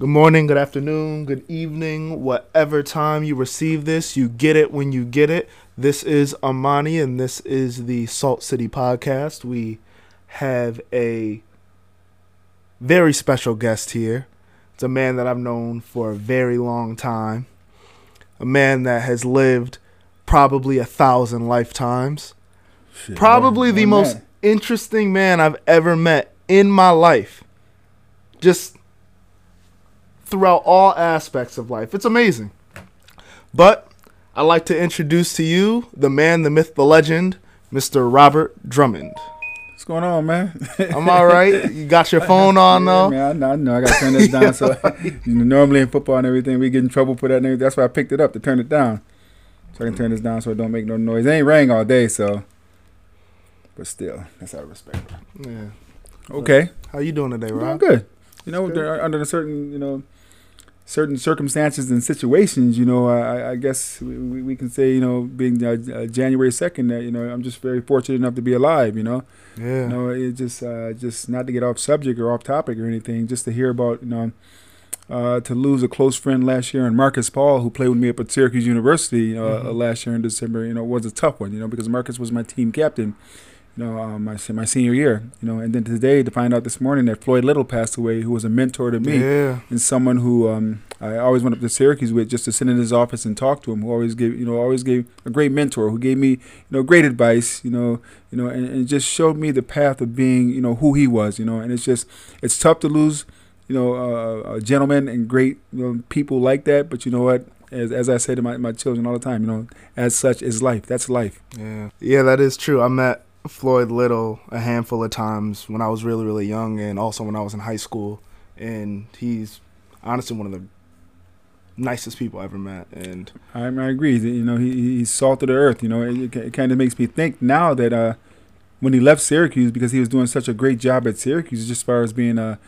Good morning, good afternoon, good evening, whatever time you receive this, you get it when you get it. This is Amani, and this is the Salt City Podcast. We have a very special guest here. It's a man that I've known for a very long time, a man that has lived probably a thousand lifetimes, Shit, probably more- the more most interesting man I've ever met in my life. Just throughout all aspects of life. It's amazing. But I'd like to introduce to you the man, the myth, the legend, Mr. Robert Drummond. What's going on, man? I'm all right. You got your phone on Yeah, though? man, I know, I know. I got to turn this down. So normally in football and everything, we get in trouble for that. That's why I picked it up to turn it down, so I can turn this down so it don't make no noise. It ain't rang all day, so. But still, that's out of respect. Yeah. Okay, How you doing today, Rob? good. You know, under a certain, you know, certain circumstances and situations, you know, I, I guess we, we can say, you know, being uh, uh, January second, that you know, I'm just very fortunate enough to be alive. You know. Yeah. No, it just uh, just not to get off subject or off topic or anything, just to hear about you know uh, to lose a close friend last year and Marcus Paul, who played with me up at Syracuse University you know, uh, Mhm. last year in December, you know, was a tough one, you know, because Marcus was my team captain, you know, um, my my senior year, you know, and then today to find out this morning that Floyd Little passed away, who was a mentor to me Yeah. and someone who um, I always went up to Syracuse with just to sit in his office and talk to him. Who always gave you know always gave a great mentor who gave me you know great advice. You know you know and, and just showed me the path of being you know who he was. You know and it's just it's tough to lose you know uh, a gentleman and great you know, people like that. But you know what. As, as I say to my, my children all the time, you know, as such is life. That's life. Yeah. Yeah, that is true. I met Floyd Little a handful of times when I was really, really young and also when I was in high school. And he's honestly one of the nicest people I ever met. And I, I agree. You know, he, he's salt of the earth. You know, it, it kind of makes me think now that uh, when he left Syracuse, because he was doing such a great job at Syracuse, just as far as being a,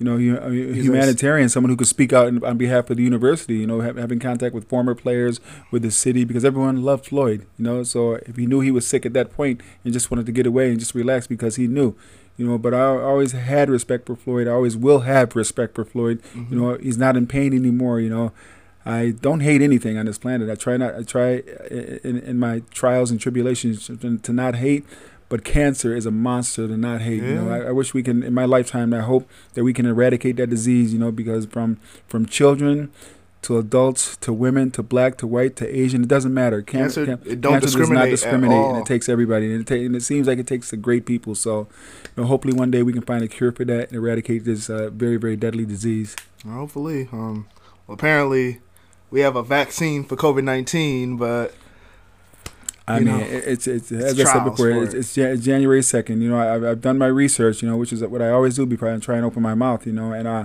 you know, hu- uh, a humanitarian, someone who could speak out on behalf of the university. You know, having contact with former players, with the city, because everyone loved Floyd. You know, so if he knew he was sick at that point and just wanted to get away and just relax because he knew. You know, but I always had respect for Floyd. I always will have respect for Floyd. You mm-hmm. know, he's not in pain anymore. You know, I don't hate anything on this planet. I try not. I try uh, in, in my trials and tribulations to not hate. But cancer is a monster to not hate. You know, I, I wish we can. In my lifetime, I hope that we can eradicate that disease. You know, because from from children to adults to women to black to white to Asian, it doesn't matter. Cancer, can- it don't cancer does discriminate not at discriminate, and it takes everybody. And it, ta- and it seems like it takes the great people. So, you know, hopefully one day we can find a cure for that and eradicate this uh, very very deadly disease. hopefully, um, well, apparently we have a vaccine for COVID 19, but I You mean, know, it- it's it's, it's as I said before, it's, it's it's January second. You know, I, I've, I've done my research. You know, which is what I always do before I try and open my mouth. You know, and uh,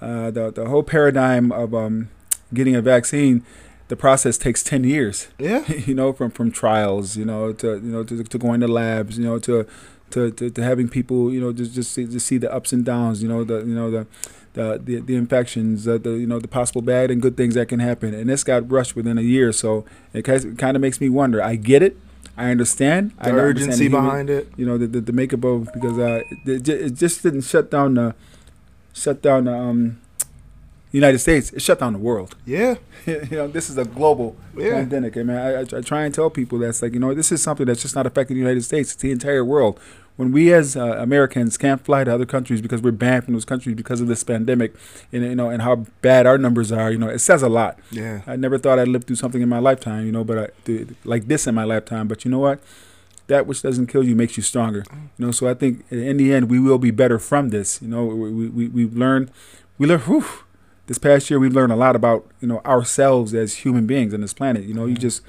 uh, the the whole paradigm of um, getting a vaccine, the process takes ten years. yeah. you know, from from trials, you know, to you know to, to going to labs, you know, to to, to, to having people, you know, just just see, just see the ups and downs, you know, the you know the the the, the infections, uh, the you know the possible bad and good things that can happen, and this got rushed within a year, so it kind of makes me wonder. I get it, I understand, The I understand urgency human- behind it. you know the the, the makeup of because uh it, it just didn't shut down the shut down the um United States, it shut down the world Yeah. you know, this is a global Yeah. pandemic. I mean, I, I, I try and tell people that's like, you know, this is something that's just not affecting the United States; it's the entire world. When we as uh, Americans can't fly to other countries because we're banned from those countries because of this pandemic, and you know, and how bad our numbers are, you know, it says a lot. Yeah. I never thought I'd live through something in my lifetime, you know, but I, th- like this in my lifetime. But you know what? That which doesn't kill you makes you stronger. You know, so I think in the end we will be better from this. You know, we we we've learned, we learned. Whew, this past year we've learned a lot about you know ourselves as human beings on this planet. You know, you just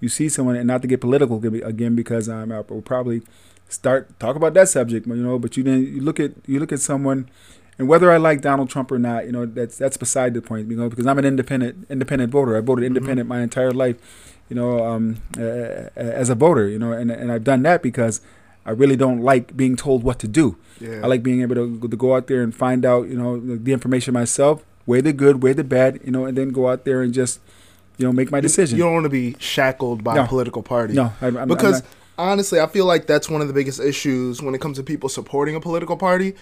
you see someone, and not to get political again because um, I will probably start talk about that subject. You know, but you then you look at you look at someone. And whether I like Donald Trump or not, you know, that's that's beside the point, you know, because I'm an independent independent voter. I voted independent my entire life, you know, um, uh, as a voter, you know, and and I've done that because I really don't like being told what to do. Yeah. I like being able to, to go out there and find out, you know, the, information myself, weigh the good, weigh the bad, you know, and then go out there and just, you know, make my decision. You, don't want to be shackled by No. a political party. no, I, I'm, I'm because not- honestly, I feel like that's one of the biggest issues when it comes to people supporting a political party.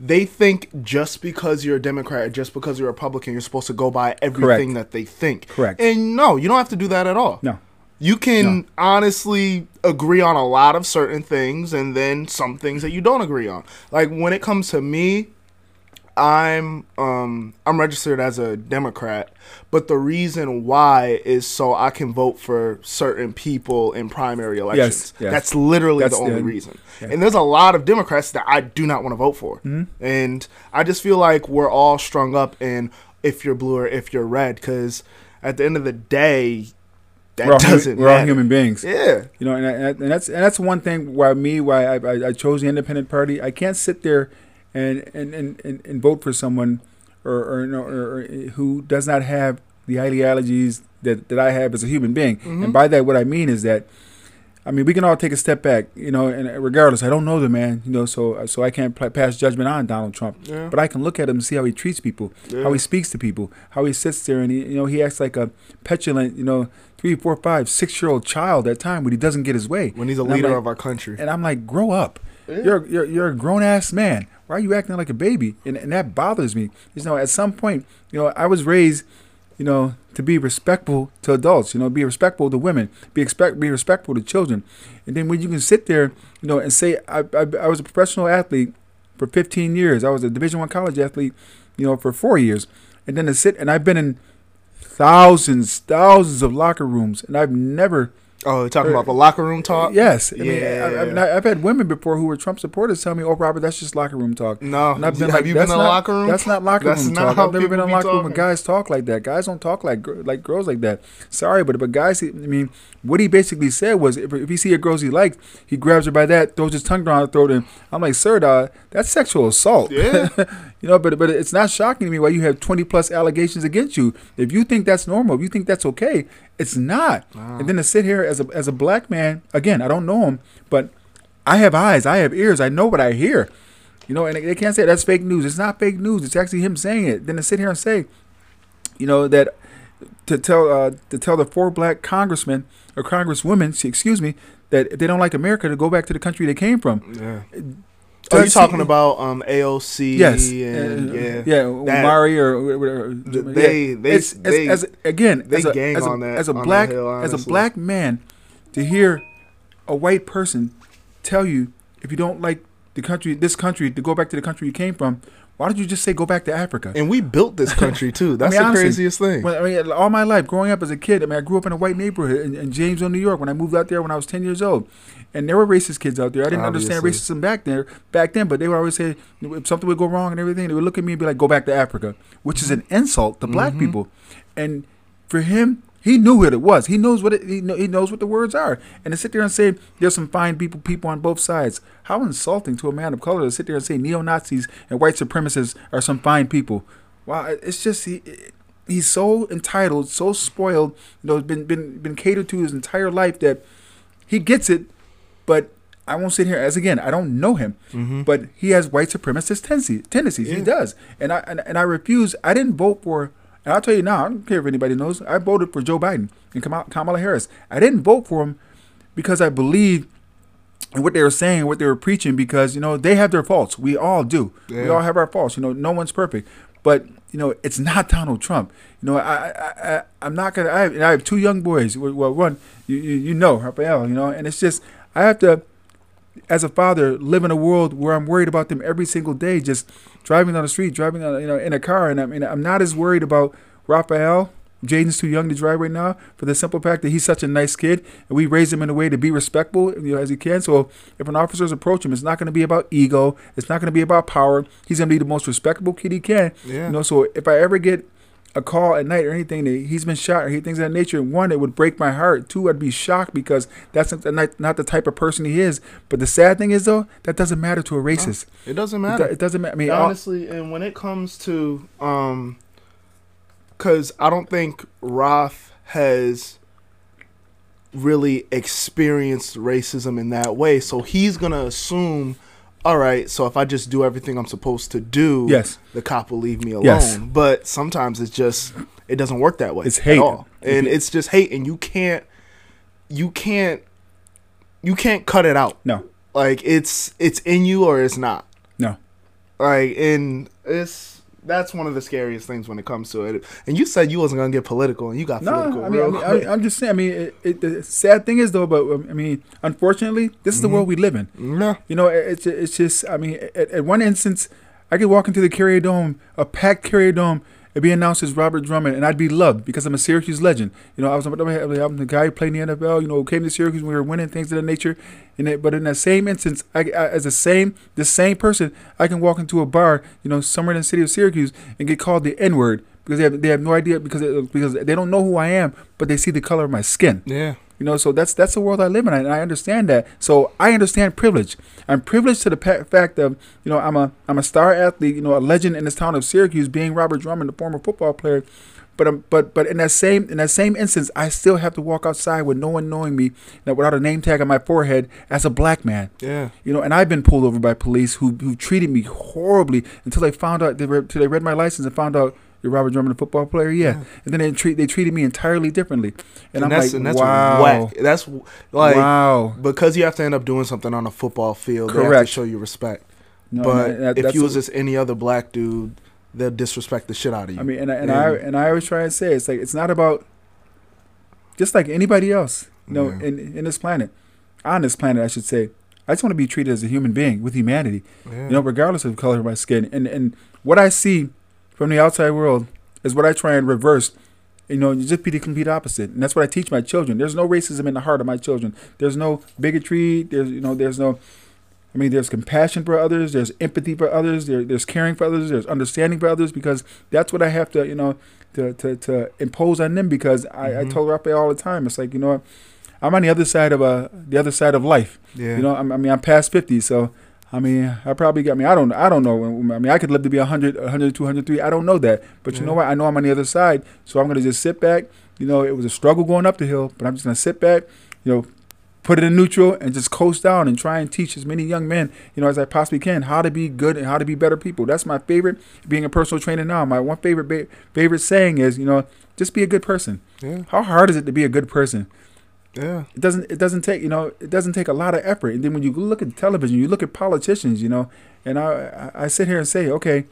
they think just because you're a Democrat, or just because you're a Republican, you're supposed to go by everything that they think. Correct. And no, you don't have to do that at all. No. You can honestly agree on a lot of certain things and then some things that you don't agree on. Like when it comes to me, I'm um I'm registered as a Democrat, but the reason why is so I can vote for certain people in primary elections. yes. yes. That's literally That's the only the- reason. yeah. And there's a lot of Democrats that I do not want to vote for. Mm-hmm. And I just feel like we're all strung up in if you're blue or if you're red cuz at the end of the day that we're all, doesn't human, we're all human beings. Yeah. You know, and, I- and that's and that's one thing why me why I, I, I chose the independent party. I can't sit there and and, and, and, and vote for someone or or, or or who does not have the ideologies that, that I have as a human being. Mm-hmm. And by that, what I mean is that. I mean, we can all take a step back, you know, and regardless, I don't know the man, you know, so so I can't pl- pass judgment on Donald Trump, Yeah. but I can look at him and see how he treats people, Yeah. how he speaks to people, how he sits there and he, you know, he acts like a petulant, you know, three, four, five, six year old child at time when he doesn't get his way. When he's a leader like- of our country. And I'm like, grow up. Yeah. You're, you're you're a grown ass man. Why are you acting like a baby? And and that bothers me. You know, at some point, you know, I was raised, you know, to be respectful to adults. You know, be respectful to women. Be expect be respectful to children. And then when you can sit there, you know, and say I I, I was a professional athlete for 15 years. I was a Division One college athlete, you know, for four years. And then to sit and I've been in thousands, thousands of locker rooms, and I've never Oh, talking about the locker room talk? Yes, I mean, I, I Yeah. mean, I, I've had women before who were Trump supporters tell me, "Oh, Robert, that's just locker room talk." No. And I've been Have like, you been in a not- locker room? That's not locker That's room not talk. how I've never been in people a be locker room where guys talk like that. Guys don't talk like like girls like that. Sorry, but but guys, I mean, what he basically said was, if, if he see a girl he likes, he grabs her by that, throws his tongue down her throat, and I'm like, "Sir, dog, that's sexual assault." Yeah. you know, but but it's not shocking to me why you have 20 plus allegations against you. If you think that's normal, if you think that's okay, it's not. And then to sit here as a as a black man, again, I don't know him, but I have eyes, I have ears, I know what I hear. You know, and they can't say that's fake news. It's not fake news. It's actually him saying it. Then to sit here and say, you know, that to tell uh, to tell the four black congressmen or congresswomen, excuse me, that if they don't like America, to go back to the country they came from. Yeah. Oh, you talking about um AOC? Yes. And, yeah. Yeah. Umari or whatever. they- they- It's- as, they- as, again they as a, gang as a, on that- as a black hill, as a black man to hear a white person tell you if you don't like the country this country to go back to the country you came from why don't you just say go back to Africa And we built this country too. That's mean, the honestly, craziest thing. when, I mean, all my life, growing up as a kid, I mean, I grew up in a white neighborhood in, in Jamesville, New York. When I moved out there when I was ten years old, and there were racist kids out there. I didn't understand racism back there, back then, but they would always say if something would go wrong and everything, they would look at me and be like, "Go back to Africa," which is an insult to black Mhm. people. And for him, he knew what it was. He knows what it, he, know, he knows what the words are. And to sit there and say there's some fine people, people on both sides. How insulting to a man of color to sit there and say neo Nazis and white supremacists are some fine people. Wow, it's just he, he's so entitled, so spoiled. You know, been been been catered to his entire life that he gets it. But I won't sit here as again. I don't know him, Mhm. but he has white supremacist tendencies. He does, and I and, and I refuse. I didn't vote for. And I'll tell you now. I don't care if anybody knows. I voted for Joe Biden and Kamala, Kamala Harris. I didn't vote for him because I believe in what they were saying, what they were preaching. Because you know they have their faults. We all do. We all have our faults. You know, no one's perfect. But you know, it's not Donald Trump. You know, I, I, I I'm not gonna. I have, and I have two young boys. Well, one, you, you, you know, Rafael. You know, and it's just I have to as a father, live in a world where I'm worried about them every single day, just driving down the street, driving on, you know, in a car, and I mean, I'm not as worried about Raphael. Jaden's too young to drive right now for the simple fact that he's such a nice kid, and we raise him in a way to be respectful you know, as he can. So if an officer's approach him, it's not going to be about ego. It's not going to be about power. He's going to be the most respectable kid he can. Yeah. You know, so if I ever get a call at night or anything that he's been shot or he things of that nature, one, it would break my heart. Two, I'd be shocked because that's not, the type of person he is. But the sad thing is, though, that doesn't matter to a racist. It doesn't It, do- matter. it doesn't matter. I mean, all- honestly and when it comes to um because i don't think roth has really experienced racism in that way so he's gonna assume all right so if i just do everything i'm supposed to do Yes. the cop will leave me alone Yes. but sometimes it's just it doesn't work that way It's hate. at all. and it's just hate and you can't you can't you can't cut it out no, like it's it's in you or it's not no. Like, and it's that's one of the scariest things when it comes to it. And you said you wasn't gonna get political, and you got No, political I mean, I real. I, am just saying. I mean, it, it, the sad thing is though, but I mean, unfortunately, this is the Mhm. world we live in. yeah, You know, it- it's it's just. I mean, at, at one instance, I could walk into the Carrier Dome, a packed Carrier Dome, and be announced as Robert Drummond, and I'd be loved because I'm a Syracuse legend. You know, I was I'm the guy who played in the NFL. You know, came to Syracuse, when we were winning things of that nature. And it, but in that same instance, I, I, as the same the same person, I can walk into a bar, you know, somewhere in the city of Syracuse, and get called the N word because they have they have no idea because because they don't know who I am, but they see the color of my skin. yeah, You know, so that's that's the world I live in, and I understand that. So I understand privilege. I'm privileged to the pa- fact of you know I'm a I'm a star athlete, you know, a legend in this town of Syracuse, being Robert Drummond, the former football player. But um, but but in that same in that same instance, I still have to walk outside with no one knowing me, that without a name tag on my forehead as a black man. yeah. You know, and I've been pulled over by police who who treated me horribly until they found out they until they read my license and found out you're Robert Drummond, a football player. Yeah, Yeah. and then they treat they treated me entirely differently, and, I'm that's like, and that's wow, whack. That's like wow. because you have to end up doing something on a football field. They have to Correct. show you respect. No, but and that- if you was just any other black dude, they'll disrespect the shit out of you. I mean, and I, and. I and I always try and say it's like it's not about just like anybody else, you know, Yeah. in in this planet, on this planet, I should say. I just want to be treated as a human being with humanity, yeah. you know, regardless of the color of my skin. And and what I see from the outside world is what I try and reverse. You know, you just be the complete opposite, and that's what I teach my children. There's no racism in the heart of my children. There's no bigotry. There's you know, there's no. I mean, there's compassion for others. There's empathy for others. There, there's caring for others. There's understanding for others because that's what I have to, you know, to to, to impose on them. Because I, I Mhm. told Raphael all the time, it's like you know, what, I'm on the other side of uh, the other side of life. yeah. You know, I'm, I mean, I'm past 50, so I mean, I probably got me. I don't, I don't know. I mean, I could live to be 100, 100, 203. I don't know that, but you know what? I know I'm on the other side, so I'm gonna just sit back. You know, it was a struggle going up the hill, but I'm just gonna sit back. You know, put it in neutral and just coast down and try and teach as many young men, you know, as I possibly can, how to be good and how to be better people. That's my favorite. Being a personal trainer now, my one favorite ba- favorite saying is, you know, just be a good person. yeah, How hard is it to be a good person? Yeah, it doesn't it doesn't take you know it doesn't take a lot of effort. And then when you look at television you look at politicians you know and i i sit here and say okay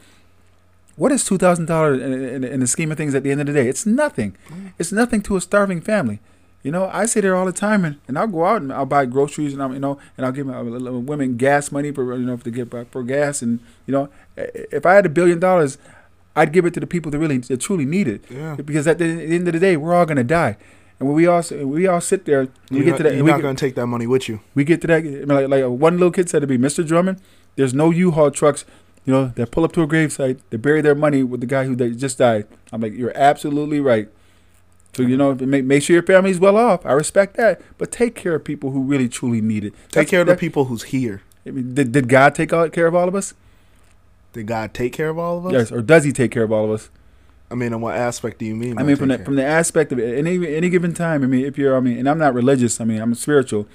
what is two thousand dollars in, the scheme of things at the end of the day? It's nothing. It's nothing to a starving family. You know i sit there all the time and, and i'll go out and i'll buy groceries and i'm you know and i'll give my uh, women gas money for you know to get for gas. And you know if i had a billion dollars i'd give it to the people that really that truly need it. Yeah. because at the end of the day we're all going to die and when we all we all sit there, we You're get to that. you're not get, gonna take that money with you. we get to that. I mean, like, like one little kid said to me, Mr. Drummond, there's no U-Haul trucks, you know, that pull up to a gravesite, they bury their money with the guy who just died. I'm like, you're absolutely right. So you know, make make sure your family's well off. I respect that, but take care of people who really truly need it. Take That's- care of the people who's here. I mean, did, did God take all, care of all of us? Did God take care of all of us? Yes, or does He take care of all of us? I mean, in what aspect do you mean? I mean, from the care? from the aspect of it, any any given time. I mean, if you're, I mean, and I'm not religious. I mean, I'm spiritual.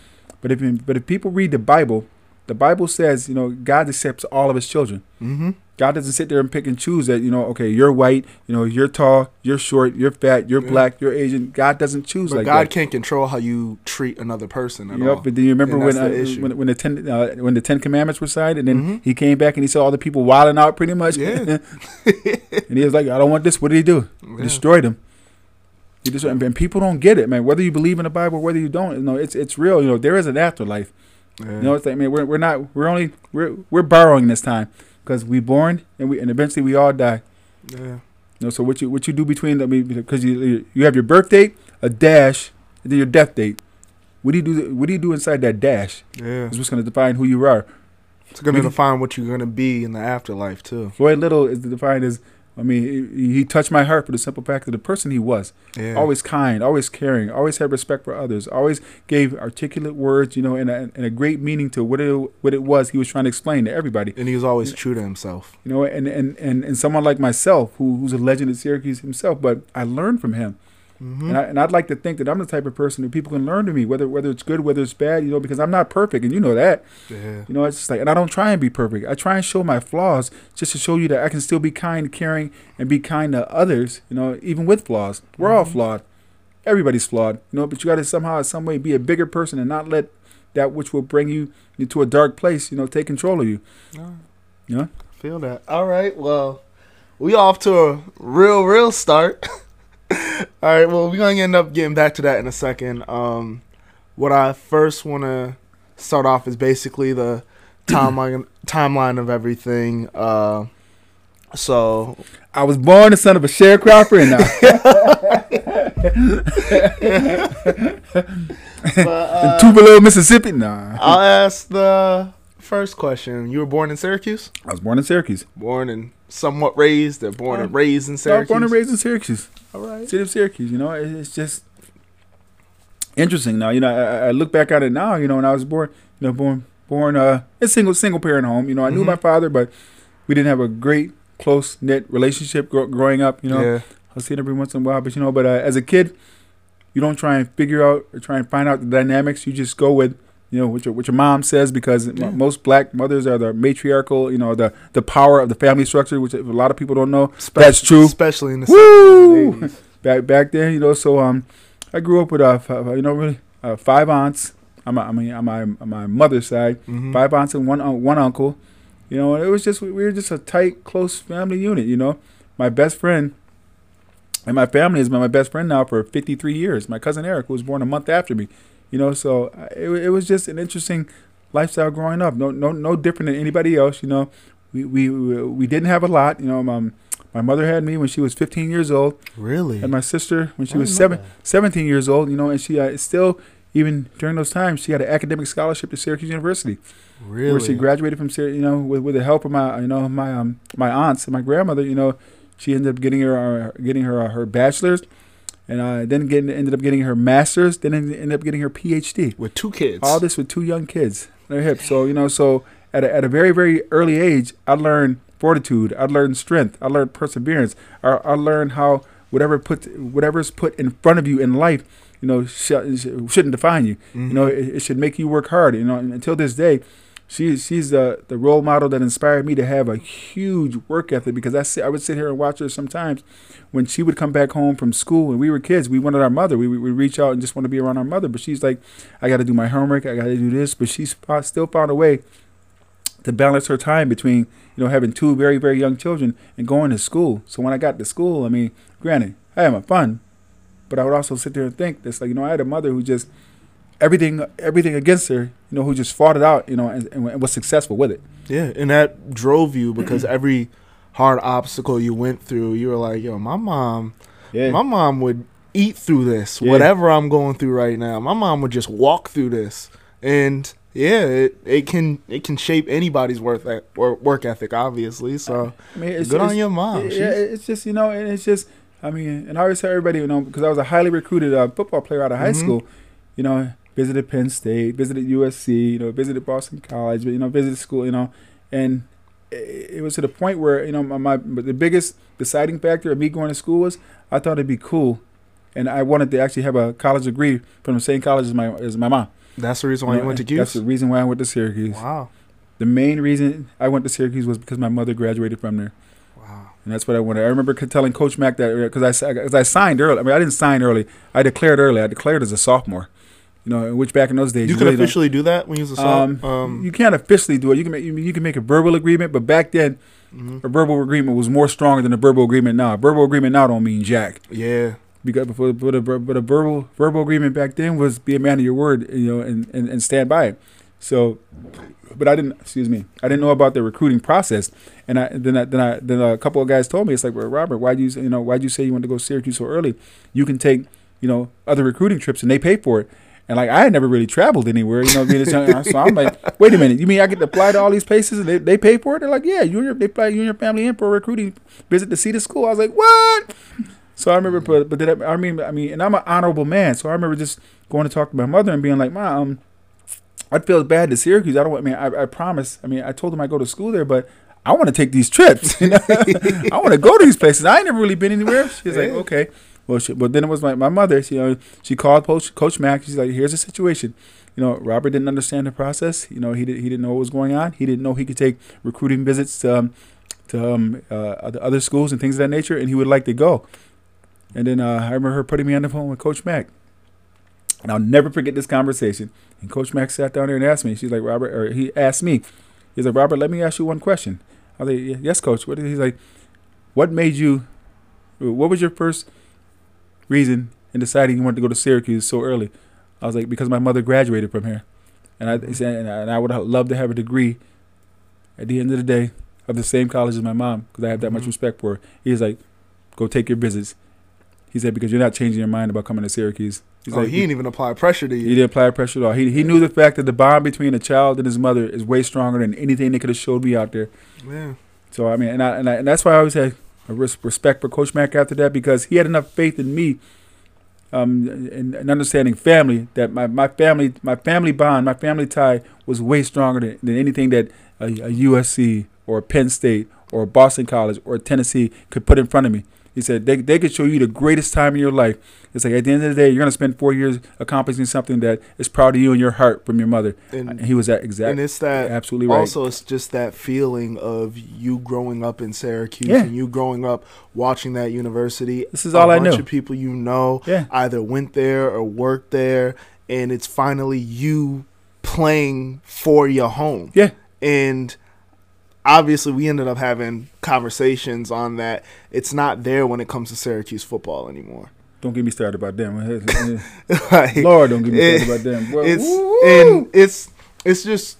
But if you, but if people read the Bible, the Bible says, you know, God accepts all of His children. Mm-hmm. God doesn't sit there and pick and choose that. You know, okay, you're white. You know, you're tall. You're short. You're fat. You're Yeah. black. You're Asian. God doesn't choose But like God that. can't control how you treat another person at Yep, all. but then you remember when, uh, the when when the ten uh, when the Ten Commandments were signed, and then Mhm. he came back and he saw all the people wilding out pretty much. Yeah. and he was like, "I don't want this." What did he do? Yeah. destroyed him. He destroyed. And people don't get it, man. Whether you believe in the Bible, or whether you don't, you know, it's it's real. You know, there is an afterlife. Yeah. You know, it's like, I mean, we're we're not we're only we're we're borrowing this time because we born and we and eventually we all die. yeah. You know, so what you what you do between I mean, because you you have your birth date, a dash, and then your death date. What do you do? What do you do inside that dash? Yeah. Is what's going to define who you are. It's gonna define what you're gonna be in the afterlife too. Floyd Little is defined as. I mean, he, he touched my heart for the simple fact that the person he was. Yeah. always kind, always caring, always had respect for others, always gave articulate words, you know, and a, and a great meaning to what it what it was he was trying to explain to everybody, And he was always true to himself. you know, and and and, and someone like myself who, who's a legend at Syracuse himself, but I learned from him, Mm-hmm. and, I, and I'd like to think that I'm the type of person that people can learn to me, whether whether it's good, whether it's bad, you know, because I'm not perfect, and you know that, yeah. you know, it's just like, and I don't try and be perfect. I try and show my flaws just to show you that I can still be kind, caring, and be kind to others. You know, even with flaws, we're all Mhm. flawed. Everybody's flawed. You know, but you got to somehow, some way, be a bigger person and not let that which will bring you into a dark place. You know, take control of you. Yeah. feel that. All right, well, we off to a real, real start. All right, well, we're gonna end up getting back to that in a second. Um, what I first want to start off is basically the timeline timeline of everything. Uh, so I was born the son of a sharecropper, and but, uh, in Tupelo, Mississippi. Nah, I'll ask the first question. You were born in Syracuse? I was born in Syracuse. Born and somewhat raised, or born and Uh, raised in So I was Syracuse? born and raised in Syracuse, All right. city of Syracuse. You know, it's just interesting now. You know, I, I look back at it now. You know, when I was born, you know, born born uh, a single single parent home. You know, I knew Mhm. my father, but we didn't have a great close knit relationship gro- growing up. You know, yeah. I'll see it every once in a while, but you know, but uh, as a kid, you don't try and figure out or try and find out the dynamics. You just go with, you know, what your what your mom says because m- Yeah. most black mothers are the matriarchal, you know, the the power of the family structure, which a lot of people don't know. That's true. Especially in the Woo! 70s Back back then, you know, so um, I grew up with uh, f- uh, you know, really uh, five aunts. I'm I mean, on my on my mother's side, Mhm. five aunts and one un- one uncle. You know, and it was just we were just a tight, close family unit. You know, my best friend and my family has been my best friend now for 53 years. My cousin Eric, who was born a month after me. You know, so uh, it, it was just an interesting lifestyle growing up. No, no, no different than anybody else. You know, we we we didn't have a lot. You know, my my mother had me when she was 15 years old, Really? and my sister when she I was seven, 17 years old. You know, and she uh, still even during those times she had an academic scholarship to Syracuse University Really? where she graduated from Syria, you know, with, with the help of my, you know, my um my aunts and my grandmother, you know, she ended up getting her uh, getting her uh, her bachelor's, and uh, then getting ended up getting her master's, then ended up getting her PhD. With two kids. All this with two young kids hips. So you know, so at a, at a very very early age, I learned fortitude, I learned strength, I learned perseverance, I, I learned how whatever put whatever's put in front of you in life, you know, sh- shouldn't define you. Mhm. You know, it, it should make you work hard. You know, and until this day, she she's the the role model that inspired me to have a huge work ethic because I sit, I would sit here and watch her sometimes when she would come back home from school and we were kids. We wanted our mother. We would reach out and just want to be around our mother. But she's like, I got to do my homework. I got to do this. But she still found a way to balance her time between you know having two very very young children and going to school. So when I got to school, I mean, granted, I had my fun, but I would also sit there and think this like you know I had a mother who just everything everything against her, you know, who just fought it out, you know, and, and was successful with it. Yeah, and that drove you because every hard obstacle you went through, you were like, "Yo, my mom, Yeah, my mom would eat through this. Yeah. Whatever I'm going through right now, my mom would just walk through this." And yeah, it, it can it can shape anybody's work or work ethic, obviously. So I mean, it's, good on your mom. Yeah, it's just you know, and it's just I mean, and I always tell everybody, you know, because I was a highly recruited uh, football player out of high Mhm. school, you know, visited Penn State, visited USC, you know, visited Boston College, but you know, visited school, you know, and it, it was to the point where you know my, my the biggest deciding factor of me going to school was I thought it'd be cool, and I wanted to actually have a college degree from the same college as my as my mom. that's the reason why you, know, went to That's the reason why I went to Syracuse. Wow, The main reason I went to Syracuse was because my mother graduated from there. wow. And that's what I wanted. I remember telling Coach Mack that uh, because I, sa- 'cause I signed early. I mean, I didn't sign early. I declared early. I declared as a sophomore. You know, which back in those days You you could really officially do that when you was a um. Um, you can't officially do it. You can make you, can make a verbal agreement, but back then mhm. a verbal agreement was more stronger than a verbal agreement now. A verbal agreement now don't mean jack yeah, because before but a, but a verbal verbal agreement back then was be a man of your word, you know, and, and, and stand by it. So, but I didn't. Excuse me. I didn't know about the recruiting process, and I then I, then I then a couple of guys told me it's like, well, Robert, why'd you you know why'd you say you want to go Syracuse so early? You can take you know other recruiting trips and they pay for it. And like I had never really traveled anywhere, you know. Being a young, so I'm like, wait a minute, you mean I get to apply to all these places and they, they pay for it? They're like, yeah, you and your they fly you and your family in for a recruiting visit to see the school. I was like, what? So I remember, but but then I, I mean, I mean, and I'm an honorable man, so I remember just going to talk to my mother and being like, "Mom, um, I'd feel bad to Syracuse. I don't. want- I mean, I, I promise. I mean, I told them I go to school there, but I want to take these trips. You know? I want to go to these places. I ain't never really been anywhere. She's like, okay. Well, she, but then it was my, my mother. She, you know, she called Coach, Coach Mack. She's like, here's the situation. You know, Robert didn't understand the process. You know, he did, he didn't know what was going on. He didn't know he could take recruiting visits to um, to um, uh, other other schools and things of that nature, and he would like to go. And then uh, I remember her putting me on the phone with Coach Mack. And I'll never forget this conversation. And Coach Mack sat down there and asked me. She's like, Robert, or he asked me, he's like, Robert, let me ask you one question. I was like, yes, coach. What? He's like, what made you? What was your first reason in deciding you wanted to go to Syracuse so early? I was like, because my mother graduated from here, and I he said, and I, and I would love to have a degree. At the end of the day, of the same college as my mom, because I have that much Mhm. respect for her. He's like, go take your visits. He said because you're not changing your mind about coming to Syracuse. He's oh, like, he didn't even apply pressure to you. he didn't apply pressure at all. He he knew the fact that the bond between a child and his mother is way stronger than anything they could have showed me out there. Yeah. So I mean, and I and, I, and that's why I always had res- respect for Coach Mack after that because he had enough faith in me, um, and, and understanding family that my, my family my family bond my family tie was way stronger than, than anything that a, a USC or Penn State or Boston College or Tennessee could put in front of me. He said they they could show you the greatest time in your life. It's like at the end of the day, you're gonna spend four years accomplishing something that is proud of you and your heart from your mother. And, And he was that exact, and it's that absolutely right. Also, it's just that feeling of you growing up in Syracuse Yeah. and you growing up watching that university. This is all a I bunch knew. of people you know Yeah. either went there or worked there, and it's finally you playing for your home. Yeah. And obviously, we ended up having conversations on that. It's not there when it comes to Syracuse football anymore. Don't get me started about them. Like, Lord, don't get me It- started about them. It's woo! and it's it's just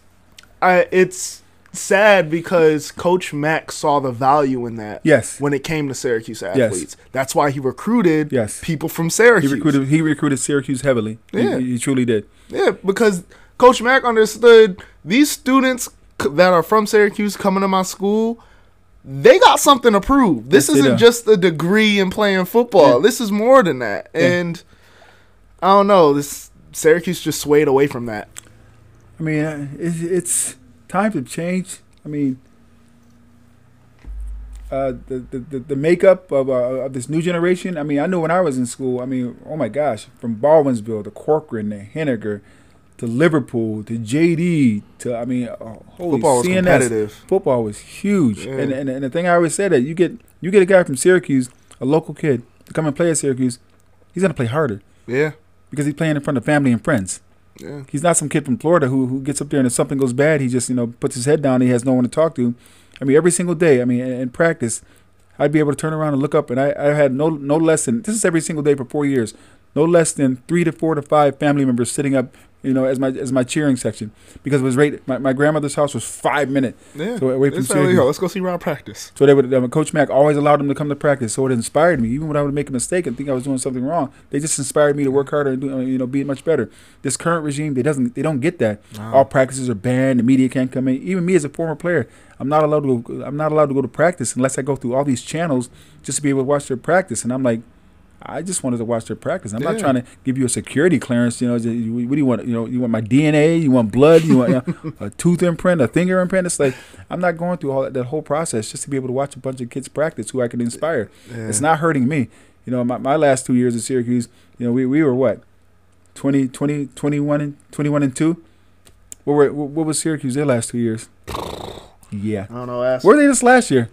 I it's sad because Coach Mack saw the value in that yes, when it came to Syracuse athletes. That's why he recruited yes. people from Syracuse. He recruited. He recruited Syracuse heavily. He- Yeah. He, he truly did. yeah, because Coach Mack understood these students that are from Syracuse coming to my school. They got something to prove. This Yes, isn't just a degree in playing football. Yeah. This is more than that. Yeah. And I don't know. This Syracuse just swayed away from that. I mean, uh, it's, it's time to change. I mean, uh, the, the the makeup of uh, of this new generation. I mean, I know when I was in school. I mean, oh my gosh, from Baldwinsville to Corcoran to Henninger to Liverpool to JD to I mean, uh, holy Football was CNS. competitive. Football was huge, Yeah. and, and and the thing I always said that you get you get a guy from Syracuse, a local kid, to come and play at Syracuse, he's gonna play harder Yeah, because he's playing in front of family and friends. yeah. He's not some kid from Florida who who gets up there and if something goes bad, he just you know puts his head down. He has no one to talk to. I mean, every single day. I mean, in, in practice, I'd be able to turn around and look up, and I I had no no less than this is every single day for four years, no less than three to four to five family members sitting up, you know, as my as my cheering section because it was right. My, my grandmother's house was five minute, Yeah. so away from Let's, let's go see Rob practice. So they would, um, Coach Mack always allowed them to come to practice, so it inspired me. Even when I would make a mistake and think I was doing something wrong, they just inspired me to work harder and do, you know, be much better. This current regime, they doesn't, they don't get that. All practices are banned. The media can't come in. Even me as a former player, I'm not allowed to. Go, I'm not allowed to go to practice unless I go through all these channels just to be able to watch their practice. And I'm like, I just wanted to watch their practice. I'm not trying to give you a security clearance. You know, what do you want? You know, you want my DNA? You want blood? You want you know, a tooth imprint? A finger imprint? It's like I'm not going through all that, that whole process just to be able to watch a bunch of kids practice who I can inspire. Yeah. It's not hurting me. You know, my, my last two years at Syracuse, you know, we, we were what? 20, 20, 21 and 21 and 2? What were what was Syracuse their last two years? Yeah. I don't know. Ask. Where were they this last year?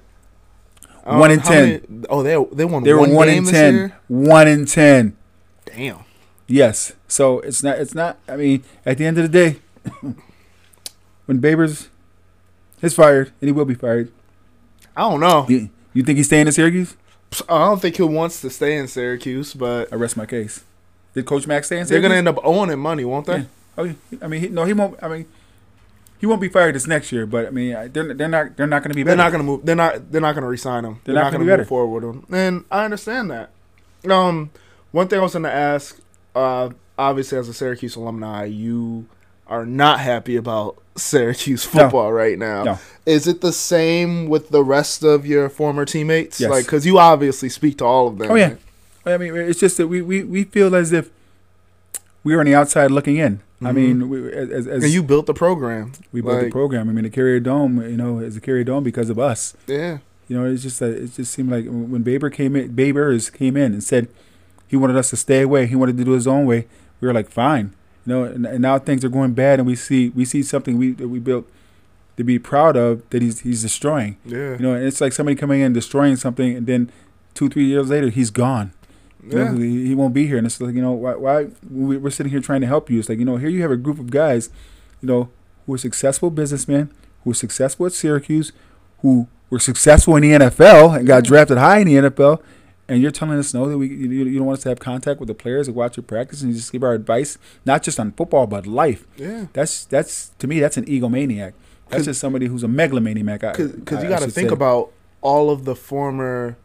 Um, one in 10. many- oh, they they won They were one, one in ten. One in ten. Damn. Yes. So it's not it's not I mean, at the end of the day, when Babers is fired, and he will be fired, I don't know. you, you think he's staying in Syracuse? I don't think he wants to stay in Syracuse, but I rest my case. Did Coach Max stay in they're gonna end up owing him money, won't they? Yeah. Oh, yeah. I mean, he, no, he won't. I mean, he won't be fired this next year. But I mean, they're they're not they're not going to be Better. They're not gonna move. They're not. They're not gonna resign him. They're They're, not not, gonna gonna, be move forward with him. And I understand that. Um, one thing I was gonna ask. Uh, obviously, as a Syracuse alumni, you are not happy about Syracuse No. football right now. No. Is it the same with the rest of your former teammates? Yes. Like, because you obviously speak to all of them. Oh yeah. I mean, it's just that we, we, we feel as if we are on the outside looking in. I Mhm. mean, we, as, as And you built the program. we built the program. I mean, the Carrier Dome, you know, is a Carrier Dome because of us. Yeah. You know, it's just that it just seemed like when Baber came in, Babers came in and said he wanted us to stay away. He wanted to do his own way. We were like, fine. You know, and, and now things are going bad, and we see we see something we that we built to be proud of that he's he's destroying. Yeah. You know, and it's like somebody coming in destroying something, and then two three years later he's gone. You know, he, he won't be here, and it's like you know why why we- we're sitting here trying to help you. It's like you know here you have a group of guys, you know, who are successful businessmen, who are successful at Syracuse, who were successful in the NFL and got mm. drafted high in the NFL, and you're telling us no that we you, you don't want us to have contact with the players and watch your practice and just give our advice, not just on football but life. Yeah. That's that's to me that's an egomaniac. That's just somebody who's a megalomaniac. Because you got to think say. about all of the former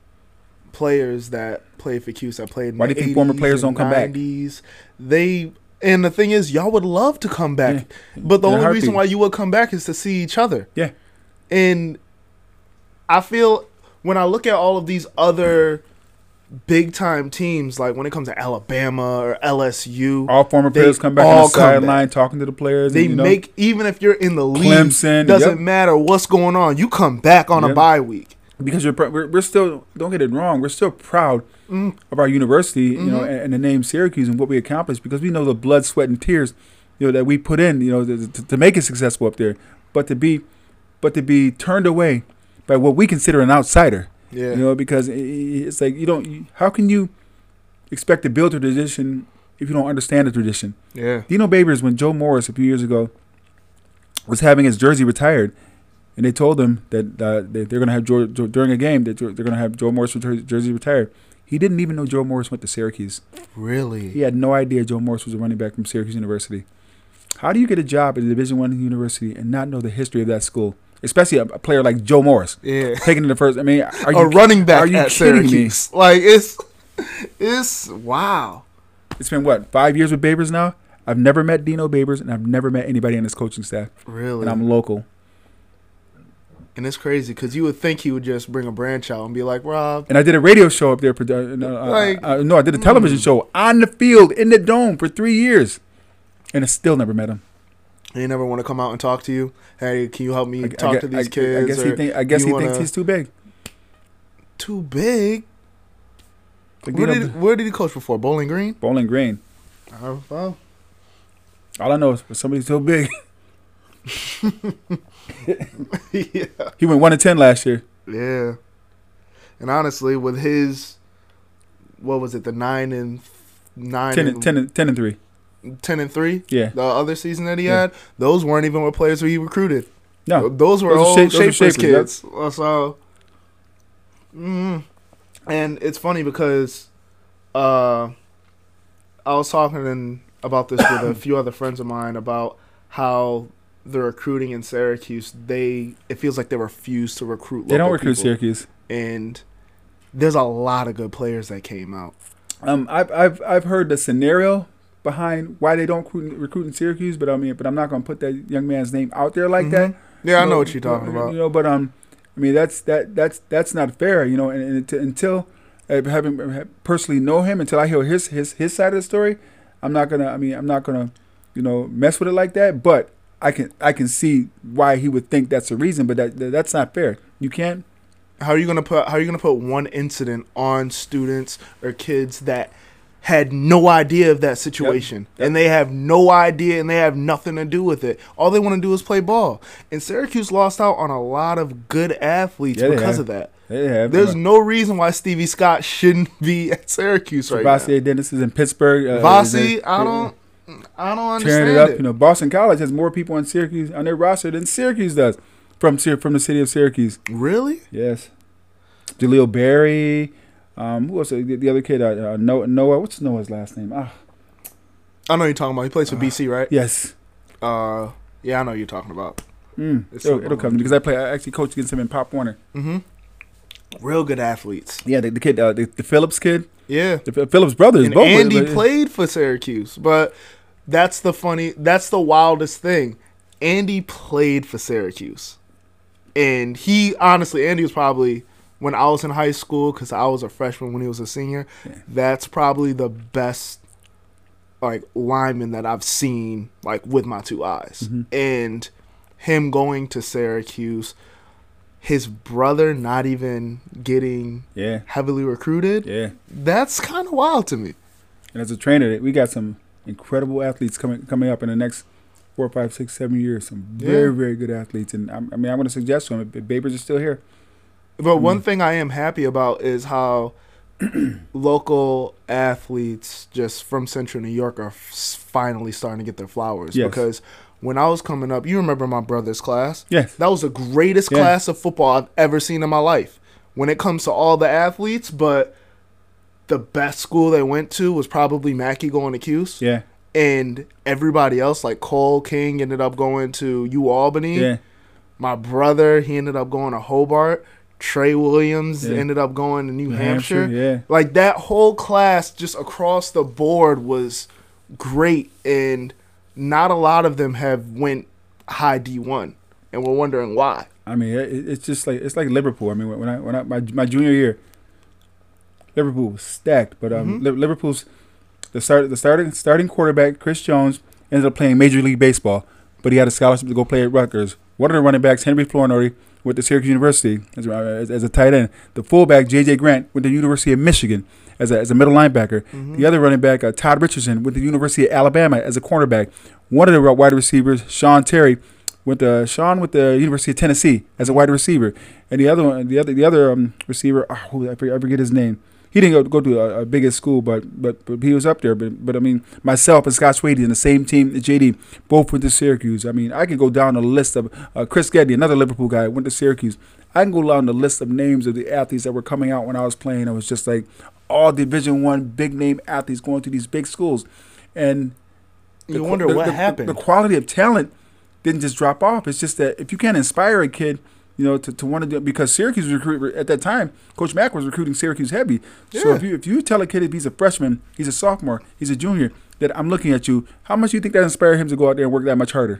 players that played for Cuse that played in Why the do you think former players don't come back? They and the thing is, y'all would love to come back, but the In only reason why you would come back is to see each other. Yeah. And I feel when I look at all of these other big time teams, like when it comes to Alabama or LSU, all former players come back all on the sideline talking to the players. they and, you know, make even if you're in the league, Clemson, doesn't yep. matter what's going on. You come back on a bye week. Because we're, we're still don't get it wrong we're still proud Mm. of our university you know and, and the name Syracuse and what we accomplished because we know the blood sweat and tears you know that we put in you know to, to, make it successful up there but to be but to be turned away by what we consider an outsider Yeah. you know because i- i- it's like you don't how can you expect to build a tradition if you don't understand the tradition yeah. Dino Babers, when Joe Morris a few years ago was having his jersey retired, and they told him that, uh, that they're going to have Joe, Joe, during a game that they're going to have Joe Morris jer- jersey retired. He didn't even know Joe Morris went to Syracuse. Really? He had no idea Joe Morris was a running back from Syracuse University. How do you get a job at a Division One university and not know the history of that school, especially a, a player like Joe Morris Yeah. taking it the first? I mean, are you a running back are you at kidding me? Syracuse. Like it's it's wow. It's been what five years with Babers now. I've never met Dino Babers, and I've never met anybody on his coaching staff, Really. and I'm local. And it's crazy because you would think he would just bring a branch out and be like, Rob, And I did a radio show up there. Uh, no, uh, Like, uh, no, I did a television mm. show on the field in the dome for three years, and I still never met him. he never want to come out and talk to you. Hey, can you help me I, talk I, to these I, kids? I guess he think. I guess he wanna- thinks he's too big. too big. Like, Where did where did he coach before? Bowling Green. Bowling Green. Oh, well, All I know is for somebody so big, yeah, he went one to ten last year. yeah. And honestly, with his, what was it, the nine and nine, 10, and, and, 10, and, 10 and three. 10 and three, Yeah. the other season that he Yeah. had, those weren't even with players who he recruited. No. those were Those all shape- are Shafer's, kids. Uh, So, mm, and it's funny because uh, I was talking about this with a few other friends of mine about how the recruiting in Syracuse they it feels like they refuse to recruit. They don't recruit people. Syracuse. and there's a lot of good players that came out. Um, I've I've I've heard the scenario behind why they don't recruit, recruit in Syracuse, but I mean, but I'm not gonna put that young man's name out there like that. Mhm. Yeah, I You know what you're talking you about. know, but um, I mean that's that that's that's not fair, you know. And, and until- until I haven't personally know him, until I hear his his his side of the story, I'm not gonna. I mean, I'm not gonna, you know, mess with it like that. But I can I can see why he would think that's a reason, but that that's not fair. You can't. How are you gonna put How are you gonna put one incident on students or kids that had no idea of that situation Yep. and they have no idea and they have nothing to do with it? All they want to do is play ball. And Syracuse lost out on a lot of good athletes Yeah, because have. of that. Have. There's no reason why Stevie Scott shouldn't be at Syracuse right now. Vassier Dennis is in Pittsburgh. Uh, I don't, I don't understand it it. up. You know, Boston College has more people on Syracuse on their roster than Syracuse does from from the city of Syracuse. Really? Yes, Jaleel Berry. Um, who was the, the other kid? Uh, uh, Noah, Noah. What's Noah's last name? Ah, I know you're talking about. He plays for BC, right? yes. Uh, yeah, I know you're talking about. Mm, It's it'll, it'll come because I play. I actually coached against him in Pop Warner. Mm-hmm. Real good athletes. Yeah, the, the kid, uh, the, the Phillips kid, Yeah. the Phillips brothers. and both Andy played for Syracuse, but that's the funny. That's the wildest thing. Andy played for Syracuse, and he honestly, Andy was probably when I was in high school because I was a freshman when he was a senior. Yeah. That's probably the best like lineman that I've seen like with my two eyes, Mhm. and him going to Syracuse. His brother not even getting Yeah, heavily recruited. yeah. That's kind of wild to me. And as a trainer, we got some incredible athletes coming coming up in the next four, five, six, seven years. Some very, Yeah. very good athletes. And I'm, I mean, I'm going to suggest to them if Babers is still here. But Mm. one thing I am happy about is how local athletes just from Central New York are f- finally starting to get their flowers. Yes. Because when I was coming up, you remember my brother's class? Yes. That was the greatest Yeah. class of football I've ever seen in my life. When it comes to all the athletes, but the best school they went to was probably Mackey going to Cuse. Yeah. And everybody else, like Cole King, ended up going to U Albany. Yeah. My brother, he ended up going to Hobart. Trey Williams Yeah. ended up going to New, New Hampshire. Hampshire, yeah. Like that whole class just across the board was great and not a lot of them have went high D1 and we're wondering why. I mean, it, it's just like it's like Liverpool. I mean, when I when I my, my junior year, Liverpool was stacked, but um, Mhm. Liverpool's the start the starting starting quarterback Chris Jones ended up playing Major League Baseball, but he had a scholarship to go play at Rutgers. One of the running backs, Henry Florinori, went to Syracuse University as, a- as, as a tight end. The fullback, J.J. Grant, went to the University of Michigan as a, as a middle linebacker. The other running back, uh, Todd Richardson, went to the University of Alabama as a cornerback. One of the wide receivers, Sean Terry, went to Sean with the University of Tennessee as a wide receiver, and the other one, the other the other um, receiver, oh, I, forget, I forget his name. He didn't go, go to a, a biggest school, but, but but he was up there. But but I mean, myself and Scott Swady in the same team, JD, both went to Syracuse. I mean, I could go down the list of uh, Chris Getty, another Liverpool guy, went to Syracuse. I can go down the list of names of the athletes that were coming out when I was playing. It was just like all Division One big name athletes going to these big schools, and You the- wonder the- what the- happened. The, quality of talent didn't just drop off. It's just that if you can't inspire a kid, you know, to, to want to do it, because Syracuse was recruit at that time, Coach Mack was recruiting Syracuse heavy. So if you if you tell a kid if he's a freshman, he's a sophomore, he's a junior, that I'm looking at you, how much do you think that inspired him to go out there and work that much harder?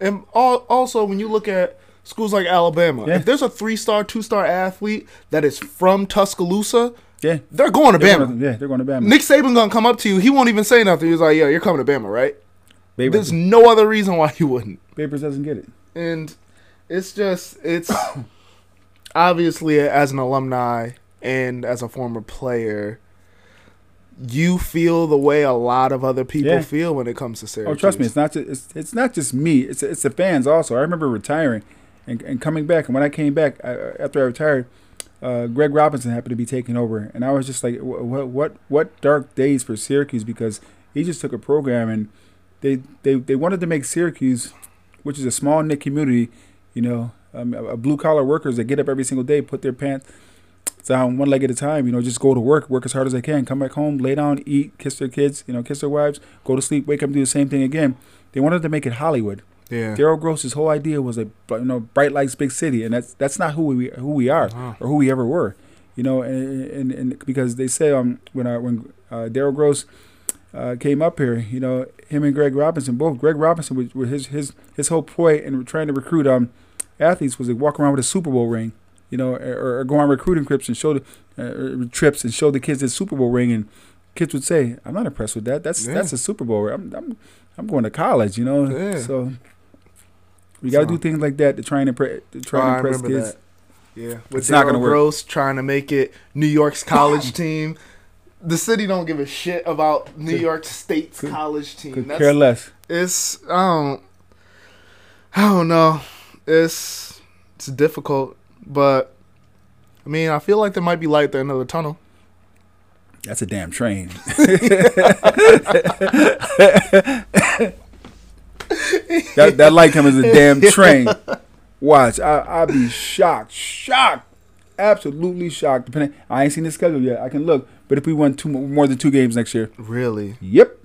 And al- also, when you look at schools like Alabama, Yeah. if there's a three star, two star athlete that is from Tuscaloosa, Yeah. they're going to They're Bama. gonna- yeah, they're going to Bama. Nick Saban gonna come up to you. He won't even say nothing. He's like, "Yo, you're coming to Bama, right?" Babers, There's no other reason why he wouldn't. Babers doesn't get it. And it's just it's obviously as an alumni and as a former player, you feel the way a lot of other people Yeah. feel when it comes to Syracuse. Oh, trust me, it's not just it's, it's not just me. It's it's the fans also. I remember retiring and, and coming back, and when I came back I, after I retired, uh, Greg Robinson happened to be taking over, and I was just like, what what what dark days for Syracuse because he just took a program and they they they wanted to make Syracuse, which is a small knit community, you know, um, a blue collar workers that get up every single day, put their pants down one leg at a time, you know, just go to work, work as hard as they can, come back home, lay down, eat, kiss their kids, you know, kiss their wives, go to sleep, wake up, do the same thing again. They wanted to make it Hollywood. Yeah. Daryl Gross's whole idea was a you know bright lights, big city, and that's that's not who we who we are Uh-huh. or who we ever were, you know. And and, and because they say um when I, when uh, Daryl Gross uh, came up here, you know, him and Greg Robinson both. Greg Robinson was, was his his his whole ploy in trying to recruit um athletes was to walk around with a Super Bowl ring, you know, or, or go on recruiting trips and show the uh, trips and show the kids this Super Bowl ring, and kids would say, "I'm not impressed with that. That's Yeah. that's a Super Bowl. ring. I'm I'm I'm going to college, you know." Yeah. So. We got to So- do things like that to try and impre- to try Oh, and impress remember kids. that. Yeah, with It's not gonna work. Gross trying to make it New York's college team. The city don't give a shit about New Could- York State's could- college team. Could That's, care less. it's I don't I don't know. It's it's difficult, but I mean, I feel like there might be light at the end of the tunnel. That's a damn train. that that light coming is a damn train. Watch, I I'll be shocked, shocked, absolutely shocked. Depending, I ain't seen the schedule yet. I can look, but if we won two more than two games next year, Really? yep.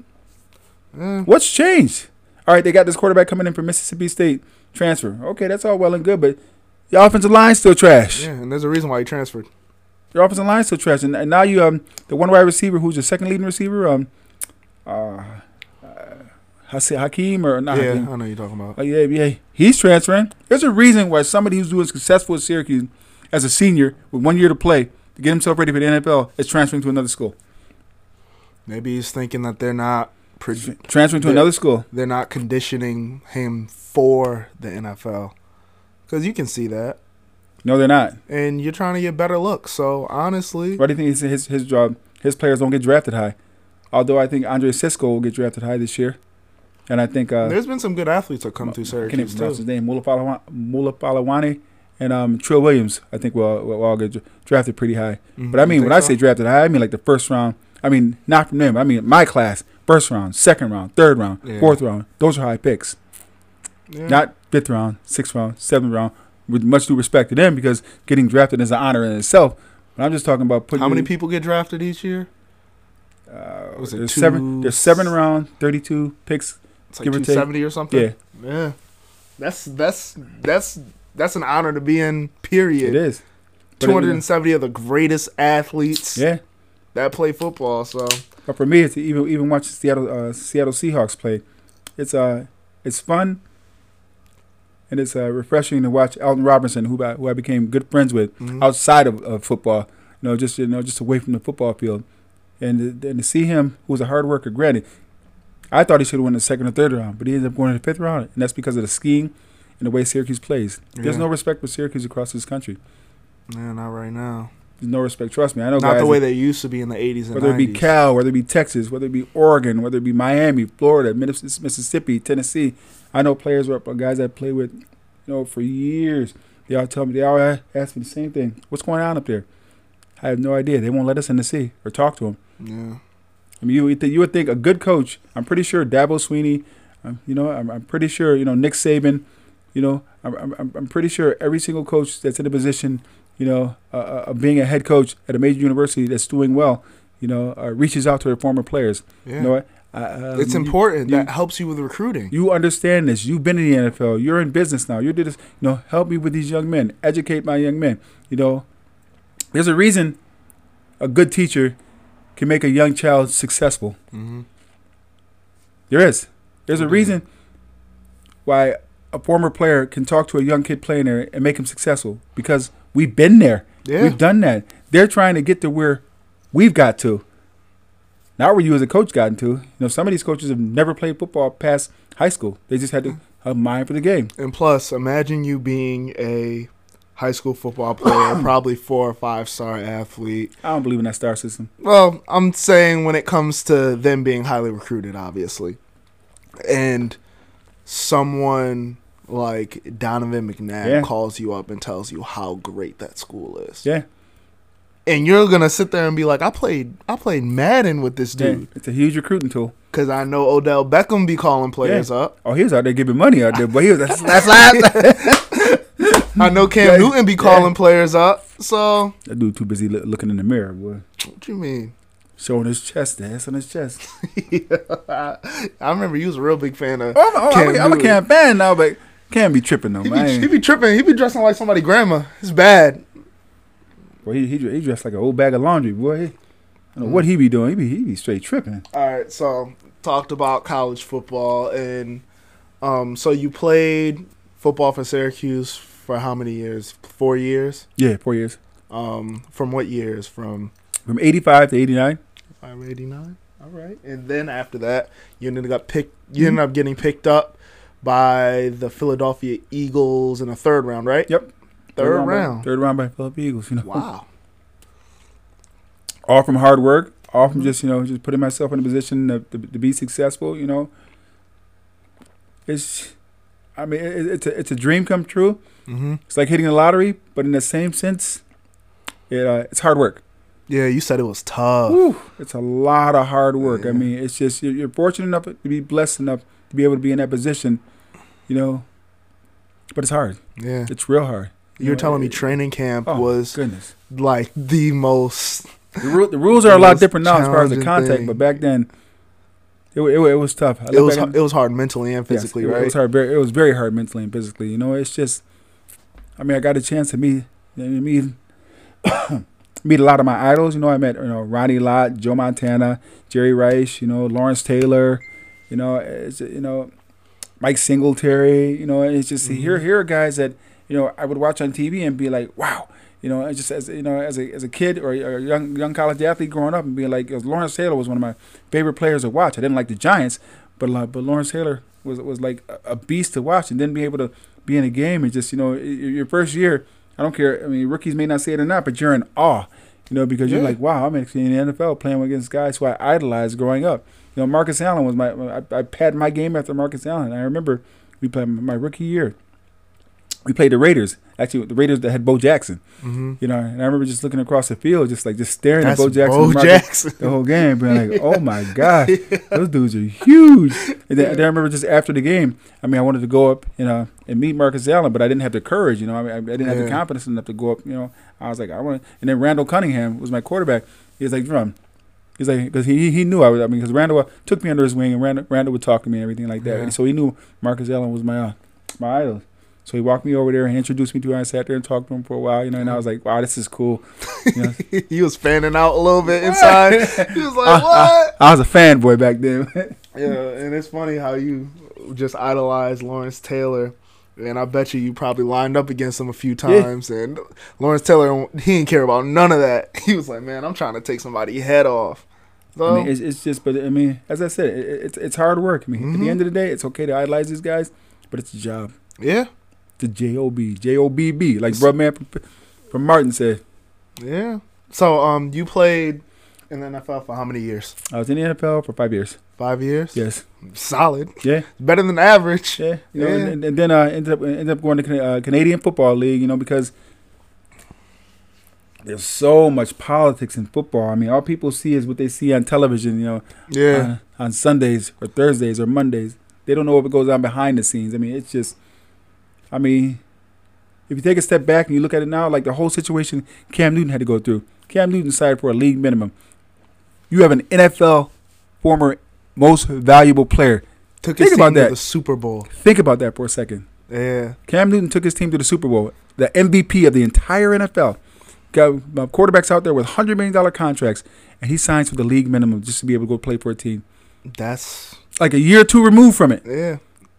Eh, What's changed? All right, they got this quarterback coming in from Mississippi State transfer. Okay, that's all well and good, but your offensive line still trash. yeah, and there's a reason why he transferred. Your offensive line still trash, and, and now you um the one wide receiver who's your second leading receiver um uh, uh Hakeem or not yeah, Hakeem. I know you're talking about. Uh, yeah, yeah, he's transferring. There's a reason why somebody who's doing successful at Syracuse as a senior with one year to play to get himself ready for the NFL is transferring to another school. Maybe he's thinking that they're not pro- Transferring to another school. they're not conditioning him for the NFL. Because you can see that. No, they're not. And you're trying to get better looks. So, honestly, Why do you think his his, his job? His players don't get drafted high. Although I think Andre Cisco will get drafted high this year, and I think uh, there's been some good athletes that come through I can't even Syracuse, too. his name. Melifonwu and um, Trill Williams. I think will will all get drafted pretty high. Mhm. But I mean, think when I say drafted high, I mean like the first round. I mean not from them. I mean my class, first round, second round, third round, Yeah. fourth round. Those are high picks. Yeah. not fifth round, sixth round, seventh round. With much due respect to them, because getting drafted is an honor in itself. But I'm just talking about putting. How many people get drafted each year? Uh, Was it there's two- seven. There's seven round, thirty-two picks. It's like take. 270 or something. Yeah, Yeah. That's that's that's that's an honor to be in. Period. It is. Two hundred and seventy of the greatest athletes Yeah, that play football. So but for me, it's even even watching Seattle uh, Seattle Seahawks play. It's uh it's fun, and it's uh, refreshing to watch Alton Robinson, who I, who I became good friends with mhm. outside of, of football. You know, just you know, just away from the football field, and to, and to see him, who was a hard worker. Granted, I thought he should have won the second or third round, but he ended up going in the fifth round, and that's because of the skiing and the way Syracuse plays. There's Yeah. no respect for Syracuse across this country. Yeah, not right now. No respect. Trust me, I know Not guys. the way that- they used to be in the 80s and whether 90s. it be Cal, whether it be Texas, whether it be Oregon, whether it be Miami, Florida, Mississippi, Tennessee. I know players or guys I play with, you know, for years. They all tell me they all ask me the same thing. What's going on up there? I have no idea. They won't let us in the see or talk to them. Yeah. I mean, you would, think, you would think a good coach. I'm pretty sure Dabo Swinney. Um, you know, I'm, I'm pretty sure you know Nick Saban. You know, I'm, I'm, I'm pretty sure every single coach that's in a position, you know, uh, uh, being a head coach at a major university that's doing well, you know, uh, reaches out to their former players. Yeah. You know what? Uh, um, it's important. you- that helps you with recruiting. You understand this. You've been in the NFL. You're in business now. You did this. You know, help me with these young men. Educate my young men. You know, there's a reason a good teacher can make a young child successful. hmm There is. There's a Mhm. reason why a former player can talk to a young kid playing there and make him successful because we've been there. Yeah. We've done that. They're trying to get to where we've got to. Not where you as a coach gotten to. You know, some of these coaches have never played football past high school. They just had to have a mind for the game. And plus, imagine you being a high school football player, probably four or five star athlete. I don't believe in that star system. Well, I'm saying when it comes to them being highly recruited, obviously, and someone like Donovan McNabb Yeah. calls you up and tells you how great that school is, Yeah. and you're gonna sit there and be like, "I played, I played Madden with this yeah. dude It's a huge recruiting tool. because I know Odell Beckham be calling players up. Oh, he was out there giving money out there, but he was that's, last. I know Cam Yeah, Newton be yeah. calling players up. So that dude too busy loo- looking in the mirror, boy. what you mean? Showing his chest, dance on his chest. I remember you was a real big fan of. Oh, oh I'm, Cam I'm, a, I'm a Cam fan now, but Cam be tripping though, He man. be, he be tripping. He be dressing like somebody grandma. It's bad. Boy, he, he, he dressed like an old bag of laundry, boy. I don't know what he be doing. He be, he be straight tripping. All right, so talked about college football, and um, so you played football for Syracuse for how many years? Four years. Yeah, four years. Um, from what years? From From 85 to eighty nine. Eighty nine. All right. and then after that, you ended up picked. You ended up getting picked up by the Philadelphia Eagles in the third round, right? Yep. Third, by- round. third round by Philadelphia Eagles, you know. Wow. All from hard work, all from Mhm. just, you know, just putting myself in a position to, to, to be successful, you know. It's, I mean, it, it's, a, it's a dream come true. Mm-hmm. It's like hitting the lottery, but in the same sense, it, uh, it's hard work. Yeah, you said it was tough. Whew, it's a lot of hard work. I mean, it's just you're, you're fortunate enough to be blessed enough to be able to be in that position, you know. But it's hard. Yeah, It's real hard. you're know, telling me training camp Oh was goodness. like the most. The, ru- the rules are a lot different now as far as the contact, thing. but back then, it, it, it was tough. I It was it was hard mentally and yes, physically, it, right? It was hard. Very, it was very hard mentally and physically. You know, it's just. I mean, I got a chance to meet, meet, meet a lot of my idols. You know, I met you know Ronnie Lott, Joe Montana, Jerry Rice. You know, Lawrence Taylor. You know, it's, you know, Mike Singletary. You know, it's just Mhm. here here are guys that you know I would watch on TV and be like, wow. You know, just as you know, as a as a kid or a young young college athlete growing up and being like, Lawrence Taylor was one of my favorite players to watch. I didn't like the Giants, but like, but Lawrence Taylor was was like a- beast to watch, and then be able to be in a game and just you know your first year. I don't care. I mean, rookies may not say it or not, but you're in awe, you know, because you're like, wow, I'm actually in the NFL playing against guys who I idolized growing up. You know, Marcus Allen was my. I, I had my game after Marcus Allen. I remember we played my rookie year. we played the Raiders. Actually, the Raiders that had Bo Jackson. hmm You know, and I remember just looking across the field, just like just staring That's at Bo Jackson, Bo Marcus Jackson. the whole game, being like, "Oh my god, those dudes are huge." And then, then I remember just after the game, I mean, I wanted to go up, you know, and meet Marcus Allen, but I didn't have the courage, you know, I, mean, I didn't have the confidence enough to go up, you know. I was like, I want, and then Randall Cunningham was my quarterback. He was like, "Drum." He's like, because he he knew I was. I mean, because Randall took me under his wing, and Randall, Randall would talk to me and everything like that. Yeah. And so he knew Marcus Allen was my uh, my idol. So he walked me over there and introduced me to him. I sat there and talked to him for a while, you know, and I was like, wow, this is cool. You know, he was fanning out a little bit inside. he was like, I- "What?" I was a fanboy back then. Yeah, and it's funny how you just idolize Lawrence Taylor. And I bet you you probably lined up against him a few times. And Lawrence Taylor, he didn't care about none of that. He was like, "Man, I'm trying to take somebody's head off." So, I mean, it's, it's just, but I mean, as I said, it, it's it's hard work. I mean, at Mhm. the end of the day, it's okay to idolize these guys, but it's a job. yeah, It's a job, J O B B, like bro man from, from Martin said. yeah. So, um, you played in the NFL for how many years? I was in the NFL for five years. Five years. Yes, solid. yeah, Better than average. yeah. You know, Yeah. And, and then I uh, ended up ended up going to uh, Canadian Football League. You know, because there's so much politics in football. I mean, all people see is what they see on television. You know, Yeah, uh, on Sundays or Thursdays or Mondays. They don't know what goes on behind the scenes. I mean, it's just, I mean, if you take a step back and you look at it now, like the whole situation Cam Newton had to go through. Cam Newton signed for a league minimum. You have an NFL former most valuable player. took Think his about team to that. the Super Bowl. Think about that for a second. Yeah, Cam Newton took his team to the Super Bowl, the MVP of the entire NFL. Got uh, quarterbacks out there with $100 million contracts, and he signs for the league minimum just to be able to go play for a team. that's Like a year or two removed from it. yeah.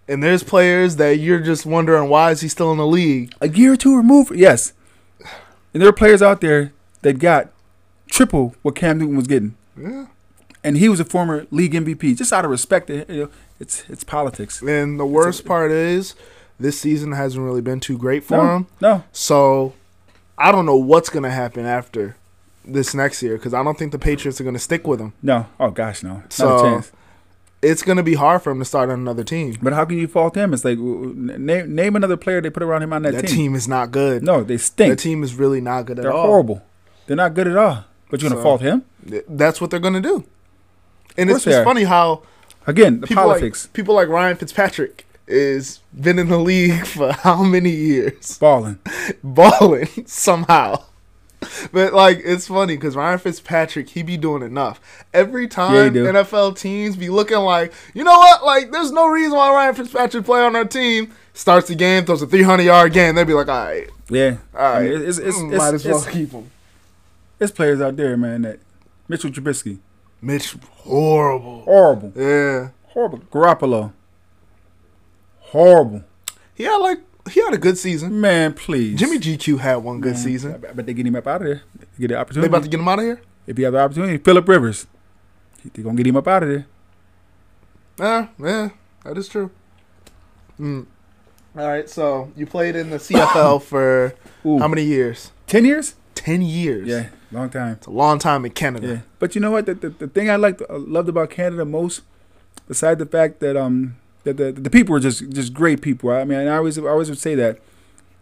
And there's players that you're just wondering why is he still in the league? a year or two removed. Yes, and there are players out there that got triple what Cam Newton was getting, Yeah. and he was a former league MVP. Just out of respect, to, you know, it's it's politics. And the worst part is, this season hasn't really been too great for No. him. No, So, I don't know what's gonna happen after this next year because I don't think the Patriots are gonna stick with him. no. Oh gosh, no. Not So-. It's gonna be hard for him to start on another team. But how can you fault him? It's like name name another player they put around him on that, That, team. team. is not good. No, they stink. The team is really not good at all. They're horrible. They're not good at all. But you're gonna So- fault him That's what they're gonna do. And it's just funny how again? The people politics, like people like Ryan Fitzpatrick is been in the league for how many years? balling. balling somehow. But like it's funny because Ryan Fitzpatrick he be doing enough every time do. NFL teams be looking like you know what like there's no reason why Ryan Fitzpatrick play on our team starts the game throws a 300 yard game they'd be like all right Yeah, all right it's, it's, mm, it's, might as well it's, keep him it's players out there, man. That Mitchell Trubisky, Mitch horrible horrible, yeah horrible. Garoppolo, horrible. he had like he had a good season Man, please. Jimmy GQ had one good Man, season I bet they get him up out of there. Get the opportunity. they about to get him out of here if you have the opportunity, Philip Rivers, they gonna get him up out of there. yeah yeah that is true mm. all right so you played in the CFL for Ooh, how many years Ten years? 10 years Yeah, long time. It's a long time in Canada. Yeah, but you know what? The, the, the thing I liked, uh, loved about Canada most, besides the fact that um that the the people are just just great people. I mean, I always I always would say that.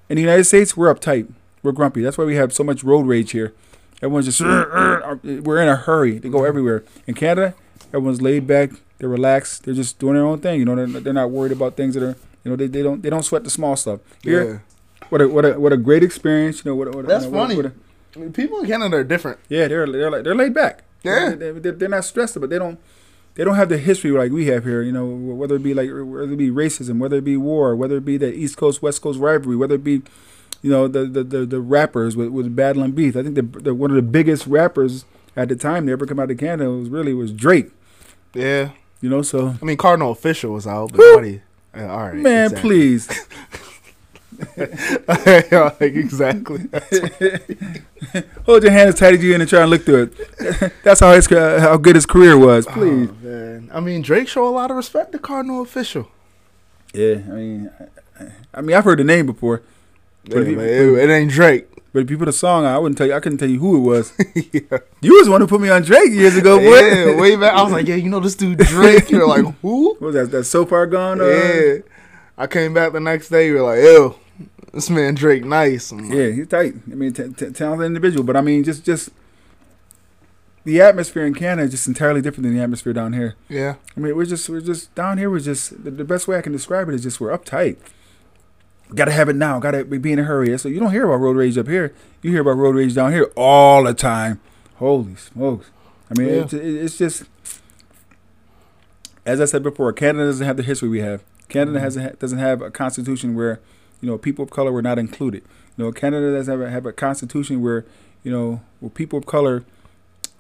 In the United States, we're uptight, we're grumpy. That's why we have so much road rage here. Everyone's just uh, uh, we're in a hurry to go everywhere. In Canada, everyone's laid back, they're relaxed, they're just doing their own thing. You know, they're, they're not worried about things that are you know they, they don't they don't sweat the small stuff. Here, what a what a what a great experience. You know what, a- what a- That's you know, what a- funny. what a- I mean, people in Canada are different. yeah, they're they're like they're laid back. Yeah. they, they, they're not stressed, but they don't they don't have the history like we have here. You know, whether it be like whether it be racism, whether it be war, whether it be the East Coast West Coast rivalry, whether it be you know the the the, the rappers with with Battle and Beef. I think the, the one of the biggest rappers at the time to ever come out of Canada was really was Drake. Yeah. You know, so I mean, Kardinal Offishall was out, but. Yeah, all right. man, exactly. please. Yeah, like, exactly. Hold your hand as tight as you can and try and look through it. That's how his ca- how good his career was. Please. Oh, man. I mean, Drake show a lot of respect to Kardinal Offishall. Yeah, I mean, I, I mean, I've heard the name before, Yeah, if you- it, it ain't Drake. but if you put a song on, I wouldn't tell you. I couldn't tell you who it was. yeah. You was the one who put me on Drake years ago, boy. yeah, way back. I was like, yeah, you know this dude Drake. You're like, who? What was that? That so far gone. Uh, Yeah. I came back the next day. You were like, ew. This man Drake nice. Like, Yeah, he's tight. I mean, t- t- talented individual, but I mean, just just the atmosphere in Canada is just entirely different than the atmosphere down here. yeah. I mean, we're just we're just down here. We're just the, the best way I can describe it is just we're uptight. Got to have it now. Got to be in a hurry. So you don't hear about road rage up here. You hear about road rage down here all the time. Holy smokes! I mean, Yeah. it's, it's just as I said before. Canada doesn't have the history we have. Canada mm-hmm. has a, doesn't have a constitution where you know people of color were not included. You know, Canada doesn't have a, have a constitution where you know where people of color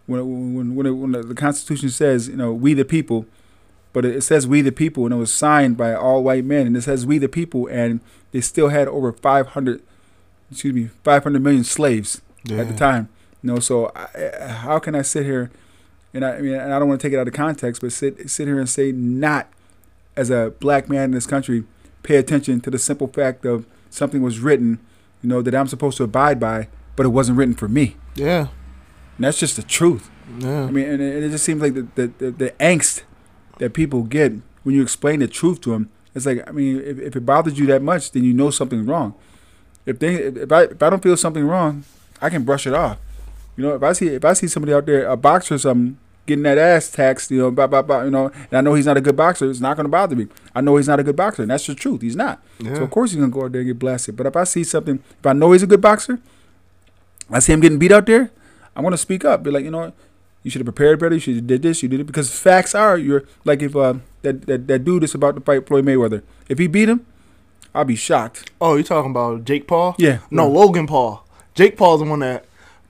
when when when, it, when the Constitution says you know we the people, but it says we the people and it was signed by all white men and it says we the people and they still had over 500 excuse me 500 million slaves Yeah. at the time. You know, so I, how can I sit here and I, I mean and I don't want to take it out of context, but sit sit here and say not as a black man in this country pay attention to the simple fact of something was written, you know, that I'm supposed to abide by, but it wasn't written for me. Yeah. And that's just the truth. Yeah. I mean, and it, it just seems like the, the, the, the angst that people get when you explain the truth to them. It's like, I mean, if, if it bothers you that much, then you know something's wrong. If they, if I, if I don't feel something wrong, I can brush it off. You know, if I see, if I see somebody out there, a boxer or something, getting that ass taxed, you know, blah, blah, blah, you know, and I know he's not a good boxer, it's not going to bother me. I know he's not a good boxer, and that's the truth. He's not. Yeah. So of course he's gonna go out there and get blasted. But if I see something, if I know he's a good boxer, I see him getting beat out there, I'm gonna speak up. Be like, you know, what? you should have prepared better. You should have did this. You did it because facts are you're like if uh, that, that that dude is about to fight Floyd Mayweather. If he beat him, I'll be shocked. Oh, you're talking about Jake Paul? Yeah. No, Logan Paul. Jake Paul's the one that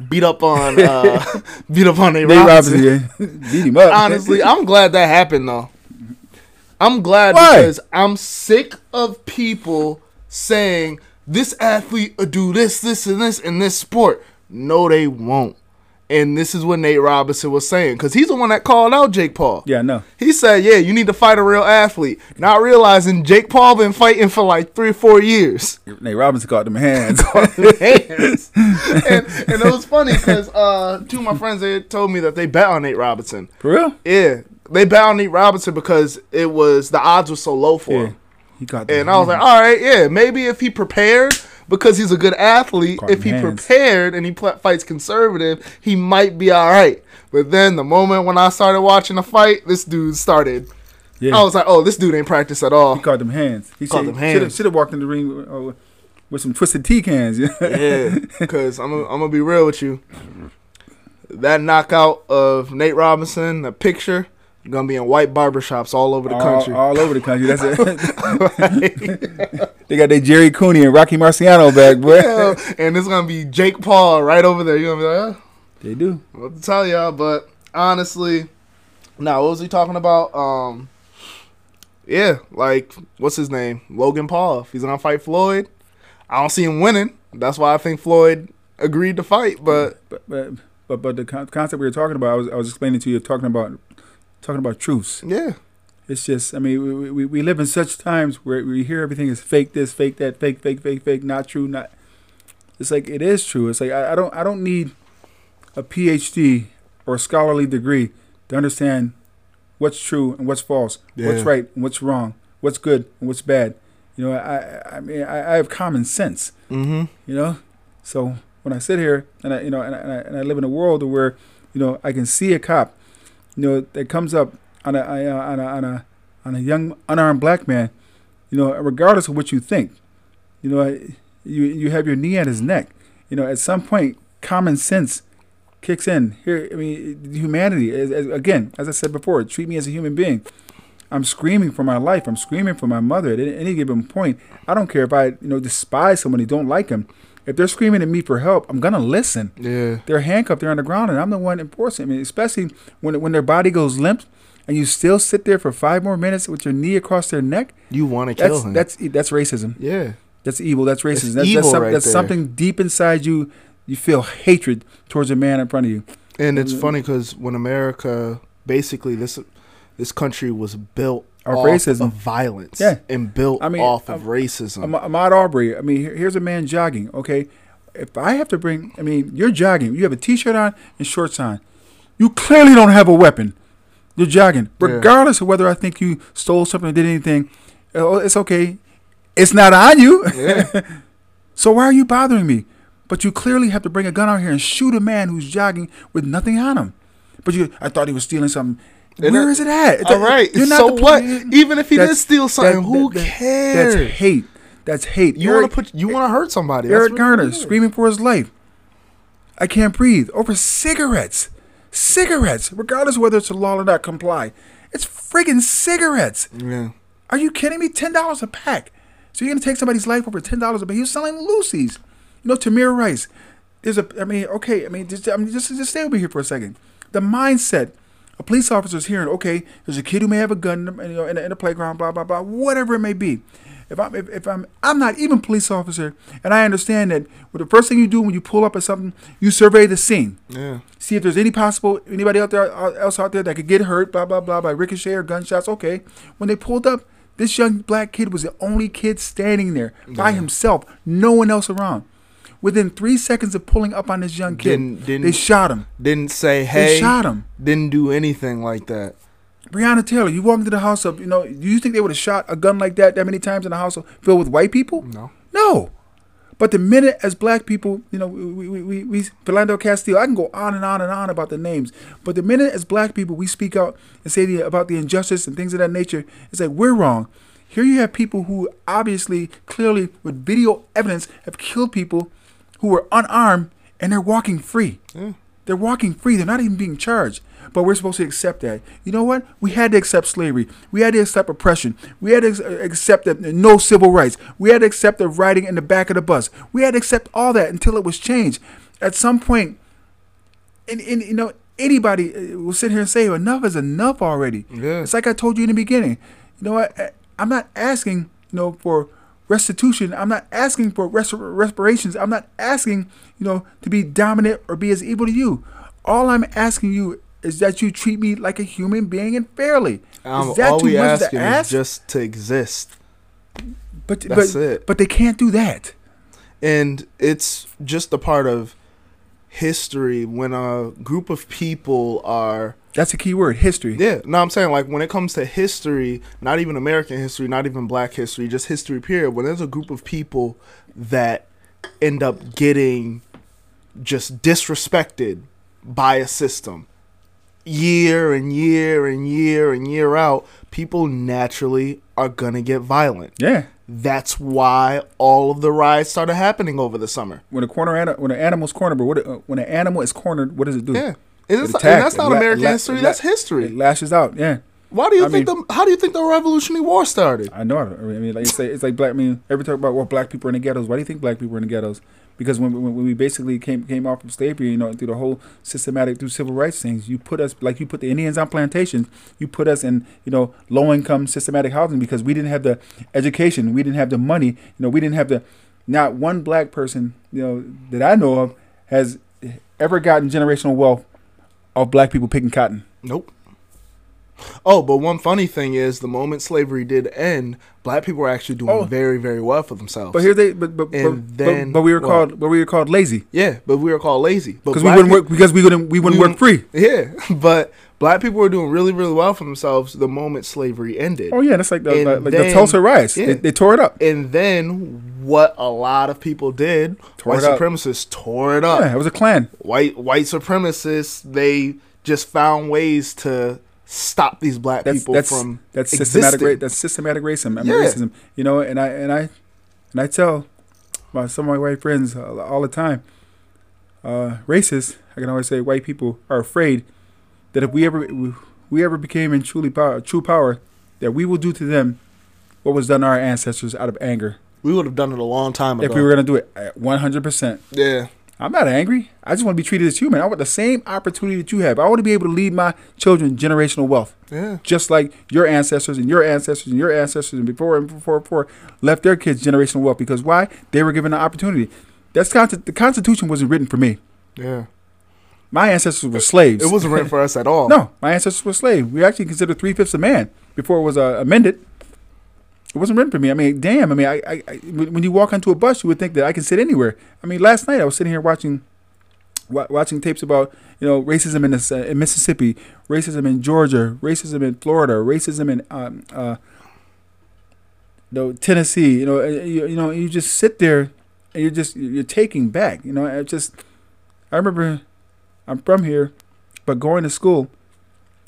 beat up on uh, beat up on Nate Nate Robinson. Robinson, yeah. beat him up. Honestly, I'm glad that happened though. I'm glad Why? because I'm sick of people saying this athlete will do this, this, and this in this sport. No, they won't. And this is what Nate Robinson was saying because he's the one that called out Jake Paul. yeah, no. He said, "Yeah, you need to fight a real athlete." Not realizing Jake Paul been fighting for like three or four years. Nate Robinson caught them hands. hands. and, and it was funny because uh, two of my friends they told me that they bet on Nate Robinson. For real? Yeah, they bet on Nate Robinson because it was the odds were so low for Yeah. him. He them And I was like, all right, yeah, maybe if he prepared because he's a good athlete, if he hands. prepared and he fights conservative, he might be all right. But then the moment when I started watching the fight, this dude started. yeah. I was like, oh, this dude ain't practiced at all. he caught them hands. He Caught them hands. should have walked in the ring with, uh, with some twisted tea cans. Yeah. Yeah, because I'm, I'm gonna be real with you. That knockout of Nate Robinson, the picture, gonna be in white barbershops all over the all, country. all over the country. That's it. they got their Gerry Cooney and Rocky Marciano back, boy. Yeah, and it's gonna be Jake Paul right over there. You're gonna be like, oh, They do. what to tell y'all, but honestly, now what was he talking about? Um, yeah, like what's his name? Logan Paul. If he's gonna fight Floyd, I don't see him winning. That's why I think Floyd agreed to fight. But But but but, but the concept we were talking about, I was, I was explaining to you, talking about talking about truths. yeah, It's just, I mean, we, we, we live in such times where we hear everything is fake this, fake that, fake, fake, fake, fake, not true, not. It's like it is true. It's like I, I don't I don't need a PhD or a scholarly degree to understand what's true and what's false, what's right and what's wrong, what's good and what's bad. You know, I I, I mean I, I have common sense. mm-hmm. You know, so when I sit here and I you know and I, and I live in a world where you know I can see a cop, you know, that comes up on a on a on a, on a, young unarmed black man, you know, regardless of what you think, you know, you you have your knee at his neck. You know, at some point, common sense kicks in. Here, I mean, humanity. As, as, again, as I said before, treat me as a human being. I'm screaming for my life. I'm screaming for my mother at any, given point. I don't care if I, you know, despise somebody, don't like them. If they're screaming at me for help, I'm gonna listen. yeah, They're handcuffed. They're on the ground, and I'm the one enforcing. I mean, especially when when their body goes limp, and you still sit there for five more minutes with your knee across their neck. you want to kill That's him. that's that's racism. yeah, That's evil. That's racism. It's that's evil that's, some- right that's something deep inside you. You feel hatred towards a man in front of you. and it's Mhm. funny because when America, basically this this country was built Off racism. of violence, Yeah. and built I mean, off of um, racism. Ahmaud Arbery. I mean, here, here's a man jogging. Okay, if I have to bring, I mean, you're jogging. You have a t-shirt on and shorts on. You clearly don't have a weapon. You're jogging, Yeah. regardless of whether I think you stole something or did anything. uh, It's okay. It's not on you. yeah, So why are you bothering me? But you clearly have to bring a gun out here and shoot a man who's jogging with nothing on him. But you, I thought he was stealing something. Where it at? It's All right. you're not So the what? Even if he did steal something, who That's cares? That's hate. That's hate. You want to put? You want to hurt somebody? Eric Garner is. screaming for his life. I can't breathe over cigarettes. Cigarettes, regardless of whether it's a law or not, comply. It's friggin' cigarettes. Yeah. Are you kidding me? Ten dollars a pack. So you're gonna take somebody's life over ten dollars a pack? He was selling loosies. You know, Tamir Rice. There's a. I mean, okay. I mean, just I mean, just just stay over here for a second. The mindset. A police officer is hearing, okay, there's a kid who may have a gun, in the- you know, in the, in the playground, blah blah blah, whatever it may be. If I'm if, if I'm I'm not even a police officer, and I understand that. Well, the first thing you do when you pull up at something, you survey the scene Yeah. see if there's any possible anybody out there uh, else out there that could get hurt, blah blah blah, by ricochet or gunshots. Okay, when they pulled up, this young black kid was the only kid standing there by Yeah. himself, no one else around. Within three seconds of pulling up on this young kid, Didn't- didn't- they shot him. Didn't say hey. They shot him. Didn't do anything like that. Breonna Taylor, you walk into the house of, you know, do you think they would have shot a gun like that that many times in a house filled with white people? No. No. But the minute as black people, you know, we, we, we, we Philando Castile, I can go on and on and on about the names. But the minute as black people we speak out and say the, about the injustice and things of that nature, it's like we're wrong. Here you have people who obviously, clearly, with video evidence, have killed people who were unarmed and they're walking free. Yeah. They're walking free. They're not even being charged. But we're supposed to accept that. You know what? We had to accept slavery. We had to accept oppression. We had to accept that no civil rights. We had to accept the riding in the back of the bus. We had to accept all that until it was changed. At some point, and, and you know, anybody uh, will sit here and say enough is enough already. Yeah. It's like I told you in the beginning. You know what? I'm not asking, you know, for restitution. I'm not asking for res- respirations. I'm not asking, you know, to be dominant or be as evil to you. All I'm asking you is that you treat me like a human being and fairly. Um, is that all too we much asking to ask? just to exist, but that's but, it. but they can't do that. and it's just a part of history when a group of people are That's a key word, history. Yeah, no, I'm saying like when it comes to history, not even American history, not even Black history, just history period. When there's a group of people that end up getting just disrespected by a system, year and year and year and year out, people naturally are gonna get violent. Yeah. That's why all of the riots started happening over the summer. When a corner when an animal's cornered, but what uh, when an animal is cornered, what does it do? Yeah, and, and that's not la- American la- history. it That's history. It lashes out. Yeah. Why do you I think mean- the How do you think the Revolutionary War started? I know. I mean, like you say, it's like black. I mean, every talk about well, black people are in the ghettos. Why do you think black people are in the ghettos? Because when, when, when we basically came came off of slavery, you know, through the whole systematic through civil rights things, you put us like you put the Indians on plantations. You put us in you know low income systematic housing because we didn't have the education, we didn't have the money, you know, we didn't have the. Not one black person, you know, that I know of has ever gotten generational wealth of black people picking cotton. Nope. Oh, but one funny thing is, the moment slavery did end, black people were actually doing Oh. very, very well for themselves. But here they, but but, And but, then but, but we were what? called, but we were called lazy yeah, but we were called lazy because we wouldn't work because we wouldn't we wouldn't we work free. Yeah, but black people were doing really, really well for themselves the moment slavery ended. Oh yeah, that's like the And like, like the then- Tulsa riots. yeah. They, they tore it up. And then what a lot of people did, Tore white it up. supremacists tore it up. Yeah, it was a Klan. White white supremacists, they just found ways to stop these black That's people that's from that's systematic ra- that's systematic racism. I mean, Yeah. racism. You know, and I and I and I tell my some of my white friends all, all the time. Uh, racists, I can always say, white people are afraid that if we ever we ever became in truly power, true power, that we will do to them what was done to our ancestors out of anger. We would have done it a long time ago. If we were gonna do it, uh, one hundred percent. yeah. I'm not angry. I just want to be treated as human. I want the same opportunity that you have. I want to be able to leave my children generational wealth, Yeah. just like your ancestors and your ancestors and your ancestors and before and before before left their kids generational wealth. Because why? They were given the opportunity. That's the Constitution wasn't written for me. Yeah. My ancestors were slaves. It wasn't written for us at all. no, my ancestors were slaves. We actually considered three fifths a man before it was uh, amended. It wasn't written for me. I mean, damn. I mean, I, I, I when you walk onto a bus, you would think that I can sit anywhere. I mean, last night I was sitting here watching, wa- watching tapes about you know racism in, this, uh, in Mississippi, racism in Georgia, racism in Florida, racism in um, uh, no Tennessee. You know, uh, you, you know, you just sit there and you're just you're taking back. You know, I just I remember I'm from here, but going to school,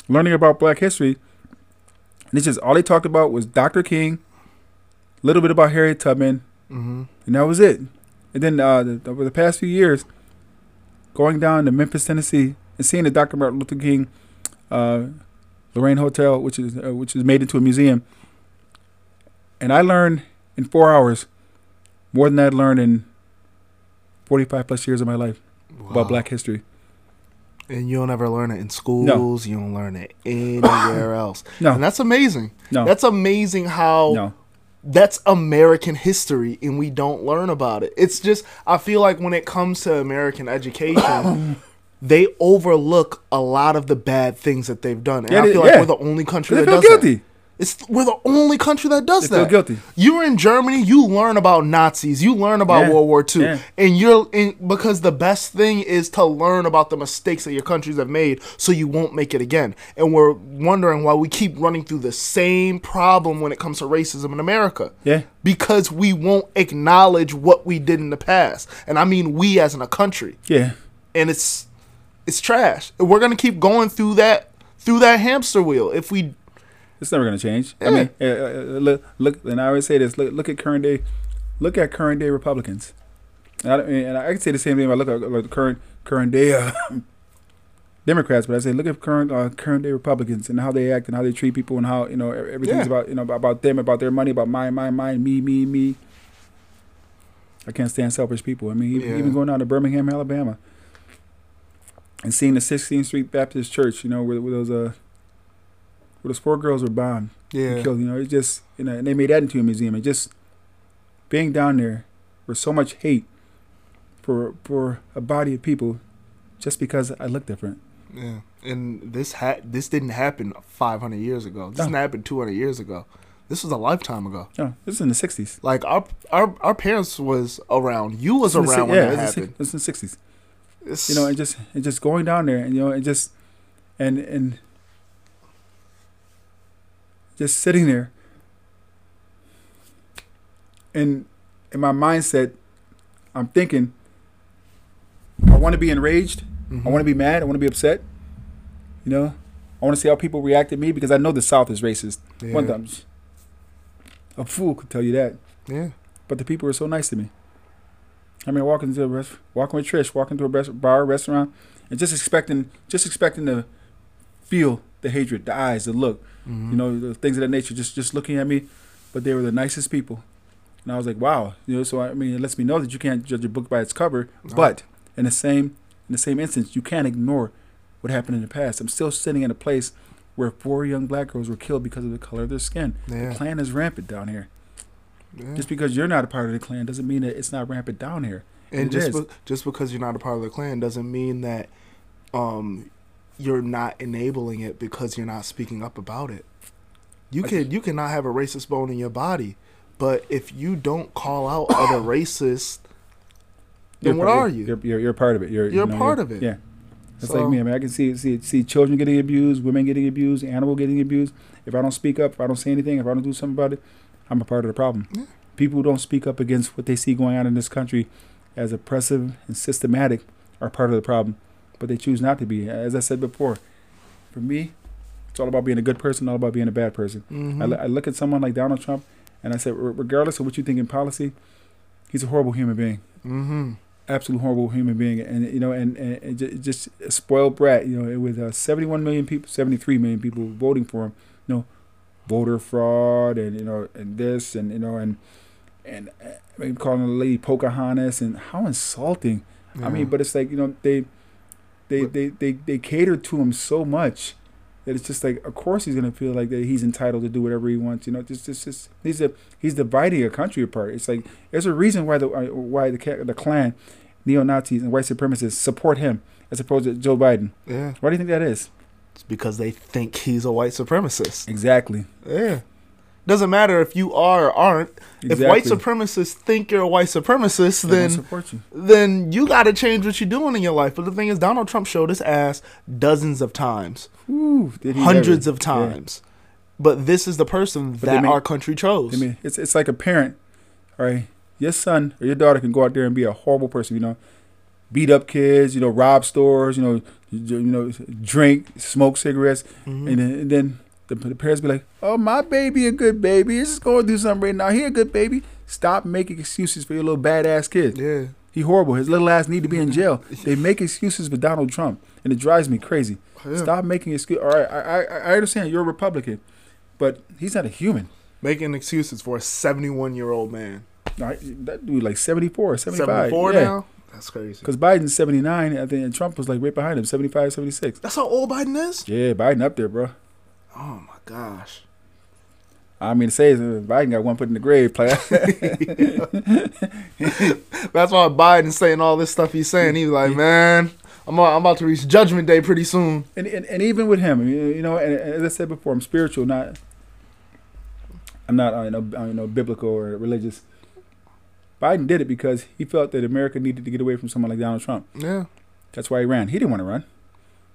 learning about Black history, and it's just all they talked about was Dr. King, a little bit about Harriet Tubman, Mm-hmm. and that was it. And then uh, the, over the past few years, going down to Memphis, Tennessee, and seeing the Dr. Martin Luther King uh, Lorraine Hotel, which is uh, which is made into a museum, and I learned in four hours more than I'd learned in forty-five plus years of my life about Black history. And you don't ever learn it in schools. You don't learn it anywhere else. No. And that's amazing. No, That's amazing how no, that's American history and we don't learn about it. It's just I feel like when it comes to American education, they overlook a lot of the bad things that they've done. And Yeah, I feel like yeah. we're the only country they that feel does guilty. that. It's we're the only country that does They that. feel guilty. You're in Germany, you learn about Nazis, you learn about Yeah, World War II, yeah. and you're in because the best thing is to learn about the mistakes that your countries have made, so you won't make it again. And we're wondering why we keep running through the same problem when it comes to racism in America Yeah, because we won't acknowledge what we did in the past, and I mean we as in a country, yeah. and it's it's trash. We're gonna keep going through that through that hamster wheel if we It's never gonna change. I mean, uh, uh, look, look, and I always say this: look, look at current day, look at current day Republicans. And I, and I can say the same thing. If I look at like, the current current day uh, Democrats, but I say look at current uh, current day Republicans and how they act and how they treat people and how you know everything's Yeah. about you know about, about them, about their money, about mine, mine, mine, me, me, me. I can't stand selfish people. I mean, even, Yeah. even going down to Birmingham, Alabama, and seeing the 16th Street Baptist Church, you know, where, where those uh, where those four girls were bombed yeah and killed. You know, it's just you know, and they made that into a museum. And just being down there with so much hate for for a body of people, just because I look different. Yeah, and this ha- this didn't happen 500 years ago. This No. didn't happen 200 years ago. This was a lifetime ago. No, this is in the '60s. Like our our our parents was around. You was the around si- when yeah, that it's the happened. si- It's in the '60s. It's, You know, and just and just going down there, and you know, and just and and just sitting there, and in my mindset, I'm thinking, I want to be enraged. Mhm. I want to be mad. I want to be upset. You know, I want to see how people react to me because I know the South is racist. yeah. One time, a fool could tell you that. Yeah, But the people were so nice to me. I mean, walking to a rest, walking with Trish, walking to a rest, bar, restaurant, and just expecting, just expecting to feel the hatred, the eyes, the look, Mhm. you know, the things of that nature. Just, just looking at me, but they were the nicest people, and I was like, wow, you know. So I mean, it lets me know that you can't judge a book by its cover, No. but in the same, in the same instance, you can't ignore what happened in the past. I'm still sitting in a place where four young black girls were killed because of the color of their skin. yeah, The Klan is rampant down here. yeah. Just because you're not a part of the Klan doesn't mean that it's not rampant down here. and it just be- just because you're not a part of the clan doesn't mean that um you're not enabling it because you're not speaking up about it. You can you cannot have a racist bone in your body, but if you don't call out other racists, then You're what part- are you? You're, you're, you're part of it. You're, You're you a know, part of it. Yeah. That's So- like me. I mean, I can see see see children getting abused, women getting abused, animal getting abused. If I don't speak up, if I don't say anything, if I don't do something about it, I'm a part of the problem. Yeah. People who don't speak up against what they see going on in this country as oppressive and systematic are part of the problem, but they choose not to be. As I said before, for me, it's all about being a good person, all about being a bad person. Mhm. I, I look at someone like Donald Trump, and I said, "Re- regardless of what you think in policy, he's a horrible human being Mhm. absolute horrible human being, and you know, and, and, and ju- just a spoiled brat. You know, with uh, 71 million people, 73 million people voting for him. You know, voter fraud, and you know, and this, and you know, and and uh, maybe calling the lady Pocahontas, and how insulting. I mean, but it's like you know, they they they they they cater to him so much. That it's just like, of course, he's gonna feel like that he's entitled to do whatever he wants. You know, just, just, just he's a he's dividing a country apart. It's like there's a reason why the uh, why the the Klan, neo Nazis and white supremacists support him as opposed to Joe Biden. yeah, Why do you think that is? it's because they think he's a white supremacist. Exactly. Yeah. Doesn't matter if you are or aren't. Exactly. If white supremacists think you're a white supremacist, They then you. then you got to change what you're doing in your life. But the thing is, Donald Trump showed his ass dozens of times, Ooh, hundreds ever. of times. But this is the person But that our country chose. I mean, it's it's like a parent, all right, your son or your daughter can go out there and be a horrible person. You know, beat up kids. You know, rob stores. You know, you, you know, drink, smoke cigarettes, Mhm. and then, and then the, the parents be like, "Oh, my baby, a good baby. He's just going through something right now. He a good baby." Stop making excuses for your little badass kid. yeah. He horrible. His little ass need to be in jail. They make excuses for Donald Trump, and it drives me crazy. Oh, yeah. Stop making excuses. All right, I, I I understand you're a Republican, but he's not a human. Making excuses for a 71 year old man. All right, that dude like 74, 75. 74 yeah. now? That's crazy. Because Biden's 79, I think, and Trump was like right behind him, 75, 76. That's how old Biden is? Yeah, Biden up there, bro. Oh my gosh. I mean, to say is, Biden got one foot in the grave. Player. That's why Biden's saying all this stuff he's saying. He's like, man, I'm, a- I'm about to reach Judgment Day pretty soon. and, and and even with him, you know, and, and as I said before, I'm spiritual, not. I'm not, you know, you know, biblical or religious. Biden did it because he felt that America needed to get away from someone like Donald Trump. Yeah. That's why he ran. He didn't want to run.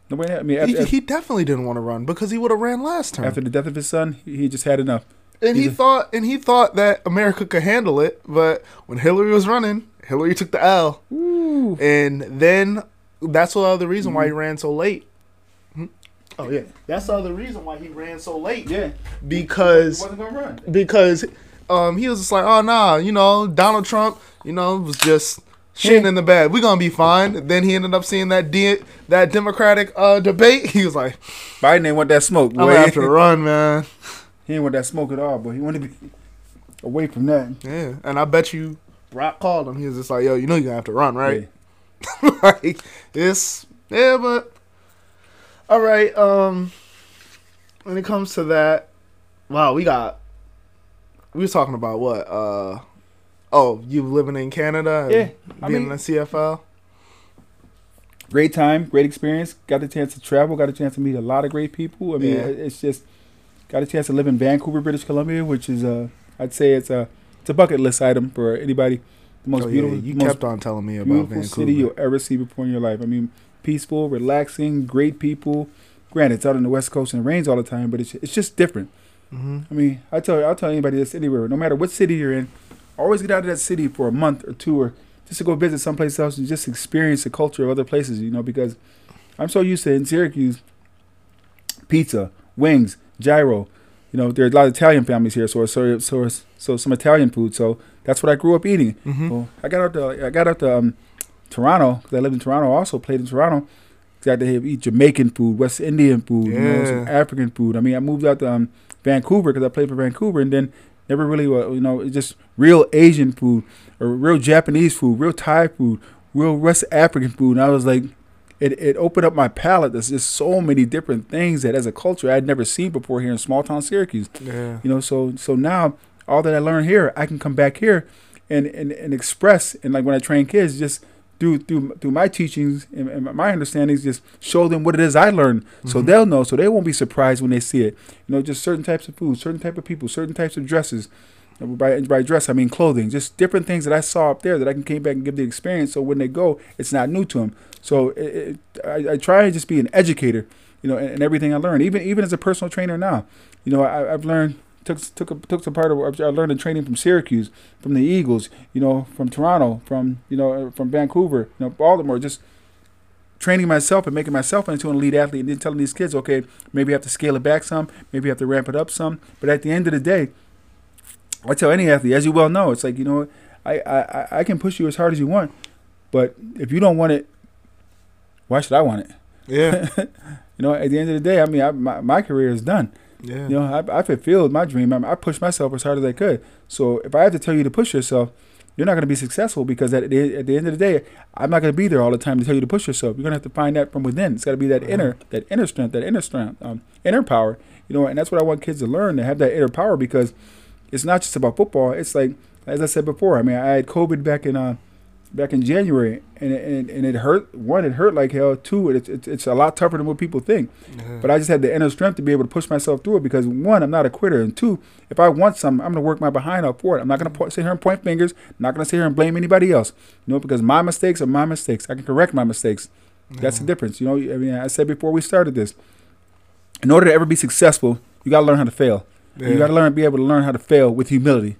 Nobody. I mean, He, after, he definitely didn't want to run because he would have ran last time. after the death of his son, he, he just had enough. and he he's a- thought and he thought that America could handle it, but when Hillary was running, Hillary took the L. Ooh. And then that's the other reason why he Mm-hmm. ran so late. Hmm? Oh yeah, that's the other reason why he ran so late. Yeah. Because wasn't gonna run. because um he was just like, oh nah, you know, Donald Trump, you know, was just shitting in the bed. We're gonna be fine. Then he ended up seeing that de- that Democratic uh debate. He was like, Biden ain't want that smoke. I'm Boy. gonna have to run, man. he ain't want that smoke at all, but he wanted to be away from that. Yeah, and I bet you Barack called him. He was just like, yo, you know you're gonna have to run, right? Yeah. like it's yeah, but all right. Um, when it comes to that, wow, we got. We was talking about what? Uh, oh, you living in Canada? And Yeah, I being mean- in the CFL. Great time, great experience. Got the chance to travel. Got a chance to meet a lot of great people. I mean, Yeah. it's just got a chance to live in Vancouver, British Columbia, which is uh, I'd say it's a it's a bucket list item for anybody. The most Oh, yeah, beautiful, you most kept on telling me about beautiful Vancouver. city you'll ever see before in your life. I mean, peaceful, relaxing, great people. Granted, it's out on the west coast and it rains all the time, but it's it's just different. hmm I mean, I tell I'll tell anybody this anywhere, no matter what city you're in, always get out of that city for a month or two, or just to go visit someplace else and just experience the culture of other places. You know, because I'm so used to in Syracuse, pizza, wings, gyro. You know, there are a lot of Italian families here, so so so so some Italian food. So that's what I grew up eating. hmm Well, I got out to I got out to um, Toronto because I lived in Toronto. Also played in Toronto. Got to eat Jamaican food, West Indian food, you know, some African food. I mean, I moved out to um, Vancouver because I played for Vancouver, and then never really, uh, you know, it's just real Asian food or real Japanese food, real Thai food, real West African food. And I was like, it, it opened up my palate. There's just so many different things that as a culture I'd never seen before here in small town Syracuse. Yeah. You know, so so now all that I learned here, I can come back here and and, and express and like when I train kids, just through through through my teachings and, and my understandings, just show them what it is I learned, so Mhm. they'll know, so they won't be surprised when they see it. You know, just certain types of food, certain type of people, certain types of dresses. By, by dress, I mean clothing. Just different things that I saw up there that I can came back and give the experience. So when they go, it's not new to them. So it, it, I, I try and just be an educator, you know, in, in everything I learned Even even as a personal trainer now, you know, I, I've learned took took a, took some part of I learned in training from Syracuse, from the Eagles, you know, from Toronto, from you know, uh, from Vancouver, you know, Baltimore, just training myself and making myself into an elite athlete, and then telling these kids, okay, maybe you have to scale it back some, maybe you have to ramp it up some, but at the end of the day, I tell any athlete, as you well know, it's like you know, I I I- I can push you as hard as you want, but if you don't want it, why should I want it? Yeah. You know, at the end of the day, I mean, I, my my career is done. Yeah. You know, I, I fulfilled my dream. I, I pushed myself as hard as I could. So if I have to tell you to push yourself, you're not going to be successful because at the, at the end of the day, I'm not going to be there all the time to tell you to push yourself. You're going to have to find that from within. It's got to be that Mhm. inner, that inner strength, that inner strength, um, inner power. You know, and that's what I want kids to learn to have that inner power because it's not just about football. It's like, as I said before, I mean, I had COVID back in uh, back in January, and it, and, and it hurt. One, it hurt like hell. Two, it's, it's it's a lot tougher than what people think. Yeah. But I just had the inner strength to be able to push myself through it because one, I'm not a quitter, and two, if I want something, I'm gonna work my behind up for it. I'm not gonna po- sit here and point fingers. not gonna sit here and blame anybody else. You know, because my mistakes are my mistakes. I can correct my mistakes. That's the difference. You know, I mean, I said before we started this. In order to ever be successful, you gotta learn how to fail. And You gotta learn, be able to learn how to fail with humility.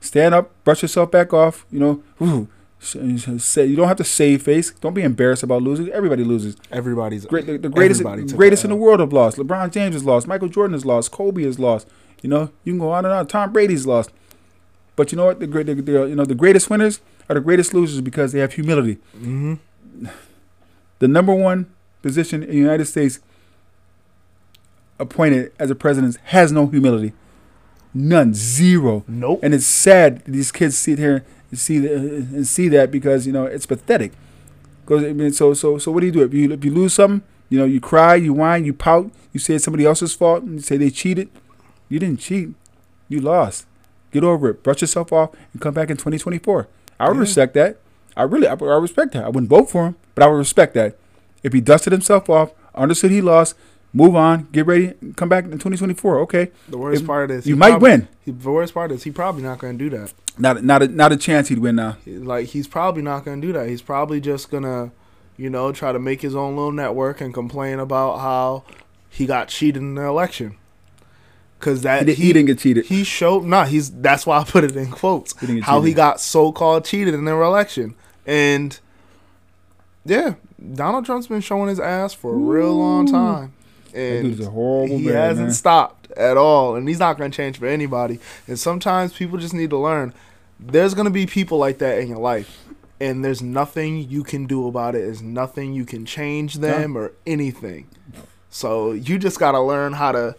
stand up, brush yourself back off. You know, say you don't have to save face. Don't be embarrassed about losing. Everybody loses. Everybody's Great, the, the greatest, greatest in the world have lost. LeBron James has lost. Michael Jordan has lost. Kobe has lost. You know, you can go on and on. Tom Brady's lost. But you know what? The great, the, the, you know, the greatest winners are the greatest losers because they have humility. Mm-hmm. The number one position in the United States appointed as a president has no humility. None, zero. Nope. And it's sad that these kids sit here see the, and see that because you know it's pathetic. Because I mean, so so so what do you do if you if you lose something? You know, you cry, you whine, you pout, you say it's somebody else's fault, and you say they cheated. You didn't cheat, you lost. Get over it. Brush yourself off and come back in 2024. I would Yeah. respect that. I really, I, I respect that. I wouldn't vote for him, but I would respect that. If he dusted himself off, understood he lost, move on, get ready, come back in 2024. Okay, The worst If- part is you might probably- win. He, the worst part is he probably not going to do that. Not not a, not a chance he'd win now. Like he's probably not going to do that. He's probably just gonna, you know, try to make his own little network and complain about how he got cheated in the election. Cause He, that did, he didn't get cheated. he showed nah he's that's why I put it in quotes He how he got so called cheated in the election and yeah Donald Trump's been showing his ass for a real long Ooh. Time That and a horrible man. he man, hasn't man. stopped at all and he's not going to change for anybody. And sometimes people just need to learn. There's going to be people like that in your life and there's nothing you can do about it. There's nothing you can change them or anything. So you just got to learn how to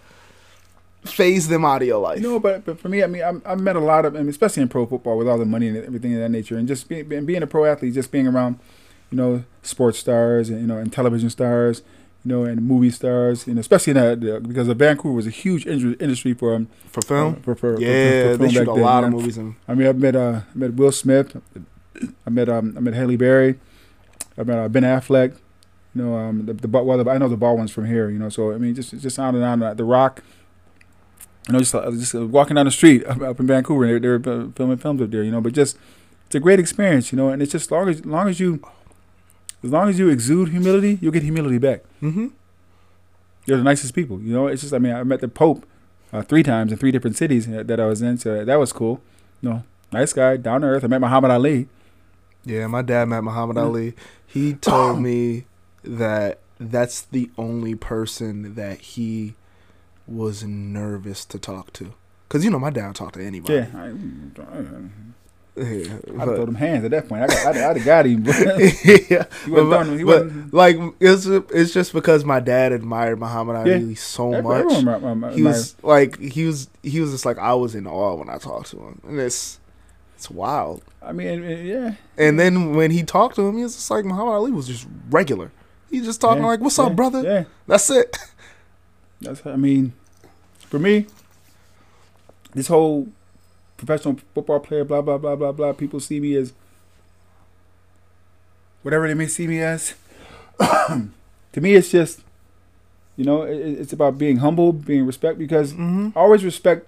phase them out of your life. Know, but but for me, I mean, I'm, I've met a lot of, I mean, especially in pro football with all the money and everything of that nature, and just being being being a pro athlete, just being around, you know, sports stars and you know, and television stars, you know, and movie stars, you know, especially in that because Vancouver was a huge industry industry for um for film for, for, for- Yeah, for, for they film shoot back a then, lot you of movies. I mean, I've met uh, I met Will Smith, I met um, I met Halle Berry, I met uh, Ben Affleck. You know, um, the, the well, the, I know the ball one's from here. You know, so I mean, just just on and on. Uh, the Rock. You know, just uh, just uh, walking down the street up, up in Vancouver, and they, they were uh, filming films up there. You know, but just it's a great experience. You know, and it's just long as long as you, as long as you exude humility, you'll get humility back. Mm-hmm. You're the nicest people. You know, it's just I mean, I met the Pope uh, three times in three different cities that that I was in, so that was cool. You know, nice guy, down to earth. I met Muhammad Ali. Yeah, my dad met Muhammad Yeah. Ali. He told me that that's the only person that he was nervous to talk to. Cause you know my dad talked to anybody. Yeah, I, Yeah, I'd throw them hands at that point. I got, I'd, have got him. but yeah, he wasn't but, done. He but, wasn't. like it's it's just because my dad admired Muhammad Yeah. Ali so Every- much. everyone admi- admi- he was like he was he was just like I was in awe when I talked to him, and it's it's wild. I mean, yeah. And then when he talked to him, he was just like Muhammad Ali was just regular. He just talking yeah, like, "What's yeah, up, brother?" Yeah, That's it. that's. I mean, for me, this whole professional football player, blah blah blah blah blah. People see me as whatever they may see me as. to me, it's just, you know, it, it's about being humble, being respect. Because Mm-hmm. I always respect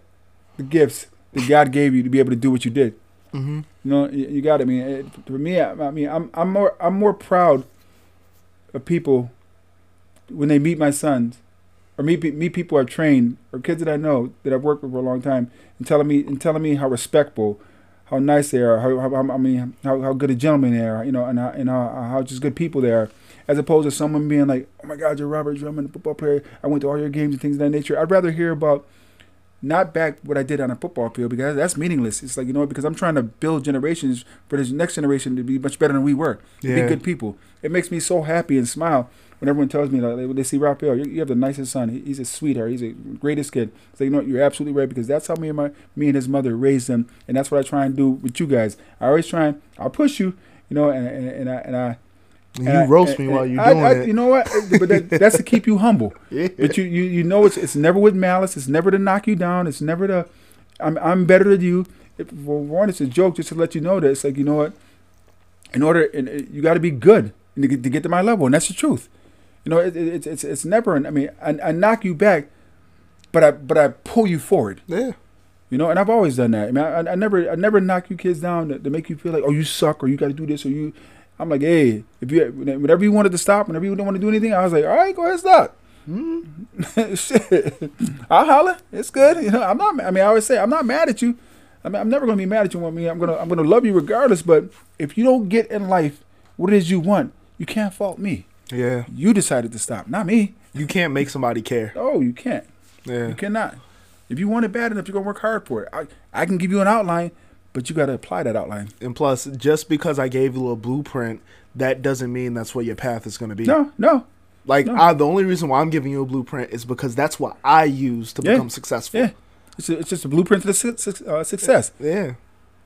the gifts that God gave you to be able to do what you did. Mm-hmm. You know, you, you got it. I mean, it, for me, I, I mean, I'm I'm more I'm more proud of people when they meet my sons, or meet pe- meet people I've trained, or kids that I know that I've worked with for a long time, and telling me and telling me how respectful, how nice they are, how, how, how I mean how, how good a gentleman they are, you know, and how, and how, how just good people they are, as opposed to someone being like, oh my God, you're Robert Drummond, football player. I went to all your games and things of that nature. I'd rather hear about not back what I did on a football field because that's meaningless. It's like you know because I'm trying to build generations for this next generation to be much better than we were, to Yeah. be good people. It makes me so happy and smile when everyone tells me like when they see Raphael, you, you have the nicest son. He, he's a sweetheart. He's a greatest kid. So you know what? You're absolutely right because that's how me and my me and his mother raised him, and that's what I try and do with you guys. I always try and I'll push you, you know, and and, and I and I. You I- roast and- me while you're doing I- it. You know what? But that, that's to keep you humble. yeah. But you, you, you know it's it's never with malice. It's never to knock you down. It's never to I'm I'm better than you. If, for one, it's a joke just to let you know that it's like you know what. In order, and you got to be good to get, to get to my level, and that's the truth. You know, it, it, it's it's it's never. I mean, I, I knock you back, but I but I pull you forward. yeah. You know, and I've always done that. I mean, I, I never I never knock you kids down to, to make you feel like oh you suck or you got to do this or you. I'm like, hey, if you whenever you wanted to stop, whenever you didn't want to do anything, I was like, all right, go ahead, stop. Hmm. Shit, I'll holler. It's good. You know, I'm not. I mean, I always say I'm not mad at you. I mean, I'm never gonna be mad at you. I mean, I'm gonna I'm gonna love you regardless. But if you don't get in life what it is you want, you can't fault me. Yeah. You decided to stop, not me. You can't make somebody care. Oh, you can't. Yeah. You cannot. If you want it bad enough, you're gonna work hard for it. I, I can give you an outline, but you gotta apply that outline. And plus, just because I gave you a blueprint, that doesn't mean that's what your path is going to be. No, no, Like, no. I, the only reason why I'm giving you a blueprint is because that's what I use to Yeah. become successful. yeah. It's, a, it's just a blueprint to the su- su- uh, success. Yeah.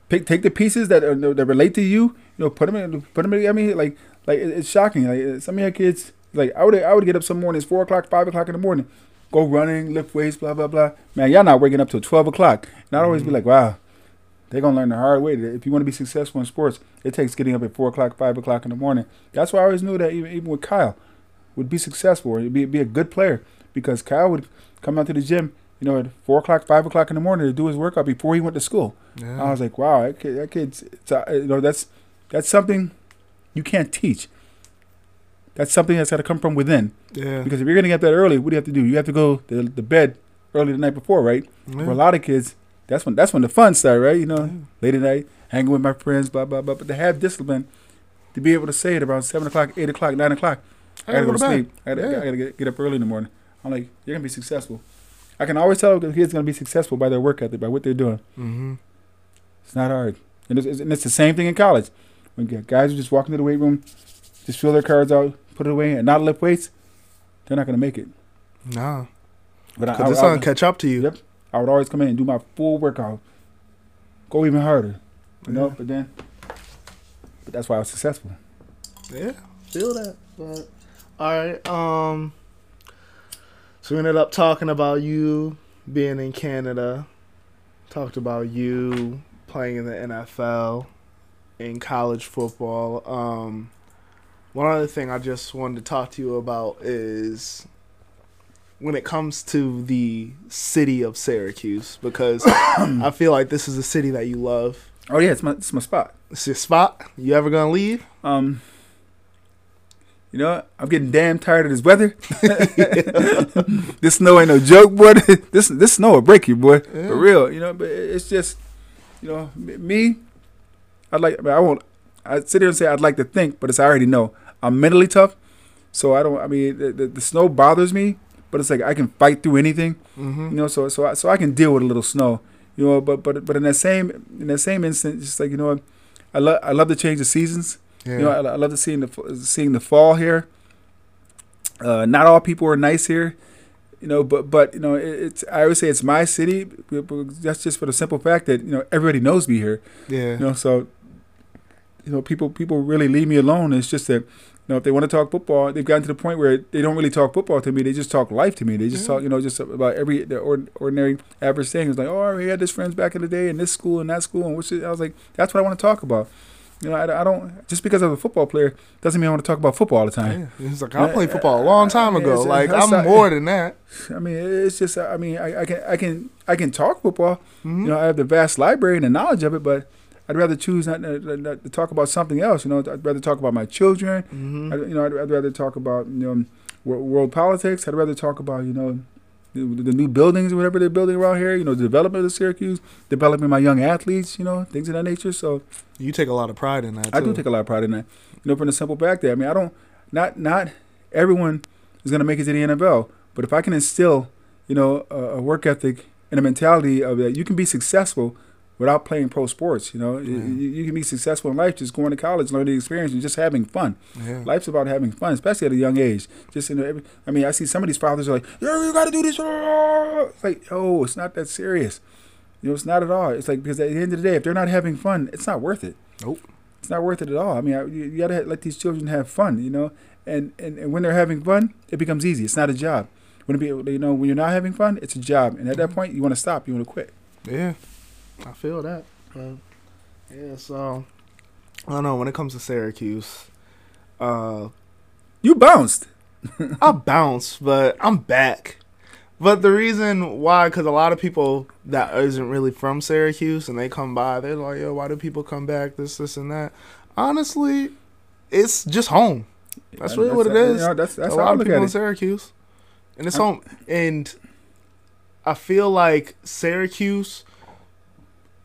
Pick, take the pieces that are, that relate to you. You know, put them in. Put them in. I mean, like, like it- it's shocking. Like some of your kids, like I would, I would get up some mornings, four o'clock, five o'clock in the morning, go running, lift weights, blah blah blah. Man, y'all not waking up till twelve o'clock. And I'd always be like, wow, they're gonna learn the hard way. If you want to be successful in sports, it takes getting up at four o'clock, five o'clock in the morning. That's why I always knew that even even with Kyle, would be successful or be be a good player because Kyle would come out to the gym. You know, at four o'clock, five o'clock in the morning to do his workout before he went to school. Yeah. I was like, wow, that kid, that kid's, it's, uh, you know, that's that's something you can't teach. That's something that's got to come from within. yeah. Because if you're gonna get that early, what do you have to do? You have to go to the bed early the night before, right? Yeah. For a lot of kids, that's when that's when the fun starts, right? You know, Yeah. late at night, hanging with my friends, blah blah blah. But to have discipline, to be able to say it around seven o'clock, eight o'clock, nine o'clock, I gotta go to sleep. I gotta, Yeah. I gotta get, get up early in the morning. I'm like, you're gonna be successful. I can always tell the kid's gonna be successful by their work ethic, by what they're doing. Mm-hmm. It's not hard. And it's, it's- and it's the same thing in college. When guys who just walk into the weight room, just fill their cards out, put it away, and not lift weights, they're not going to make it. Nah. But I, I, I, to catch up to you. Yep. I would always come in and do my full workout, go even harder. You know, but then, but that's why I was successful. Yeah, feel that. But all right. Um. So we ended up talking about you being in Canada. Talked about you playing in the NFL, in college football. Um. One other thing I just wanted to talk to you about is when it comes to the city of Syracuse, because I feel like this is a city that you love. Oh yeah, it's my it's my spot. It's your spot. You ever gonna leave? Um, you know, what? I'm getting damn tired of this weather. this snow ain't no joke, boy. this this snow will break you, boy. Yeah. For real, you know. But it's just, you know, me. I'd like. I, won't. I sit here and say I'd like to think, but it's I already know I'm mentally tough. So I don't. I mean, the, the, the snow bothers me, but it's like I can fight through anything. Mm-hmm. You know, so so I, so I can deal with a little snow. You know, but but but in that same in that same instant, just like you know, I love I love to change of seasons. Yeah. You know, I, I love to seeing the seeing the fall here. Uh, not all people are nice here, you know, but but you know, it, it's I always say it's my city. That's just for the simple fact that you know everybody knows me here. yeah. You know, so you know people people really leave me alone. It's just that you know if they want to talk football, they've gotten to the point where they don't really talk football to me. They just talk life to me. They just Yeah. talk you know just about every the ordinary average thing. It's like oh we had this friends back in the day in this school and that school and which I was like that's what I want to talk about. You know, I, I don't just because I'm a football player doesn't mean I want to talk about football all the time. Yeah. He's like, I played football a long time ago. it's- Like, I'm not- more than that. I mean, it's just I mean I, I can I can I can talk football. Mhm. You know, I have the vast library and the knowledge of it, but I'd rather choose not, not, not to talk about something else. You know, I'd rather talk about my children. Mhm. I, you know, I'd, I'd rather talk about you know world, world politics. I'd rather talk about you know the, the new buildings or whatever they're building around here. You know, the development of Syracuse, developing my young athletes. You know, things of that nature. So You take a lot of pride in that. I do take a lot of pride in that. You know, from the simple fact that I mean, I don't not not everyone is going to make it to the NFL, but if I can instill, you know, a, a work ethic and a mentality of that you can be successful without playing pro sports. You know, You- Yeah. you, you can be successful in life just going to college, learning experience, and just having fun. Yeah. Life's about having fun, especially at a young age. Just you know, every, I mean, I see some of these fathers are like, "Yo, you got to do this." ah." It's like, oh, it's not that serious. You know, it's not at all. It's like because at the end of the day, if they're not having fun, it's not worth it. Nope. It's not worth it at all. I mean, I, you, you got to let these children have fun. You know, and, and and when they're having fun, it becomes easy. It's not a job. When it be, you know, when you're not having fun, it's a job, and at that point, you want to stop. You want to quit. Yeah. I feel that. But yeah, so I don't know. When it comes to Syracuse, uh, You bounced. I bounce, but I'm back. But the reason why, because a lot of people that isn't really from Syracuse and they come by, they're like, yo, why do people come back? This, this, and that. Honestly, it's just home. That's really what it is. that's that's a lot of people in. Syracuse, and it's I'm- home. And I feel like Syracuse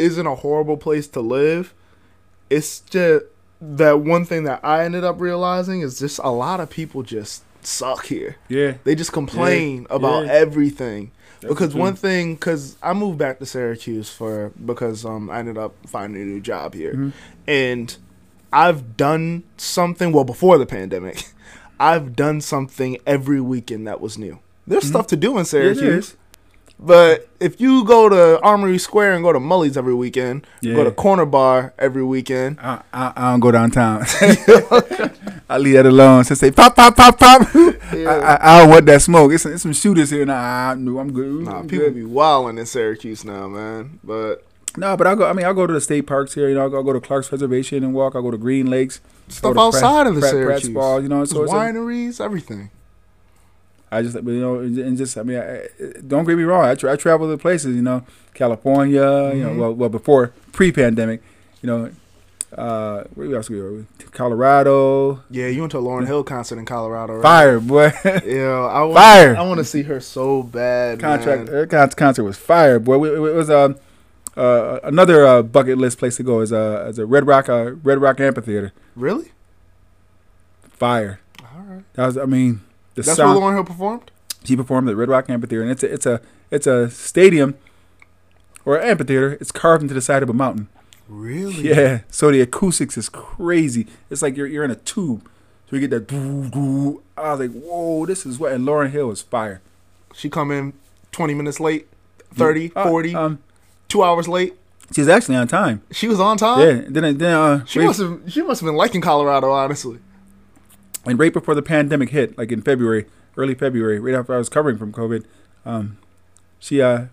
isn't a horrible place to live. It's just that one thing that I ended up realizing is just a lot of people just suck here. Yeah. They just complain about yeah. everything. That's because true. one thing, because I moved back to Syracuse for because um I ended up finding a new job here, Mhm. and I've done something. Well, before the pandemic, I've done something every weekend that was new. There's Mhm. stuff to do in Syracuse. But if you go to Armory Square and go to Mully's every weekend, Yeah. go to Corner Bar every weekend, I, I, I don't go downtown. I leave that alone. Since they pop, pop, pop, pop. I, I, I don't want that smoke. It's, it's some shooters here. Nah, no, I'm good. nah, I'm people good. be wilding in Syracuse now, man. But No, but I go. I mean, I'll go to the state parks here. You know, I'll go, to Clark's Reservation and walk. I'll go to Green Lakes. stuff to Pratt- outside of the Pratt- Pratt's Syracuse, Ball, you know, so There's it's a- wineries, everything. I just, you know, and just, I mean, I, don't get me wrong. I, tra- I travel to places, you know, California, you know, Mhm. well, well before pre-pandemic, you know, uh, where else we go? Colorado, Yeah, you went to a Lauryn Hill concert in Colorado, right? fire, boy. Yeah, I want, Fire. I want to see her so bad. Contract, man. her con- concert was fire, boy. We- It was um, uh, another uh, bucket list place to go is uh, is a Red Rock, uh, Red Rock Amphitheater. Really? Fire. All right. That was, I mean, the That's where Lauryn Hill performed. She performed at Red Rock Amphitheater, and it's a it's a it's a stadium or an amphitheater. It's carved into the side of a mountain. Really? Yeah, so the acoustics is crazy. It's like you're you're in a tube, so you get that. Doo, doo. I was like, whoa, this is what. And Lauryn Hill is fire. She come in 20 minutes late, 30, Uh, 40, Um, two hours late. she's actually on time. She was on time. yeah. Then then uh, She must have. She must have been liking Colorado, honestly. And right before the pandemic hit, like in February, early February, right after I was covering from COVID, um, she uh,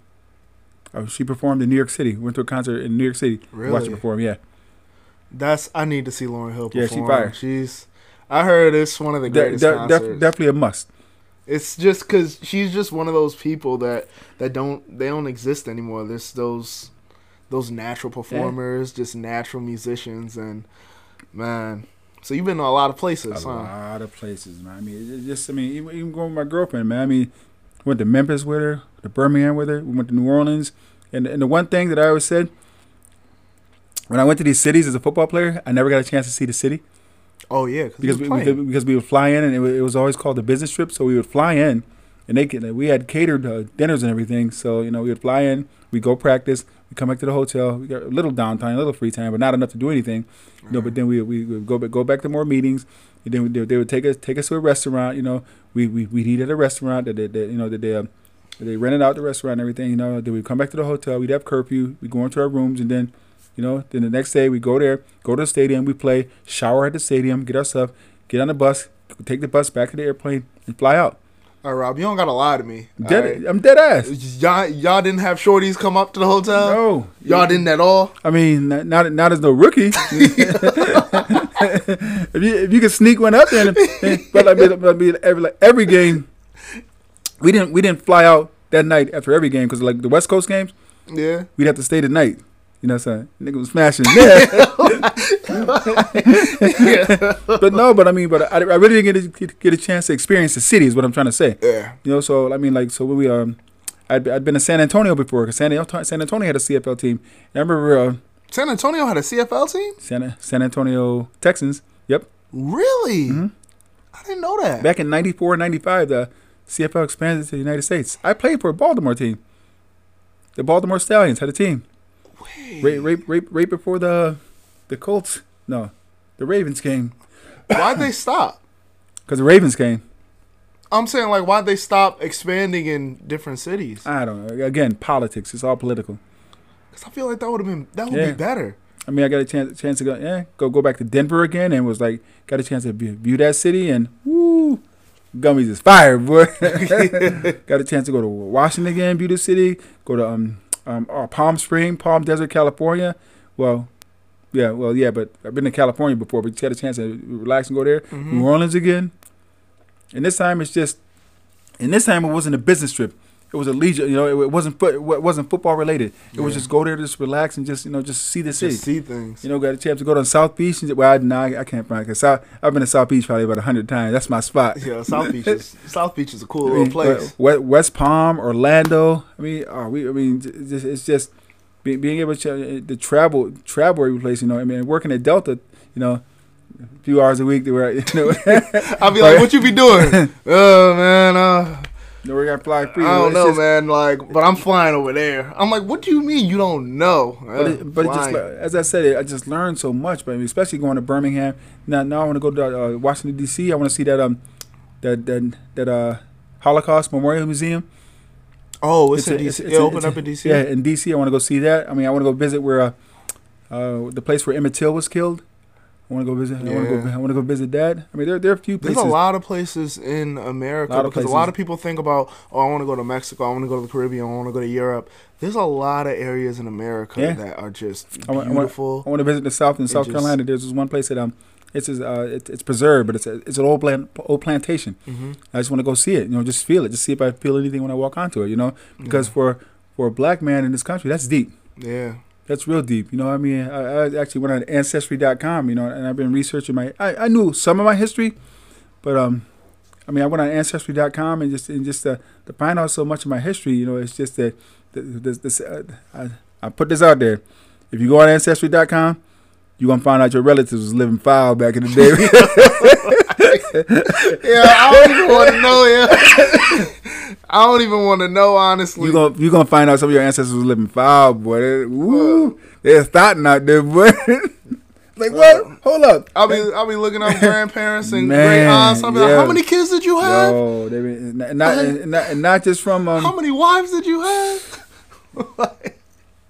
uh, she performed in New York City. Went to a concert in New York City. Watched her perform. Yeah. That's. I need to see Lauryn Hill Yeah, perform. she fire. She's. I heard it's one of the greatest de- concerts. def- definitely a must. It's just because she's just one of those people that that don't they don't exist anymore. There's those those natural performers, just natural musicians, and man. So you've been to a lot of places, huh? a huh? lot of places, man. I mean, just I mean, even, even going with my girlfriend, man. I mean, went to Memphis with her, to Birmingham with her. We went to New Orleans, and and the one thing that I always said when I went to these cities as a football player, I never got a chance to see the city Oh yeah, because we, we, because, because we would fly in, and it, it was always called a business trip. So we would fly in, and they could, we had catered uh, dinners and everything. So you know, we would fly in, we go practice, we come back to the hotel, we got a little downtime, a little free time, but not enough to do anything. You know, but then we we would go back, go back to more meetings. And then they, they would take us take us to a restaurant. You know, we we we eat at a restaurant that they, that, you know that they um, they rented out the restaurant and everything. You know, then we come back to the hotel. We'd have curfew. We go into our rooms and then. You know, then the next day we go there, go to the stadium, we play, shower at the stadium, get our stuff, get on the bus, take the bus back to the airplane, and fly out. All right, Rob, you don't gotta lie to me. Dead, right? I'm dead ass. Y'all, y'all didn't have shorties come up to the hotel. no, Y'all didn't at all. I mean, not not, as no rookie. if you if you could sneak one up there, but mean, but mean, every like, every game, we didn't we didn't fly out that night after every game because like the West Coast games, Yeah. we'd have to stay the night. You know what I'm saying? Nigga was smashing. Yeah. but no, but I mean, but I, I really didn't get a, get a chance to experience the city. Is what I'm trying to say. Yeah. You know, so I mean, like, so when we um, I'd, I'd been to San Antonio before because San, San Antonio had a CFL team. And I remember uh, San Antonio had a CFL team. San San Antonio Texans. Yep. Really? Mhm. I didn't know that. Back in 94, 95, the CFL expanded to the United States. I played for a Baltimore team. The Baltimore Stallions had a team. Wait. Right, right, right, right before the the Colts. No, the Ravens came Why'd they stop? because the Ravens came. I'm saying like why'd they stop expanding in different cities? I don't know. Again, politics. It's all political. Because I feel like that would have been that would Yeah. be better. I mean, I got a chance chance to go, yeah, go go back to Denver again, and was like, got a chance to view, view that city, and woo, gummies is fire, boy. got a chance to go to Washington again, view the city, go to um um oh, Palm Spring, Palm Desert, California. Well, yeah, well, yeah, but I've been to California before, but you had a chance to relax and go there. Mhm. New Orleans again, and this time it's just, and this time it wasn't a business trip. It was a leisure, you know. It, it wasn't foot, it wasn't football related. It was just go there, just relax, and just you know, just see the city. Just see things. You know, got a chance to go to South Beach. And, well, I, nah, I can't find because South. I've been to South Beach probably about a hundred times. That's my spot. Yeah, South Beach is South Beach is a cool I little place. West, West Palm, Orlando. I mean, oh, we. I mean, just, it's just be, being able to, uh, to travel travel every place. You know, I mean, working at Delta, you know, a few hours a week where you know. I'll be like, "What you be doing?" oh man, uh, no, we got fly free. I don't know, just- man. Like, but I'm flying over there. I'm like, "What do you mean you don't know?" But, it, but it just, as I said, I just learned so much. But I mean, especially going to Birmingham. Now, now I want to go to uh, Washington D.C. I want to see that um, that that that uh, Holocaust Memorial Museum. oh, it's, in a- DC. it's it opened it's up in DC. Yeah, in D.C. I want to go see that. I mean, I want to go visit where uh, uh, the place where Emmett Till was killed. I want to go visit. I want to go. I want to go visit that. I mean, there there are a few There's places. a lot of places in America of because a lot of people think about, oh, I want to go to Mexico, I want to go to the Caribbean, I want to go to Europe. There's a lot of areas in America Yeah. that are just I want- beautiful. I want to visit the South in South just- Carolina. There's this one place that um, it's uh, it, it's preserved, but it's a, it's an old plant, old plantation. hmm I just want to go see it. You know, just feel it. Just see if I feel anything when I walk onto it. You know, because for for a black man in this country, that's deep. yeah, That's real deep. You know, I mean, I, I actually went on Ancestry.com. You know, and I've been researching my. I, I knew some of my history, but um, I mean, I went on Ancestry.com and just and just uh, to find out so much of my history. You know, it's just that this, this uh, I, I put this out there. If you go on Ancestry.com, you're gonna find out your relatives was living foul back in the day. yeah. I don't even want to know. Yeah, I don't even want to know. Honestly, you gonna you gonna find out some of your ancestors was living foul, boy. They, woo, they're starting out there, boy. like what? Hold up. I'll be I'll be looking up grandparents and Man, great aunts. I'll be like, how many kids did you have? Yo, they been, and not, and not, not just from How um. many wives did you have?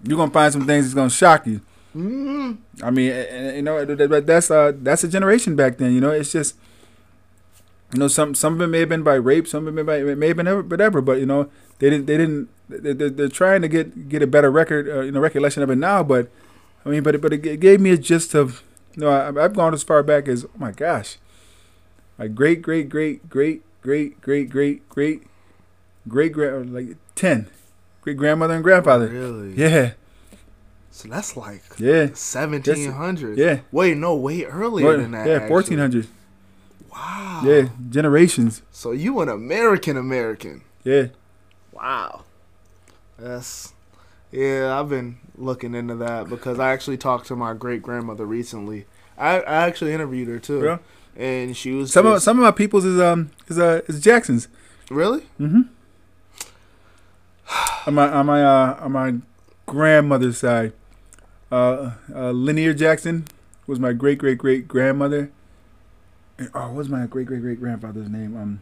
You're gonna find some things that's gonna shock you. mm I mean, and- and, you know, that- that- that's uh, that's a generation back then. You know, it's just, you know, some some of it may have been by rape, some of it may, it may have been ever, whatever. But you know, they didn't, they didn't, they, they, they're trying to get get a better record, uh, you know, recollection of it now. But I mean, but but it gave me a gist of, you know, I, I've gone as far back as, oh my gosh, my great great great great great great great great great grand like ten great grandmother and grandfather. Really? Yeah, So that's like yeah, 1700s. yeah. Wait, no, way earlier Well, than that. yeah, fourteen hundred. Wow. Yeah, generations. So you an American American. Yeah, Wow. That's yeah, I've been looking into that because I actually talked to my great grandmother recently. I, I actually interviewed her too. Bro. And she was some of some of my people's is um is uh is Jackson's. Really? Mm-hmm. on my on my uh on my grandmother's side, uh, uh Lanier Jackson was my great great great grandmother. Oh, what was my great great great grandfather's name? Um,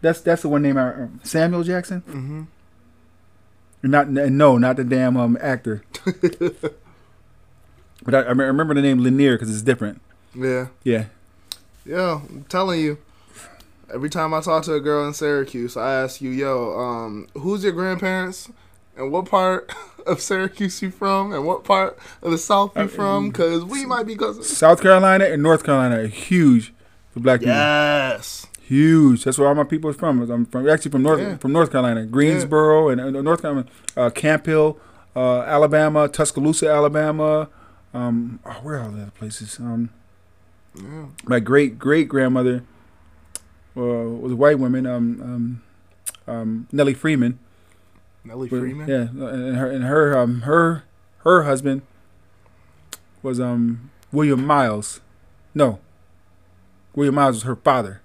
that's that's the one name I um, Samuel Jackson. Mm-hmm. Not no, not the damn um actor. but I, I remember the name Lanier because it's different. Yeah. Yeah. Yeah, I'm telling you. Every time I talk to a girl in Syracuse, I ask you, yo, um, who's your grandparents? And what part of Syracuse you from? And what part of the South you Uh, from? Because we might be cousins. South Carolina and North Carolina are huge for black people. Yes. Huge. That's where all my people is from. I'm from actually from North Yeah. from North Carolina, Greensboro and uh, North Carolina, uh, Camp Hill, uh, Alabama, Tuscaloosa, Alabama. Um, oh, where are all the other places? Um, Yeah. my great great grandmother uh, was a white woman. Um, um, um, Nellie Freeman. Nellie Freeman. Yeah, and her and her um her her husband was um William Miles. No. William Miles was her father.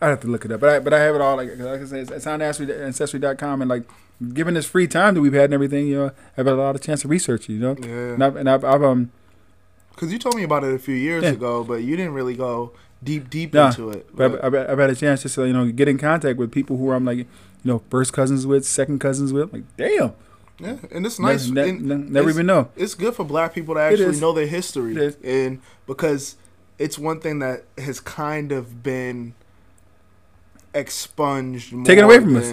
I'd have to look it up, but I but I have it all like like I said, it's, it's on ancestry ancestry.com and like given this free time that we've had and everything, you know, I've had a lot of chance to research, it, you know, Yeah. and I've, and I've, I've um Because you told me about it a few years Yeah. ago, but you didn't really go deep, deep Nah, into it. But But, I've, I've, I've had a chance just to you know get in contact with people who I'm like you know first cousins with, second cousins with. Like damn, yeah, and it's nice. Ne- and ne- never even know. it's good for black people to actually know their history, and because it's one thing that has kind of been expunged, more Taken away from us.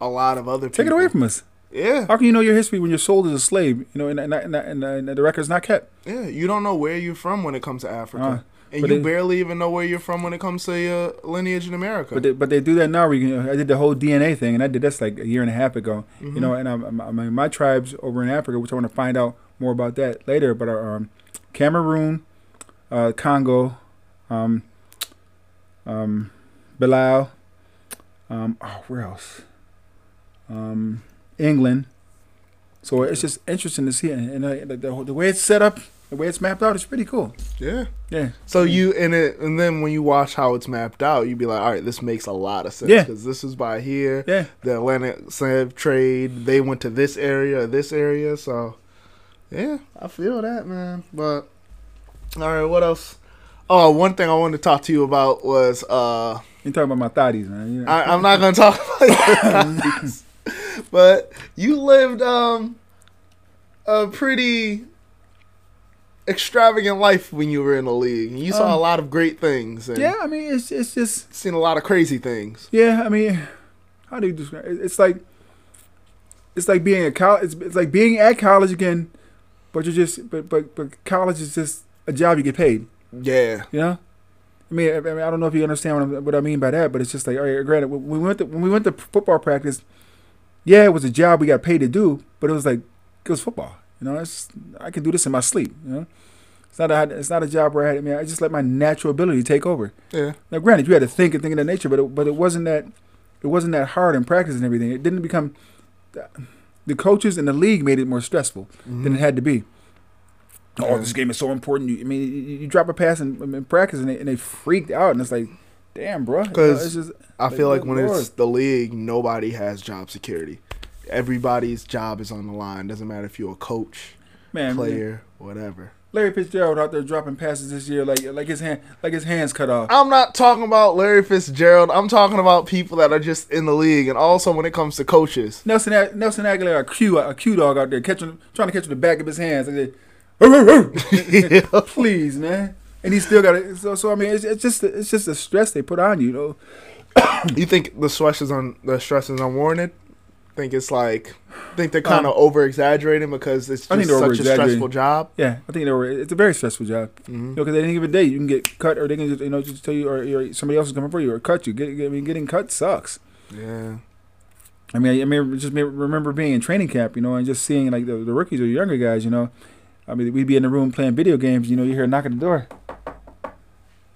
a lot of other. Take it away from us. Yeah, How can you know your history when you're sold as a slave? You know, and and, and, and, the record's not kept. yeah. You don't know where you're from when it comes to Africa, Uh, and but you they- barely even know where you're from when it comes to your lineage in America. But they, but they do that now. Where you can, I did the whole DNA thing, and I did this like a year and a half ago. Mhm. You know, and I'm, I'm, I mean, my tribes over in Africa, which I want to find out more about that later. But are um, Cameroon, uh, Congo, um, um, Bilal, um, oh, where else? Um, England, So it's just interesting to see, it. and, uh, the, the way it's set up, the way it's mapped out, it's pretty cool. Yeah. Yeah. So you in it, and then when you watch how it's mapped out, you'd be like, all right, this makes a lot of sense. Yeah. Because this is by here. Yeah. The Atlantic slave trade, they went to this area, this area. So, yeah, I feel that, man. But, all right, what else? Oh, one thing I wanted to talk to you about was uh You talking about my thotties, man? You know? I, I'm not gonna talk about this, but you lived um a pretty extravagant life when you were in the league. You saw a Um, lot of great things and yeah, I mean, it's it's just seen a lot of crazy things. yeah. I mean, how do you describe? It? It's like it's like being at college. It's, it's like being at college again, but you're just but but but college is just a job you get paid. Yeah, You know. I mean, I, I mean, I don't know if you understand what, I'm, what I mean by that, but it's just like, all right, granted, when we went to, when we went to football practice, yeah, it was a job we got paid to do, but it was like it was football. You know, it's I can do this in my sleep. You know, it's not a it's not a job where I had. I mean, I just let my natural ability take over. yeah, Now, granted, you had to think and think of that nature, but it, but it wasn't that it wasn't that hard in practice and everything. It didn't become the coaches and the league made it more stressful than it mm-hmm. had to be. Oh, this game is so important. You, I mean, you, you drop a pass in, in practice and they, and they freaked out, and it's like, damn, bro. You know, 'Cause it's just I feel like when it's the league, nobody has job security. Everybody's job is on the line. Doesn't matter if you're a coach, man, player, whatever. Larry Fitzgerald out there dropping passes this year, like like his hand, like his hands cut off. I'm not talking about Larry Fitzgerald. I'm talking about people that are just in the league, and also when it comes to coaches. Nelson Nelson Agholor, a Q a Q dog out there catching, trying to catch with the back of his hands. Like, please, man. And he still got it. So, so I mean, it's, it's just it's just the stress they put on you, you know. You think the stress is on the stress is unwarranted? Think it's like think they're kind of over exaggerating because it's I think just such a stressful job. Yeah, I think they were. It's a very stressful job. Mm-hmm. You know, because at any given day you can get cut, or they can just you know just tell you, or, or somebody else is coming for you, or cut you. Get, get, I mean, getting cut sucks. Yeah, I mean, I, I mean, just remember being in training camp, you know, and just seeing like the, the rookies or younger guys, you know. I mean, we'd be in the room playing video games, you know, you hear a knock at the door.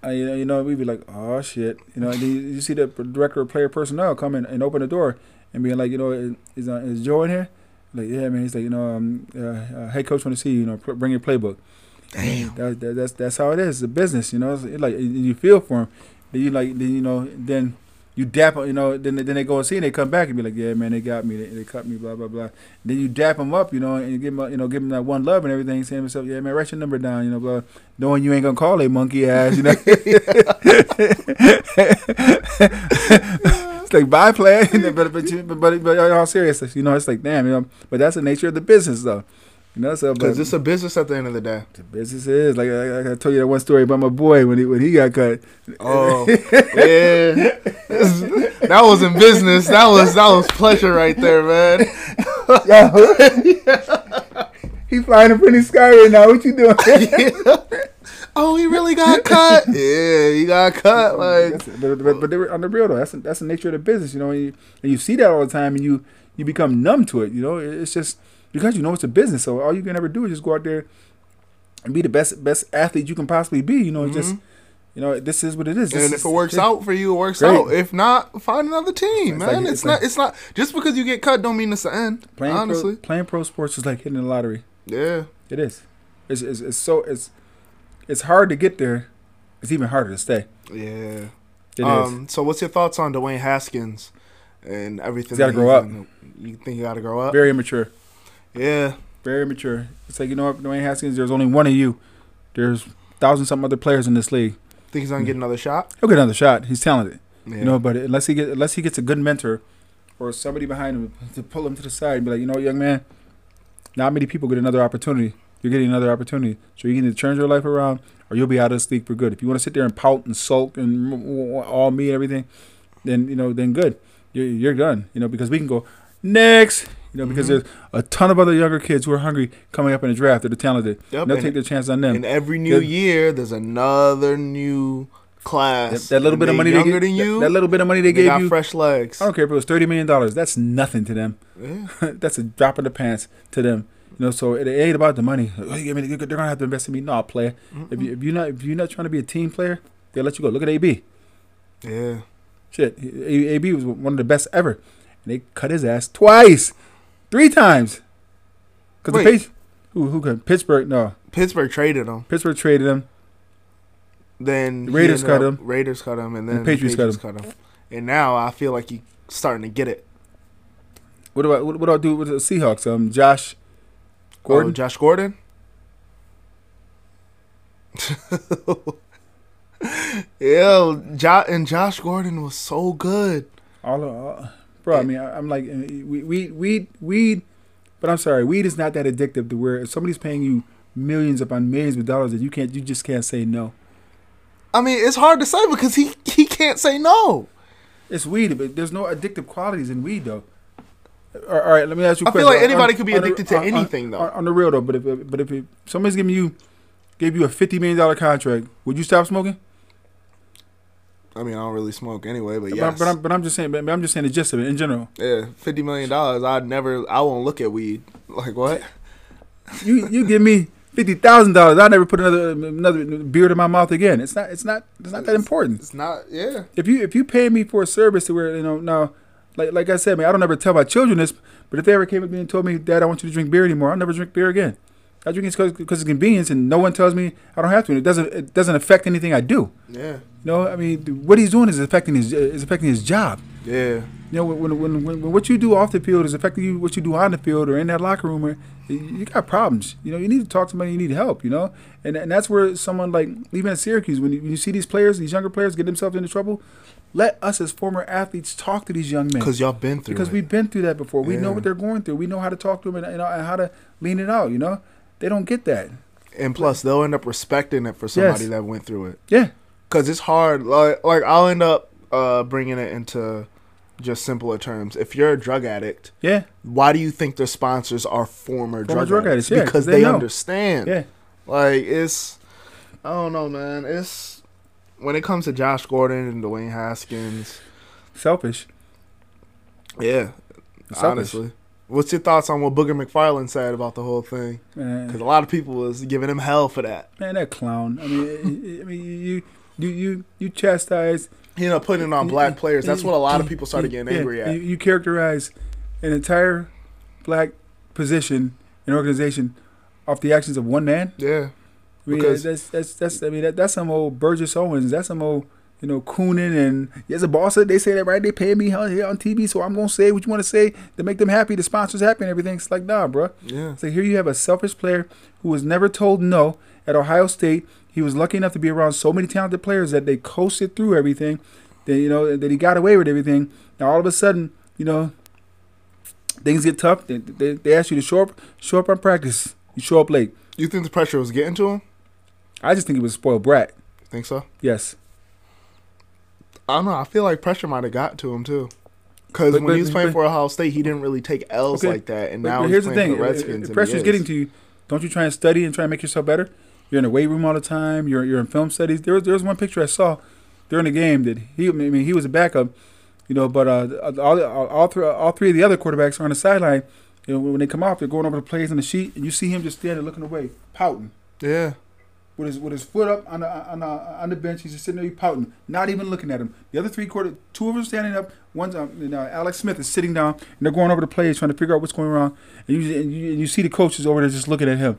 Uh, you know, you know, we'd be like, oh shit, you know. And you, you see the director of player personnel come in and open the door and being like, you know, is is, uh, is Joe in here? Like, yeah, man. He's like, you know, um, uh, uh, hey, coach, want to see you. You know, bring your playbook. damn. That, that, that's that's how it is. It's a business, you know. It's like you feel for him. Then you like, then you know, then you dap you know. Then then they go and see, and they come back and be like, yeah, man, they got me. They, they cut me. Blah blah blah. Then you dap them up, you know, and you give them, you know, give them that one love and everything. Saying himself, yeah, man, write your number down, you know, blah. Knowing you ain't gonna call a monkey ass, you know. it's like bye play, but but you- but but, but all seriousness, you know, it's like damn, you know. But that's the nature of the business, though. You know, so but, Because it's a business at the end of the day. the business is like I, I told you that one story about my boy when he when he got cut. Oh, yeah. that was in business. That was that was pleasure right there, man. yeah. he flying in pretty sky right now. What you doing? Oh, he really got cut. Yeah, he got cut. Like, but, but, but they were on the real though. That's that's the nature of the business, you know. And you, and you see that all the time, and you you become numb to it. You know, it's just because you know it's a business. So all you can ever do is just go out there and be the best best athlete you can possibly be. You know, it's just mm-hmm. you know this is what it is. This and if it works out for you, it works Great. out. If not, find another team, It's man. like- it's, it's not. it's not just because you get cut don't mean it's the end. playing honestly, pro, playing pro sports is like hitting the lottery. yeah. It is. It's, it's, it's so it's it's hard to get there. It's even harder to stay. Yeah. It is. um. So, what's your thoughts on Dwayne Haskins and everything? He's gotta grow up. You think he got to grow up? Very immature. yeah. Very immature. It's like you know what, Dwayne Haskins. There's only one of you. There's thousand some other players in this league. Think he's gonna get another shot? He'll get another shot. He's talented. Yeah. You know, but unless he get unless he gets a good mentor or somebody behind him to pull him to the side and be like, you know, young man, not many people get another opportunity. You're getting another opportunity, so you can either turn your life around or you'll be out of this league for good. If you want to sit there and pout and sulk and all me and everything, then you know, then good, you're, you're done. You know, because we can go next. You know, because Mhm. there's a ton of other younger kids who are hungry coming up in the draft that are talented. Yep, And they'll take their chance on them. And every new year, there's another new class. That, that little bit of money they younger gave, than you. that, that little bit of money they they gave got you. fresh legs. I don't care if it was thirty million dollars. That's nothing to them. Yeah. That's a drop in the pants to them. You know, so it ain't about the money. Oh, you give me the- they're gonna have to invest in me. No, player. If you if you're not if you're not trying to be a team player, they'll let you go. Look at AB. Yeah. Shit, AB was one of the best ever, and they cut his ass twice, three times. Because the. Patriots, who who could Pittsburgh? No, Pittsburgh traded him. Pittsburgh traded him. Then The Raiders cut him. Raiders cut him, and then And the Patriots cut cut him. And now I feel like he's starting to get it. What about what, what do I do with the Seahawks? Um, Josh Oh, Gordon. Josh Gordon. Yo, jo- and Josh Gordon was so good. all, of, all bro. I mean, I, I'm like eh, we weed weed weed, but I'm sorry, weed is not that addictive to where if somebody's paying you millions upon millions of dollars that you can't you just can't say no. I mean, it's hard to say because he he can't say no. It's weed, but there's no addictive qualities in weed though. All right, let me ask you. I feel like anybody On- could be the- addicted to on- on- anything, though. On, the real though, but if but if it, somebody's giving you gave you a fifty million dollar contract, would you stop smoking? I mean, I don't really smoke anyway, but But, but, I'm, but I'm just saying. But I'm just saying the gist of it in general. yeah, fifty million dollars. I'd never. I won't look at weed. Like what? You you give me fifty thousand dollars, I'll never put another another beard in my mouth again. It's not it's not it's not that important. It's not. Yeah. If you if you pay me for a service to where you know now, like like I said, man, I don't ever tell my children this, but if they ever came up to me and told me, Dad, I want you to drink beer anymore, I'll never drink beer again. I drink it because it's convenience, and no one tells me I don't have to. And it doesn't it doesn't affect anything I do. Yeah. You know, I mean, what he's doing is affecting his is affecting his job. Yeah. You know, when, when, when, when what you do off the field is affecting you, what you do on the field or in that locker room, or you, you got problems. You know, you need to talk to somebody. You need help. You know, and and that's where someone like even at Syracuse, when you, when you see these players, these younger players get themselves into trouble, let us as former athletes talk to these young men Because y'all been through because it. we've been through that before. We know what they're going through. We know how to talk to them and, and, and how to lean it out. You know, they don't get that. and plus, they'll end up respecting it for somebody Yes. that went through it. Yeah, Because it's hard. Like, like I'll end up uh, bringing it into just simpler terms. If you're a drug addict, yeah, why do you think their sponsors are former, Former drug, drug addicts? addicts, yeah, because 'cause they they, understand. yeah. Like it's, I don't know, man. It's when it comes to Josh Gordon and Dwayne Haskins. Selfish. Yeah, Selfish. honestly. What's your thoughts on what Booger McFarland said about the whole thing? Because a lot of people was giving him hell for that. Man, that clown. I mean, I mean, you you you you chastise. You know, putting it on black players. That's what a lot of people started getting angry at. You, you characterize an entire black position and organization off the actions of one man. Yeah, Because- that's that's that's. I mean, that, that's some old Burgess Owens. That's some old. You know, Coonan and yes, a boss. They say that right. They pay me on- here on TV, so I'm gonna say what you want to say to make them happy. The sponsors happy and everything. It's like, nah, bro. yeah, So here you have a selfish player who was never told no at Ohio State. He was lucky enough to be around so many talented players that they coasted through everything. That you know that he got away with everything. Now all of a sudden, you know, things get tough. They, they, they ask you to show up, show up on practice. You show up late. You think the pressure was getting to him? I just think he was a spoiled brat. Think so? Yes, I don't know. I feel like pressure might have got to him too. Because But- when he was playing but- for Ohio State, he didn't really take L's Okay. like that, and but, now but he's here's the thing: for the If- Redskins. if pressure's getting to you. Don't you try and study and try and make yourself better? You're in the weight room all the time. You're you're in film studies. There was there was one picture I saw during the game that he I mean he was a backup, you know, but uh, all all, all three all three of the other quarterbacks are on the sideline. You know, when they come off, they're going over the plays on the sheet, and you see him just standing looking away, pouting Yeah, with his with his foot up on the on the, on the bench. He's just sitting there he's pouting, not even looking at him. The other three quarter, two of them standing up. One's um, you know, Alex Smith is sitting down, and they're going over the plays, trying to figure out what's going wrong. And you and you, and you see the coaches over there just looking at him.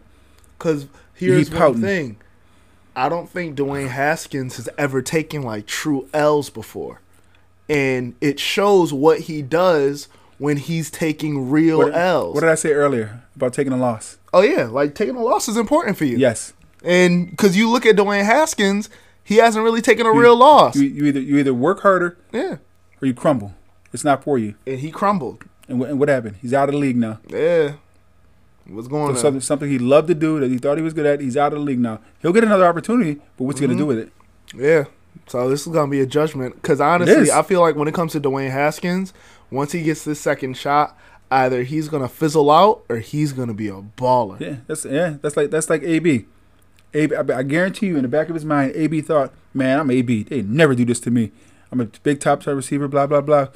because here's He one thing: I don't think Dwayne Haskins has ever taken like true L's before, and it shows what he does when he's taking real What, L's. what did I say earlier about taking a loss? oh yeah, like taking a loss is important for you. Yes, and because you look at Dwayne Haskins, he hasn't really taken a You- real loss. you, you either you either work harder yeah, or you crumble. It's not for you. and he crumbled. And, wh- and what happened? He's out of the league now. Yeah, what's going So on? something something he loved to do that he thought he was good at. He's out of the league now. He'll get another opportunity, but what's he Mm-hmm. gonna do with it? Yeah. So this is gonna be a judgment because honestly. I feel like when it comes to Dwayne Haskins, once he gets this second shot, either he's gonna fizzle out or he's gonna be a baller. Yeah, that's yeah, that's like that's like AB. AB, I, I guarantee you, in the back of his mind, AB thought, "Man, I'm AB. They never do this to me. I'm a big top star receiver. Blah blah blah."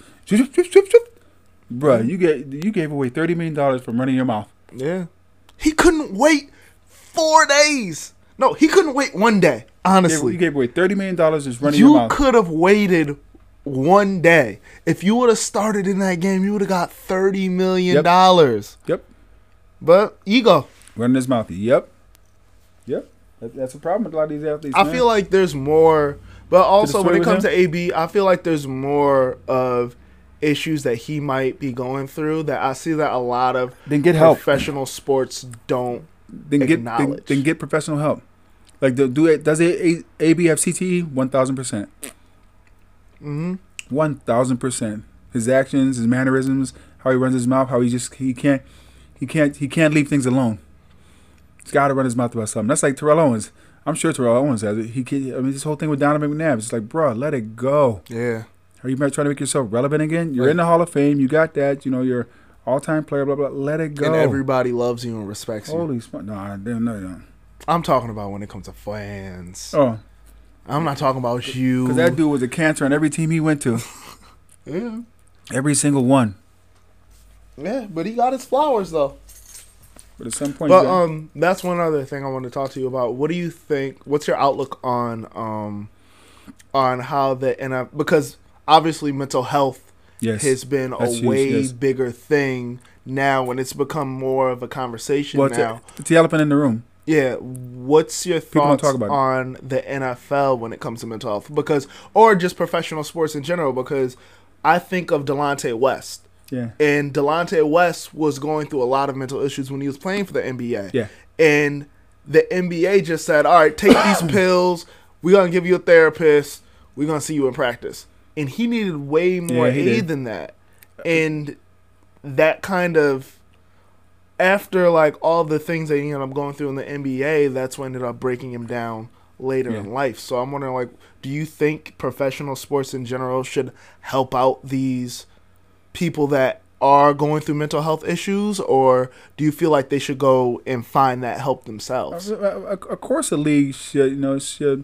Bruh, you get you gave away thirty million dollars from running your mouth. Yeah. He couldn't wait four days. No, he couldn't wait one day. You gave, Honestly, you gave away thirty million dollars just running your you could have waited one day. If you would have started in that game, you would have got thirty million dollars. Yep. But ego. Running his mouth. Yep. Yep. That, that's a problem with a lot of these athletes. I man. feel like there's more, but also when it comes him? to AB, I feel like there's more of issues that he might be going through that I see that a lot of then get help. professional sports don't. Then get then, then get professional help. Like the, do it does it A- AB have CTE? One thousand percent. hmm One thousand percent. His actions, his mannerisms, how he runs his mouth, how he just he can't he can't he can't leave things alone. He's got to run his mouth about something. That's like Terrell Owens. I'm sure Terrell Owens has it. He I mean, this whole thing with Donovan McNabb. It's like, bro, let it go. Yeah. Are you trying to make yourself relevant again? You're Right. in the Hall of Fame. You got that. You know, you're all-time player. Blah blah. Let it go. And everybody loves you and respects you. Holy smart! No, I didn't know that. I'm talking about when it comes to fans. Oh, I'm not talking about you. because that dude was a cancer on every team he went to. yeah. Every single one. yeah, but he got his flowers though. But at some point, But you got- um, that's one other thing I want to talk to you about. What do you think? What's your outlook on um, on how the NF because obviously mental health yes, has been That's a huge, way yes. bigger thing now, and it's become more of a conversation well, it's, now. a- it's the elephant in the room. Yeah, what's your thoughts talk about it. on the NFL when it comes to mental health? Because, or just professional sports in general? Because I think of Delonte West, Yeah, and Delonte West was going through a lot of mental issues when he was playing for the NBA. yeah, And the NBA just said, "All right, take these pills. We're gonna give you a therapist. We're gonna see you in practice." And he needed way more Yeah, aid did. than that. And that kind of after like all the things that he ended up going through in the NBA, that's what ended up breaking him down later Yeah. in life. So I'm wondering, like, do you think professional sports in general should help out these people that are going through mental health issues, or do you feel like they should go and find that help themselves? Of of course, the league should you know should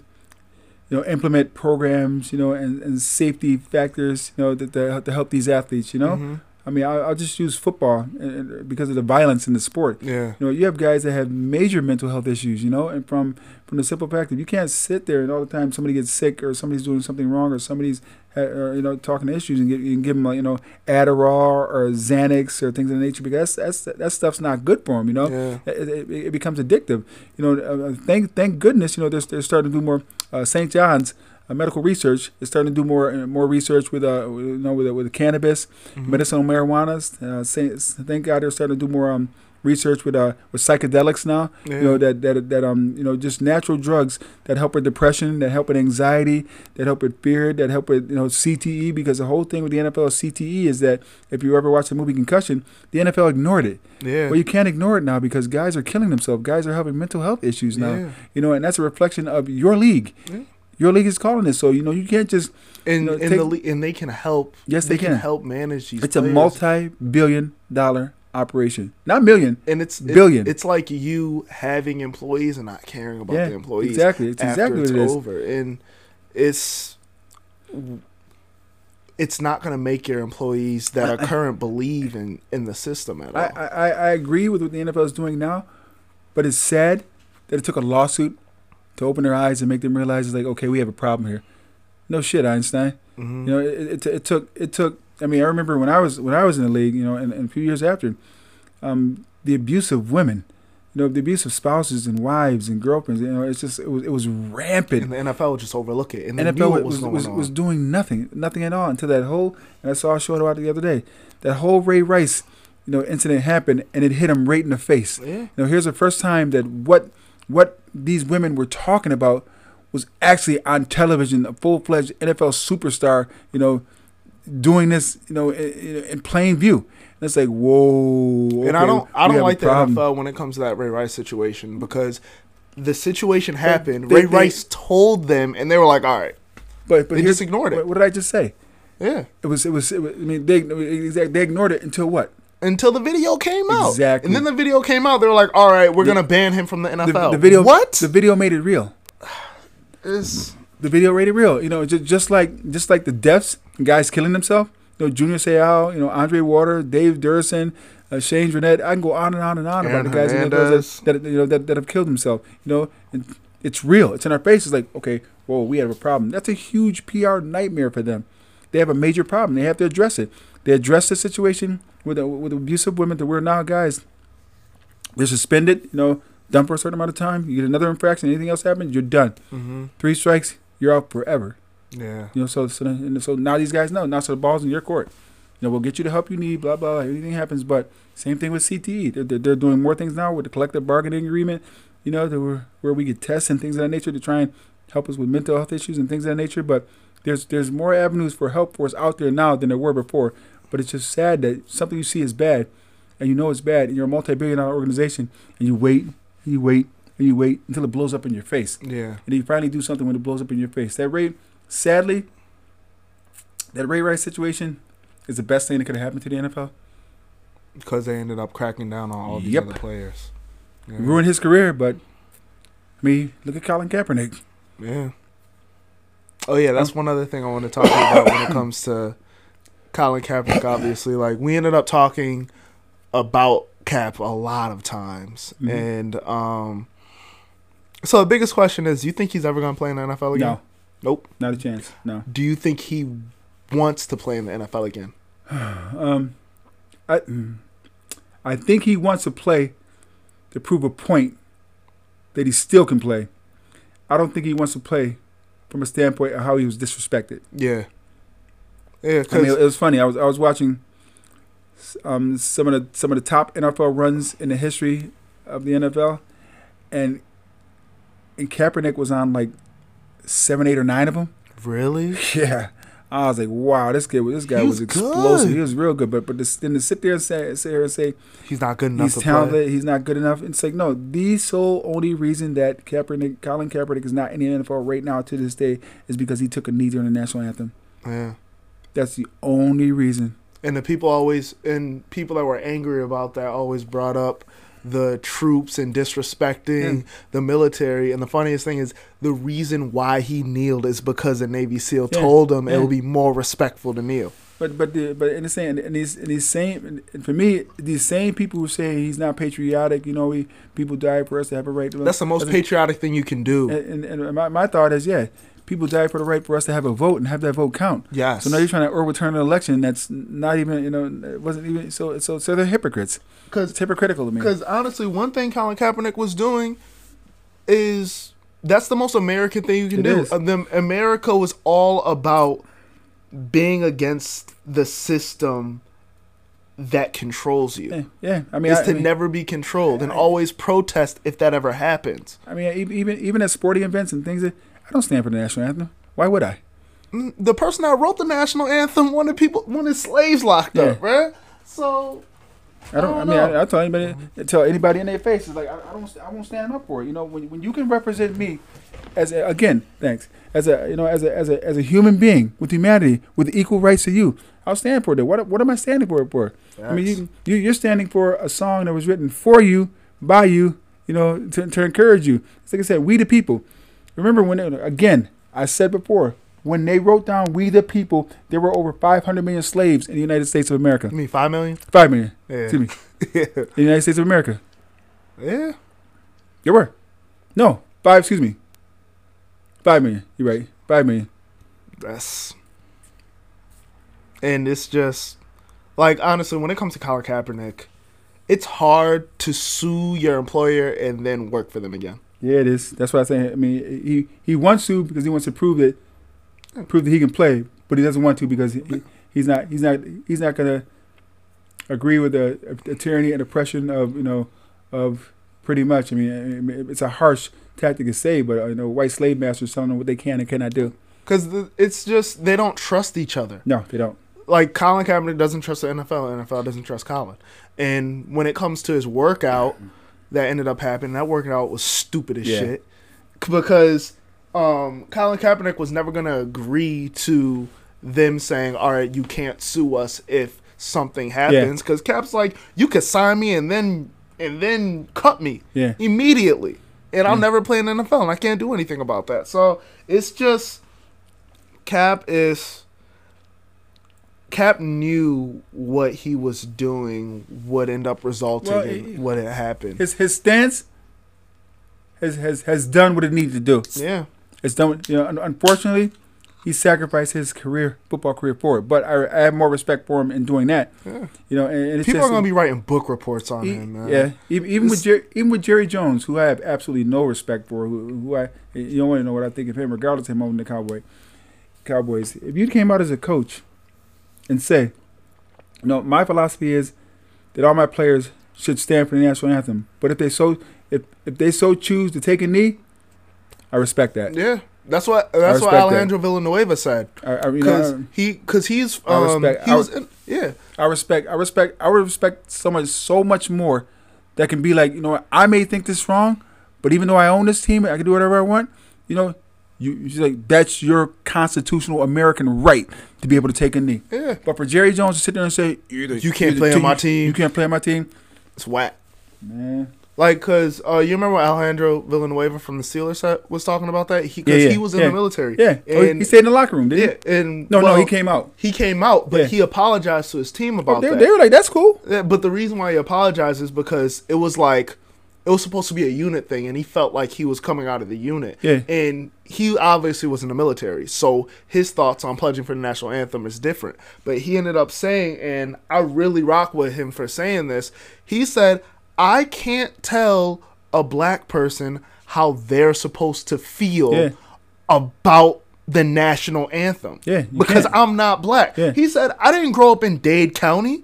you know implement programs you know and, and safety factors you know that to, to help these athletes. You know, Mhm. I mean, I'll, I'll just use football uh, uh, because of the violence in the sport. Yeah. You know, you have guys that have major mental health issues, you know, and from from the simple fact that you can't sit there and all the time somebody gets sick or somebody's doing something wrong or somebody's or, you know talking to issues and, get, and give them like, you know Adderall or Xanax or things of that nature because that's, that's that stuff's not good for them, you know. Yeah. It, it, it becomes addictive, you know. Uh, thank thank goodness, you know, they're, they're starting to do more. Uh, St. John's uh, medical research is starting to do more uh, more research with uh you know with with cannabis, Mhm. medicinal marijuana. Uh, thank God they're starting to do more um research with uh with psychedelics now. Yeah. You know that that that um you know just natural drugs that help with depression, that help with anxiety, that help with fear, that help with you know CTE because the whole thing with the NFL CTE is that if you ever watch the movie Concussion, the NFL ignored it. yeah. Well, you can't ignore it now because guys are killing themselves. Guys are having mental health issues now. Yeah. You know, and that's a reflection of your league. Yeah. Your league is calling it. So you know you can't just. and know, and take- the le- and they can help. Yes, they can can. help manage these. It's a multi-billion dollar operation. Not million. and it's it- billion. it's like you having employees and not caring about yeah, the employees. exactly. It's exactly it's what it is. over, and it's it's not going to make your employees that are current believe in in the system at all. I, I, I agree with what the NFL is doing now, but it's sad that it took a lawsuit to open their eyes and make them realize it's like, okay, we have a problem here. No shit, Einstein. Mhm. You know, it, it, it took it took. I mean, I remember when I was when I was in the league, you know, and, and a few years after, um, the abuse of women, you know, the abuse of spouses and wives and girlfriends. You know, it's just it was it was rampant. and the NFL would just overlook it, and knew NFL was was, was, was doing nothing, nothing at all until that whole. And I saw a show about the other day. That whole Ray Rice, you know, incident happened, and it hit him right in the face. yeah, You know, here's the first time that what what these women were talking about was actually on television. A full fledged NFL superstar, you know, doing this, you know, in, in plain view. And it's like, whoa. and I don't I don't like the. NFL when it comes to that Ray Rice situation because the situation happened. they- Ray they- Rice told them, and they were like, "All right, But but they just ignored it. what, what did I just say? yeah." It was it was. It was I mean, they they ignored it until what? Until the video came out, Exactly. and then the video came out. They were like, "All right, we're The- gonna ban him from the The, NFL." the video what? The video made it real. Is- the video made it real. You know, just, just like just like the deaths, guys killing themselves. You know, Junior Seau, you know, Andre Water, Dave Duerson, uh, Shane Dronett. I can go on and on and on Aaron about the guys the Hernandez. that, that you know that, that have killed themselves. You know, and it's real. It's in our faces. Like, okay, whoa, we have a problem. That's a huge PR nightmare for them. They have a major problem. They have to address it. They address the situation with uh, with abusive women that we're now guys. They're suspended. You know, done for a certain amount of time. You get another infraction. Anything else happens, you're done. Mm-hmm. Three strikes, you're out forever. Yeah. You know, so so and so now these guys know. Now so the ball's in your court. You know, we'll get you the help you need. Blah blah. blah. Anything happens, but same thing with CTE. They're, they're, they're doing more things now with the collective bargaining agreement. You know, were, where we get tests and things of that nature to try and help us with mental health issues and things of that nature. But there's there's more avenues for help for us out there now than there were before. But it's just sad that something you see is bad, and you know it's bad, and you're a multi-billion-dollar organization, and you wait and you wait and you wait until it blows up in your face Yeah. and you finally do something when it blows up in your face. That Ray, sadly, that Ray Rice situation is the best thing that could have happened to the NFL. Because they ended up cracking down on all these Yep. other players. Yeah. Ruined his career, but I mean, look at Colin Kaepernick. Yeah. Oh yeah, that's one other thing I want to talk about when it comes to Colin Kaepernick. Obviously, like we ended up talking about Cap a lot of times, Mhm. and um, so the biggest question is: Do you think he's ever going to play in the NFL again? No, Nope. not a chance. No. Do you think he wants to play in the NFL again? Um, I, I think he wants to play to prove a point that he still can play. I don't think he wants to play from a standpoint of how he was disrespected. Yeah. Yeah, I mean, it was funny. I was I was watching um, some of the some of the top NFL runs in the history of the NFL, and and Kaepernick was on like seven, eight, or nine of them. really, Yeah, I was like, wow, this kid, this guy He was, was explosive. He was real good. But but to, then to sit there and say, sit here and say he's not good enough he's to talented, play. he's not good enough. It's like no, the sole only reason that Kaepernick, Colin Kaepernick, is not in the NFL right now to this day is because he took a knee during the national anthem. Yeah. That's the only reason. And the people always and people that were angry about that always brought up the troops and disrespecting Yeah. the military. And the funniest thing is the reason why he kneeled is because a Navy SEAL Yeah. told him it would be more respectful to kneel. But but the, but in the same and these and these same and for me these same people who say he's not patriotic, you know, we people die for us to have a right to That's the most That's- patriotic thing you can do. And, and, and my, my thought is, yeah, people die for the right for us to have a vote and have that vote count. yes. So now you're trying to overturn an election that's not even, you know, it wasn't even so. So so they're hypocrites. Because It's hypocritical to me. Because honestly, one thing Colin Kaepernick was doing is that's the most American thing you can It do. is. Uh, the, America was all about being against the system that controls you. yeah, yeah. I mean, is I, to I mean, never be controlled and I- always protest if that ever happens. I mean, even even at sporting events and things, that I don't stand for the national anthem. Why would I? The person that wrote the national anthem wanted people wanted slaves locked up, Yeah. right? So I don't. I I, don't mean. I, I tell anybody, tell anybody in their faces, like I, I don't, I won't stand up for it. You know, when when you can represent me, as a, again, thanks, as a you know, as a as a as a human being with humanity, with equal rights to you, I'll stand for it. What what am I standing for it for? I mean, you, you you're standing for a song that was written for you, by you, you know, to to encourage you. It's like I said, we the people. Remember when it, again, I said before. When they wrote down "We the People," there were over 500 million slaves in the United States of America. you mean five million? Five million. Yeah. Excuse me. yeah. In the United States of America. Yeah. There were. No, five, excuse me. Five million. You're right. Five million. That's and it's just like honestly, when it comes to Colin Kaepernick, it's hard to sue your employer and then work for them again. Yeah, it is. That's what I say. I mean, he he wants to because he wants to prove that prove that he can play, but he doesn't want to because he, he- he's not he's not he's not gonna agree with the, the tyranny and oppression of you know of pretty much. I mean, it's a harsh tactic to say, but uh, you know, white slave masters telling them what they can and cannot do. Because it's just they don't trust each other. No, they don't. Like Colin Kaepernick doesn't trust the NFL, the NFL doesn't trust Colin. And when it comes to his workout, that ended up happening. That workout was stupid as Yeah. shit because um, Colin Kaepernick was never gonna agree to them saying, "All right, you can't sue us if something happens." Because Cap's like, "You could sign me and then and then cut me Yeah. immediately, and I'll Yeah. never play in the NFL, and I can't do anything about that." So it's just Cap is. Cap knew what he was doing would end up resulting Well, in he- what had happened. His his stance has has has done what it needed to do. Yeah. It's done. You know, unfortunately, he sacrificed his career, football career for it. But I, I have more respect for him in doing that. Yeah. You know, and, and it's People just, are gonna be writing book reports on E- him, man. Yeah, even, even with Jerry, even with Jerry Jones, who I have absolutely no respect for, who, who I you don't want to know what I think of him, regardless of him owning the Cowboy Cowboys. If you came out as a coach and say, no, my philosophy is that all my players should stand for the national anthem, but if they so if if they so choose to take a knee, I respect that. Yeah, that's what that's what respect that. Alejandro Villanueva said. I, I, you Because know, he, because he's, I um, respect- he I was, in, yeah, I respect, I respect, I would respect someone so much more that can be like, you know, I may think this wrong, but even though I own this team, I can do whatever I want. You know, you, you like that's your constitutional American right to be able to take a knee. yeah, But for Jerry Jones to sit there and say you You can't play on my team. you can't play on my team, it's whack. man. Like, cause uh, you remember Alejandro Villanueva from the Steelers set was talking about that. He, cause Yeah, yeah, he was in yeah. the military. Yeah, oh, he- and he stayed in the locker room, didn't yeah, and he? No, well, no, he came out. He came out, but Yeah. he apologized to his team Oh, about they, that. they were like, "That's cool." Yeah, but the reason why he apologized is because it was like it was supposed to be a unit thing, and he felt like he was coming out of the unit. Yeah. And he obviously was in the military, so his thoughts on pledging for the national anthem is different. But he ended up saying, and I really rock with him for saying this. He said, "I can't tell a black person how they're supposed to feel Yeah. about." The national anthem, Yeah, because can't. I'm not black. Yeah. He said, "I didn't grow up in Dade County.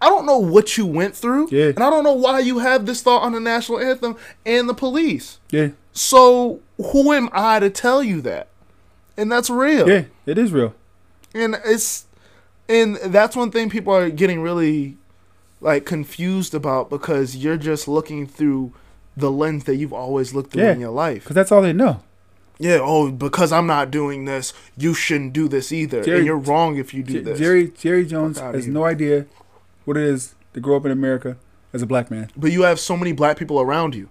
I don't know what you went through, Yeah. and I don't know why you have this thought on the national anthem and the police. Yeah, So who am I to tell you that? And that's real. yeah, it is real. And it's and that's one thing people are getting really like confused about because you're just looking through the lens that you've always looked through Yeah. in your life. Because that's all they know. Yeah, oh, because I'm not doing this, you shouldn't do this either. Jerry- and you're wrong if you do J- this. Jerry Jerry Jones has no idea what it is to grow up in America as a black man. but you have so many black people around you.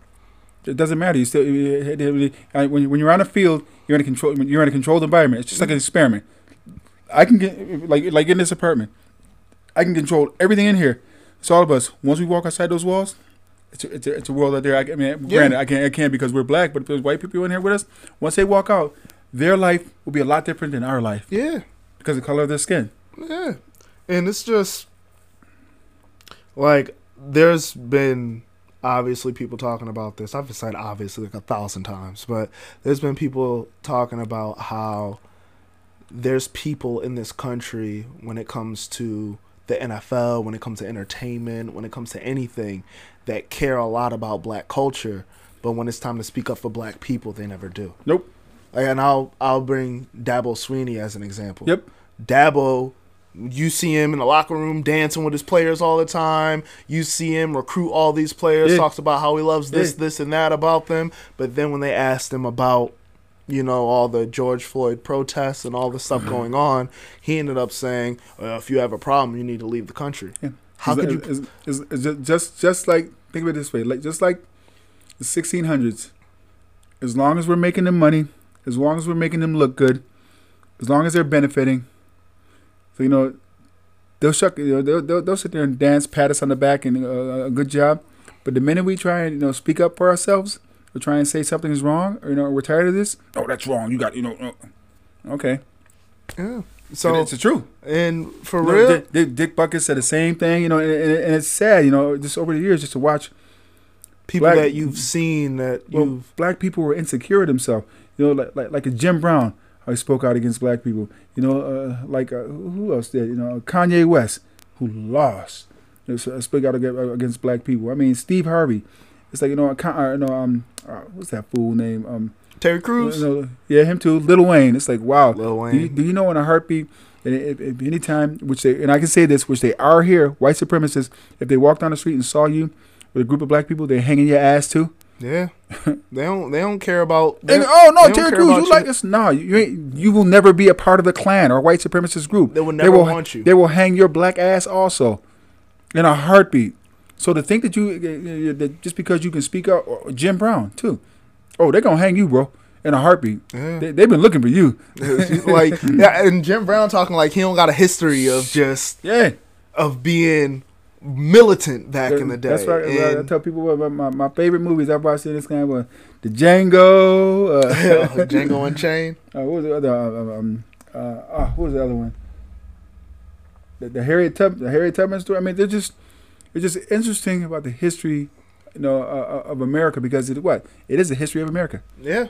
It doesn't matter. You still when when you're on a field, you're in a control. You're in a controlled environment. It's just like an experiment. I can get like like in this apartment. I can control everything in here. It's all of us. Once we walk outside those walls, it's a, it's a, it's a world out there. I, I mean, Yeah. granted, I can't I can't because we're black. But if there's white people in here with us, once they walk out, their life will be a lot different than our life Yeah. because of the color of their skin. Yeah. And it's just like there's been obviously people talking about this. I've said obviously like a thousand times, but there's been people talking about how there's people in this country when it comes to the NFL, when it comes to entertainment, when it comes to anything that care a lot about black culture, but when it's time to speak up for black people, they never do. Nope. And I'll I'll bring Dabo Swinney as an example. Yep. Dabo, you see him in the locker room dancing with his players all the time. You see him recruit all these players, Yeah. talks about how he loves this, Yeah. this, and that about them. But then when they asked him about, you know, all the George Floyd protests and all the stuff mm-hmm. going on, he ended up saying, well, "If you have a problem, you need to leave the country." Yeah. How could you? it's- it's ju- just just like think of it this way, like just like the 1600s. As long as we're making them money, as long as we're making them look good, as long as they're benefiting, so you know, they'll shuck, you know, they'll, they'll they'll sit there and dance, pat us on the back, and uh, a good job. But the minute we try and you know speak up for ourselves, or try and say something is wrong, or you know, we're tired of this. Oh, that's wrong. You got you know. uh, Okay, Yeah. so it's the truth. and for You know, real, Dick, Dick, Dick Butkus said the same thing, you know, and, and, it's sad, you know, just over the years, just to watch people black- that you've seen that well, black people were insecure of themselves. You know, like like, like a Jim Brown, how he spoke out against black people. You know, uh, like uh, who else did? You know, Kanye West, who lost, you know, so- spoke out against, against black people. I mean, Steve Harvey. It's like you know, a Con- uh, no, um, uh, what's that fool name? Um, Terry Crews, you know, yeah, him too. Little Wayne. It's like wow. Lil Do you, Wayne. do you know in a heartbeat, and if, if any time, which they, and I can say this, which they are here, white supremacists, if they walked down the street and saw you with a group of black people, they're hanging your ass too. Yeah, they don't. They don't care about. And oh no, Terry Crews, you like us? No, you you, ain't, you will never be a part of the Klan or white supremacist group. They will never will, want you. They will hang your black ass also, in a heartbeat. So to think that you uh, uh, that just because you can speak up, or Jim Brown too, oh they're gonna hang you, bro, in a heartbeat. Yeah. They, they've been looking for you. like yeah, and Jim Brown talking like he don't got a history of just Yeah, of being militant back in the day. That's right. I tell people what my, my favorite movies I've watched in this kind of the Django. Uh, Django Unchained. Uh, what was the other? Uh, um, uh, uh, what was the other one? The, the Harriet Tub, the Harriet Tubman story. I mean, they're just, it's just interesting about the history, you know, uh, uh, of America because it what it is the history of America. Yeah,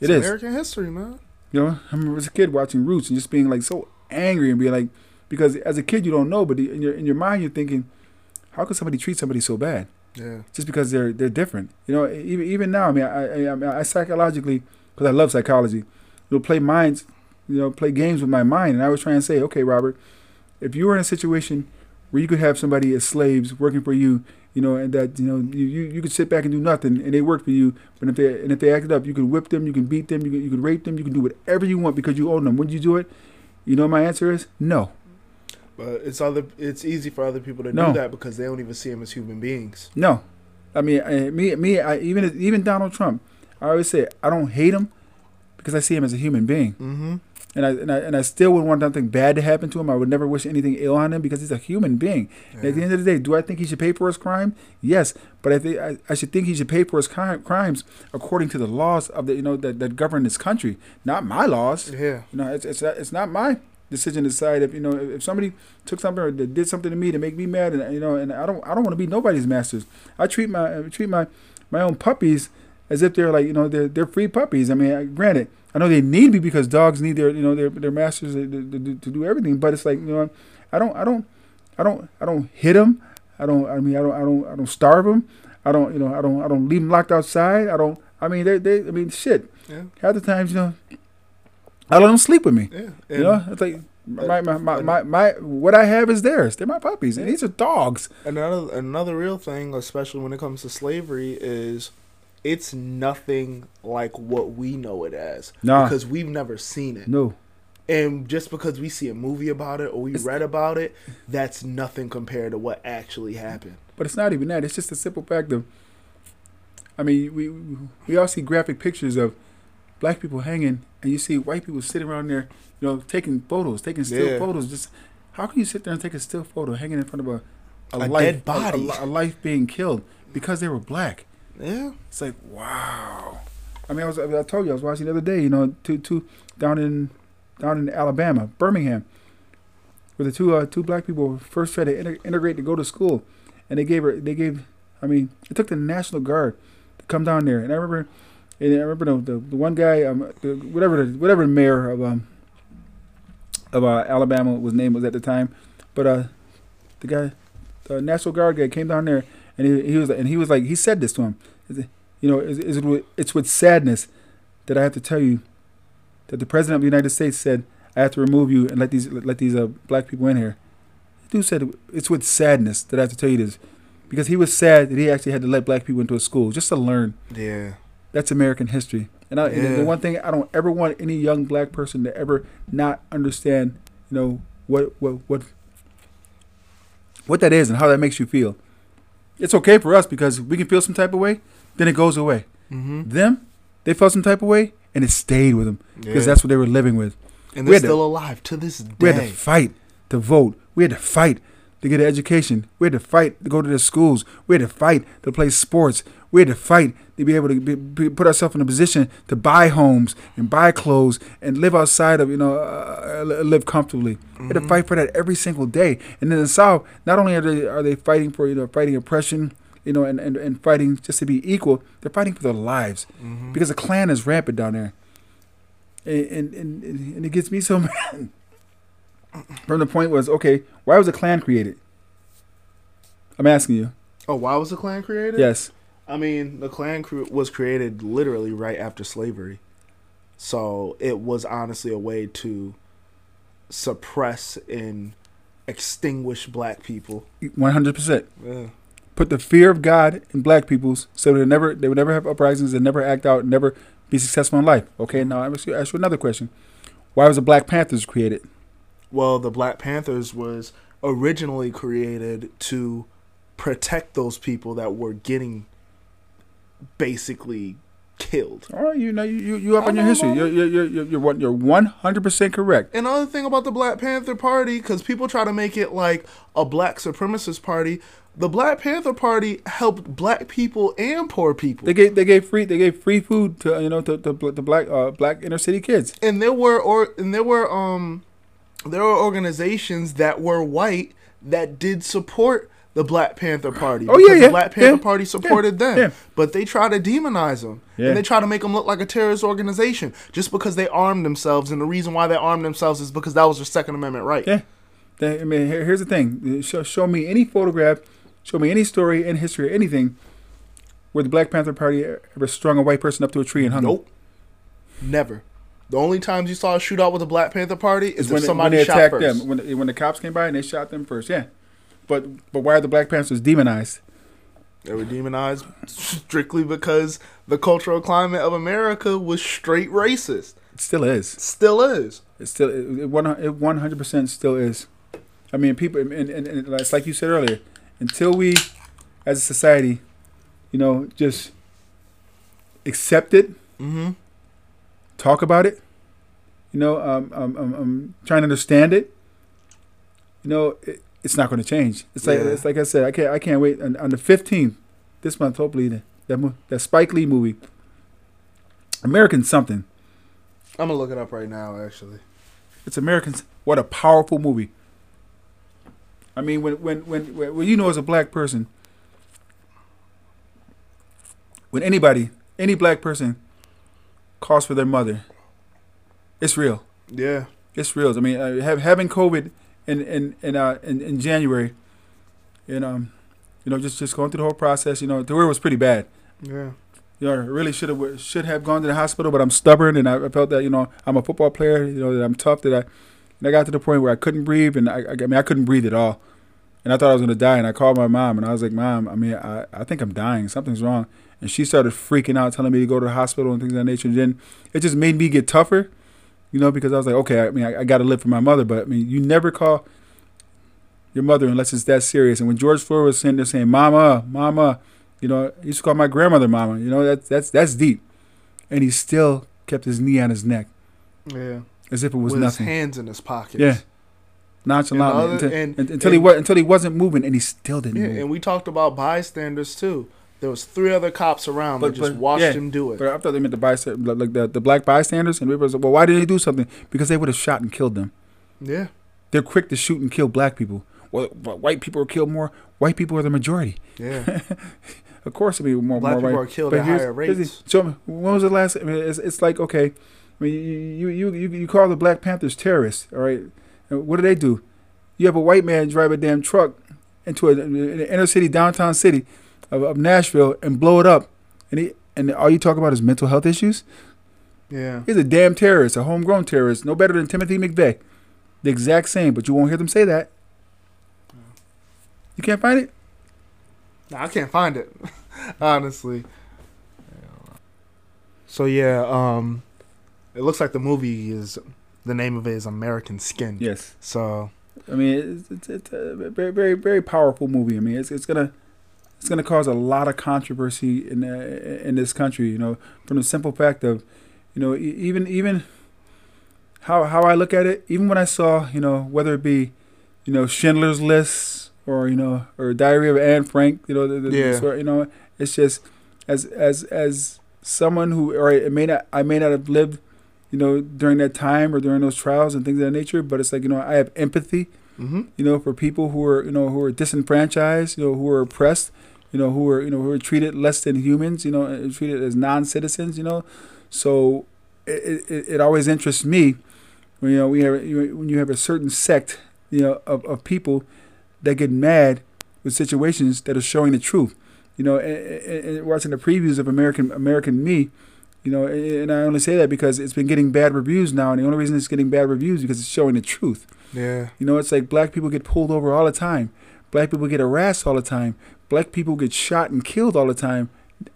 It it's. American history, man. You know, I remember as a kid watching Roots and just being like so angry and being like, because as a kid you don't know, but in your in your mind you're thinking, how could somebody treat somebody so bad? Yeah, just because they're they're different. You know, even even now, I mean, I I, mean, I psychologically because I love psychology. You know, play minds, you know, play games with my mind, and I was trying to say, okay, Robert, if you were in a situation where you could have somebody as slaves working for you, you know, and that you know you, you, you could sit back and do nothing, and they work for you, but if they and if they acted up, you could whip them, you can beat them, you can you can rape them, you can do whatever you want because you own them. Would you do it? You know, my answer is no, but it's other. It's easy for other people to No. do that because they don't even see him as human beings. no. I mean, I, me me I, even even Donald Trump, I always say I don't hate him because I see him as a human being. Mm-hmm. And I, and I and I still wouldn't want nothing bad to happen to him. I would never wish anything ill on him because he's a human being. And At the end of the day, do I think he should pay for his crime? Yes, but I think I, I should think he should pay for his cri- crimes according to the laws of the you know that, that govern this country, not my laws. Yeah, You know, it's it's it's not my decision to decide if you know if somebody took something or did something to me to make me mad, and you know, and I don't I don't want to be nobody's masters. I treat my I treat my my own puppies as if they're like you know they're they're free puppies. I mean, I- granted, I know they need me because dogs need their you know their their masters to, to, to, to do everything, but it's like you know, I don't I don't I don't I don't hit them. I don't I mean I don't I don't I don't starve them. I don't you know I don't I don't leave them locked outside. I don't I mean they they I mean shit. yeah, Half the times you know I let them sleep with me. yeah. You know, it's like my, my, my, my, my what I have is theirs. They're my puppies, and these are dogs. another another real thing, especially when it comes to slavery, is it's nothing like what we know it as Nah. because we've never seen it. No, And just because we see a movie about it or we It's- read about it, that's nothing compared to what actually happened. but it's not even that. It's just a simple fact of. I mean, we we all see graphic pictures of black people hanging, and you see white people sitting around there, you know, taking photos, taking still Yeah. photos. Just how can you sit there and take a still photo hanging in front of a a, A life, dead a- body. a, a life being killed because they were black? Yeah. It's like wow. I mean, I was I told you I was watching the other day. You know, two two down in down in Alabama, Birmingham, where the two uh, two black people first tried to inter- integrate to go to school, and they gave her they gave. I mean, it took the National Guard to come down there, and I remember, and I remember the the, the one guy, um, the, whatever the whatever mayor of um of uh, Alabama was name was at the time, but uh the guy, the National Guard guy came down there, and he, he was and he was like he said this to him, you know, is, is it it's with sadness that I have to tell you that the president of the United States said I have to remove you and let these let these uh, black people in here. The dude said it's with sadness that I have to tell you this, because he was sad that he actually had to let black people into a school just to learn. Yeah. That's American history. And, I, and the one thing I don't ever want any young black person to ever not understand, you know, what what what what that is and how that makes you feel. It's okay for us because we can feel some type of way, then it goes away. Mm-hmm. Them, they felt some type of way and it stayed with them because Yeah. that's what they were living with. And they're had to- still alive to this day. We had to fight to vote. We had to fight to get an education. We had to fight to go to the schools. We had to fight to play sports. We had to fight to be able to be, be, put ourselves in a position to buy homes and buy clothes and live outside of you know uh, live comfortably. We had to fight for that every single day. And in the South, not only are they are they fighting for you know fighting oppression. You know, and, and, and fighting just to be equal, they're fighting for their lives Mhm. because the Klan is rampant down there, and and, and, and it gets me so mad. From the point was okay, why was the Klan created? I'm asking you. Oh, why was the Klan created? Yes, I mean, the Klan cre- was created literally right after slavery. So it was honestly a way to suppress and extinguish black people. 100. percent Yeah. Put the fear of God in black people's, so they never they would never have uprisings, and never act out, and never be successful in life. Okay, now I'm going to ask you another question. Why was the Black Panthers created? Well, the Black Panthers was originally created to protect those people that were getting basically killed. All right, you know you you, up on your history. You're you're you're you're one- you're one hundred percent correct. And another thing about the Black Panther Party, because people try to make it like a black supremacist party, the Black Panther Party helped black people and poor people. They gave they gave free they gave free food to you know to, to black uh, black inner city kids. and there were or and there were um there were organizations that were white that did support the Black Panther Party. Oh, yeah, because yeah, The Black Panther yeah, Party supported them, yeah. but they try to demonize them Yeah. and they try to make them look like a terrorist organization just because they armed themselves. And the reason why they armed themselves is because that was their Second Amendment right. Yeah. They, I mean, here, here's the thing. Show, show me any photograph, show me any story in history, or anything, where the Black Panther Party ever strung a white person up to a tree and hung them. Nope, never. The only times you saw a shootout with the Black Panther Party is Is if when, they- when somebody they shot attacked first. them. When, the- when the cops came by and they shot them first. Yeah. But but why are the Black Panthers demonized? They were demonized strictly because the cultural climate of America was straight racist. It still is. Still is. It still it, it one it one hundred percent still is. I mean, people, and, and, and it's like you said earlier. Until we, as a society, you know, just accept it, Mm-hmm. talk about it. You know, um, um, um, um trying to understand it. You know, it, it's not going to change. It's like Yeah. it's like I said. I can't I can't wait on, on the fifteenth this month. Hopefully, that that, that Spike Lee movie, American something. I'm gonna look it up right now. Actually, It's Americans. What a powerful movie. I mean, when when when when, you know as a black person, when anybody, any black person, calls for their mother, it's real. yeah, It's real. I mean, uh, have, having COVID in in in, uh, in in January, and um, you know, just just going through the whole process. You know, the word was pretty bad. yeah, You know, I really should have should have gone to the hospital, but I'm stubborn, and I, I felt that you know I'm a football player. You know that I'm tough. That I, and I got to the point where I couldn't breathe, and I, I, I mean I couldn't breathe at all, and I thought I was gonna die. And I called my mom, and I was like, Mom, I mean I, I think I'm dying. Something's wrong. And she started freaking out, telling me to go to the hospital and things of that nature. And then it just made me get tougher, you know, because I was like, okay, I mean I, I got to live for my mother, but I mean you never call your mother unless it's that serious. And when George Floyd was sitting there saying, "Mama, Mama," you know, he used to call my grandmother Mama. You know, that's that's that's deep. And he still kept his knee on his neck yeah. as if it was With nothing. his hands in his pockets. Yeah, nonchalantly And until, and- un- until he was until he wasn't moving, and he still didn't Yeah, move. and we talked about bystanders too. There was three other cops around But- that just but- watched yeah, him do it. But I thought they meant the bystander, like the, the black bystanders, and people was like, "Well, why didn't he do something?" Because they would have shot and killed them. yeah, They're quick to shoot and kill black people. Well, white people are killed more. White people are the majority. yeah. Of course, it'll be more. Black more people white. are killed But at higher rates. So when was the last? I mean, it's, it's like okay, I mean, you you you you call the Black Panthers terrorists, all right? What do they do? You have a white man drive a damn truck into a, an inner city, downtown city of, of Nashville, and blow it up, and he and all you talk about is mental health issues. Yeah, He's a damn terrorist, a homegrown terrorist, no better than Timothy McVeigh, the exact same. But you won't hear them say that. You can't find it. Nah, I can't find it, honestly. So yeah, um, it looks like the movie is the name of it is American Skin. Yes. So I mean, it's, it's, it's a very, very, very powerful movie. I mean, it's, it's gonna it's gonna cause a lot of controversy in uh, in this country. You know, from the simple fact of, you know, e- even even how how I look at it. Even when I saw, you know, whether it be, you know, Schindler's List or you know, or Diary of Anne Frank. You know, the, the, Yeah. story, you know, it's just as as as someone who, or it may not, I may not have lived. You know, during that time or during those trials and things of that nature, but it's like you know, I have empathy hmm you know, for people who are, you know, who are disenfranchised, you know, who are oppressed, you know, who are, you know, who are treated less than humans, you know, treated as non-citizens, you know. So it, it, it always interests me when, you know, we have, you- when you have a certain sect, you know, of, of people that get mad with situations that are showing the truth. You know, and, and watching the previews of American American Me, you know, and I only say that because it's been getting bad reviews now, and the only reason it's getting bad reviews is because it's showing the truth. yeah, You know, it's like black people get pulled over all the time. Black people get harassed all the time. Black people get shot and killed all the time,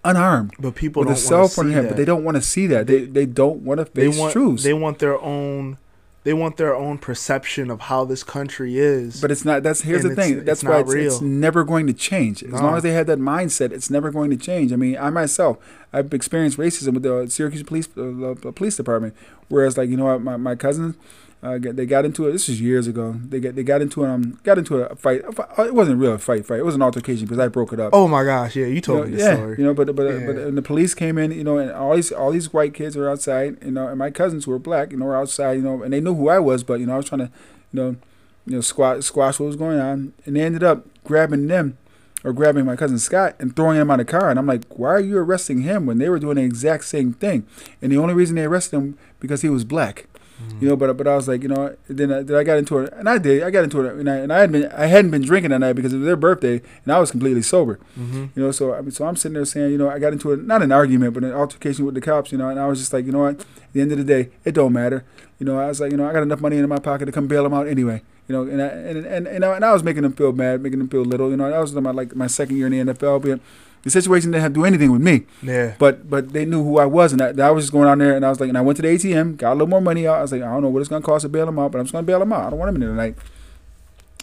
unarmed but people with don't a cell phone in hand. But they don't want to see that. They they don't want to they face want truths. they want their own they want their own perception of how this country is. But it's not. That's here's the thing. That's it's why it's, it's never going to change. As No. long as they have that mindset, it's never going to change. I mean, I myself, I've experienced racism with the Syracuse Police uh, uh, Police Department. Whereas, like you know, my my cousins, uh, they got into it. This was years ago. They get they got into um got into a fight. It wasn't real a fight. Fight. It was an altercation because I broke it up. oh my gosh, yeah, you You told know, me this yeah, story. you know, but but Yeah. but and the police came in, you know, and all these all these white kids were outside, you know, and my cousins who were black, you know, were outside, you know, and they knew who I was, but you know, I was trying to, you know, you know, squash squash what was going on, and they ended up grabbing them, or grabbing my cousin Scott and throwing him out of the car, and I'm like, why are you arresting him when they were doing the exact same thing, and the only reason they arrested him because he was black. You know, but but I was like, you know, then I, then I got into it, and I did. I got into it, and I and I had been I hadn't been drinking that night because it was their birthday, and I was completely sober. hmm You know, so I mean, so I'm sitting there saying, you know, I got into a not an argument, but an altercation with the cops. You know, and I was just like, you know what? At the end of the day, it don't matter. You know, I was like, you know, I got enough money in my pocket to come bail them out anyway. You know, and I, and and and I, and I was making them feel bad, making them feel little. You know, that was my like my second year in the NFL, but the situation didn't have to do anything with me. Yeah. But but they knew who I was, and I, I was just going out there, and I was like, and I went to the ATM, got a little more money out. I was like, I don't know what it's gonna cost to bail them out, but I'm just gonna bail them out. I don't want them in there tonight.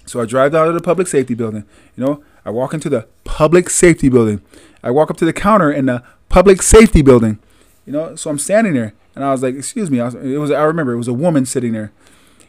So I drive down to the public safety building. You know, I walk into the public safety building. I walk up to the counter in the public safety building. You know, so I'm standing there, and I was like, "Excuse me." I was, it was I remember it was a woman sitting there,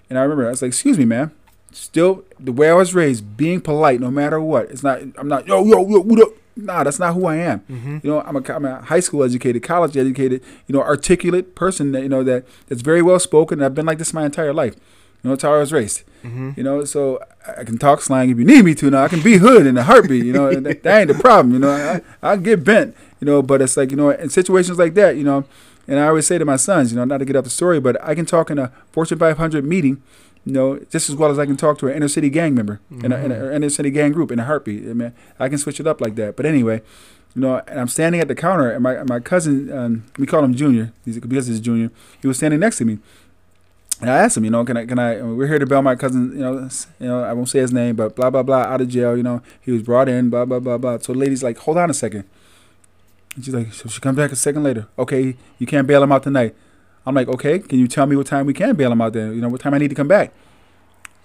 and I remember I was like, "Excuse me, ma'am." Still, the way I was raised, being polite no matter what. It's not. I'm not. Yo, yo, yo, what up? Nah, that's not who I am. hmm You know, I'm a, I'm a high school educated, college educated, you know, articulate person that you know that that's very well spoken. I've been like this my entire life. You know, that's how I was raised. hmm You know, so I can talk slang if you need me to. Now I can be hood in a heartbeat. You know, and that, that ain't the problem. You know, I I get bent. You know, but it's like you know, in situations like that, you know, and I always say to my sons, you know, not to get up the story, but I can talk in a Fortune 500 meeting. You know, just as well as I can talk to an inner city gang member in, a, in a inner city gang group in a heartbeat. I mean, I can switch it up like that. But anyway, you know, and I'm standing at the counter, and my my cousin, um, we call him Junior, he's because he's Junior. He was standing next to me, and I asked him, you know, can I can I? We're here to bail my cousin, you know, you know, I won't say his name, but blah blah blah, out of jail. You know, he was brought in, blah blah blah blah. So the lady's like, hold on a second. And she's like, so she comes back a second later. Okay, you can't bail him out tonight. I'm like, okay, can you tell me what time we can bail him out then? You know, what time I need to come back?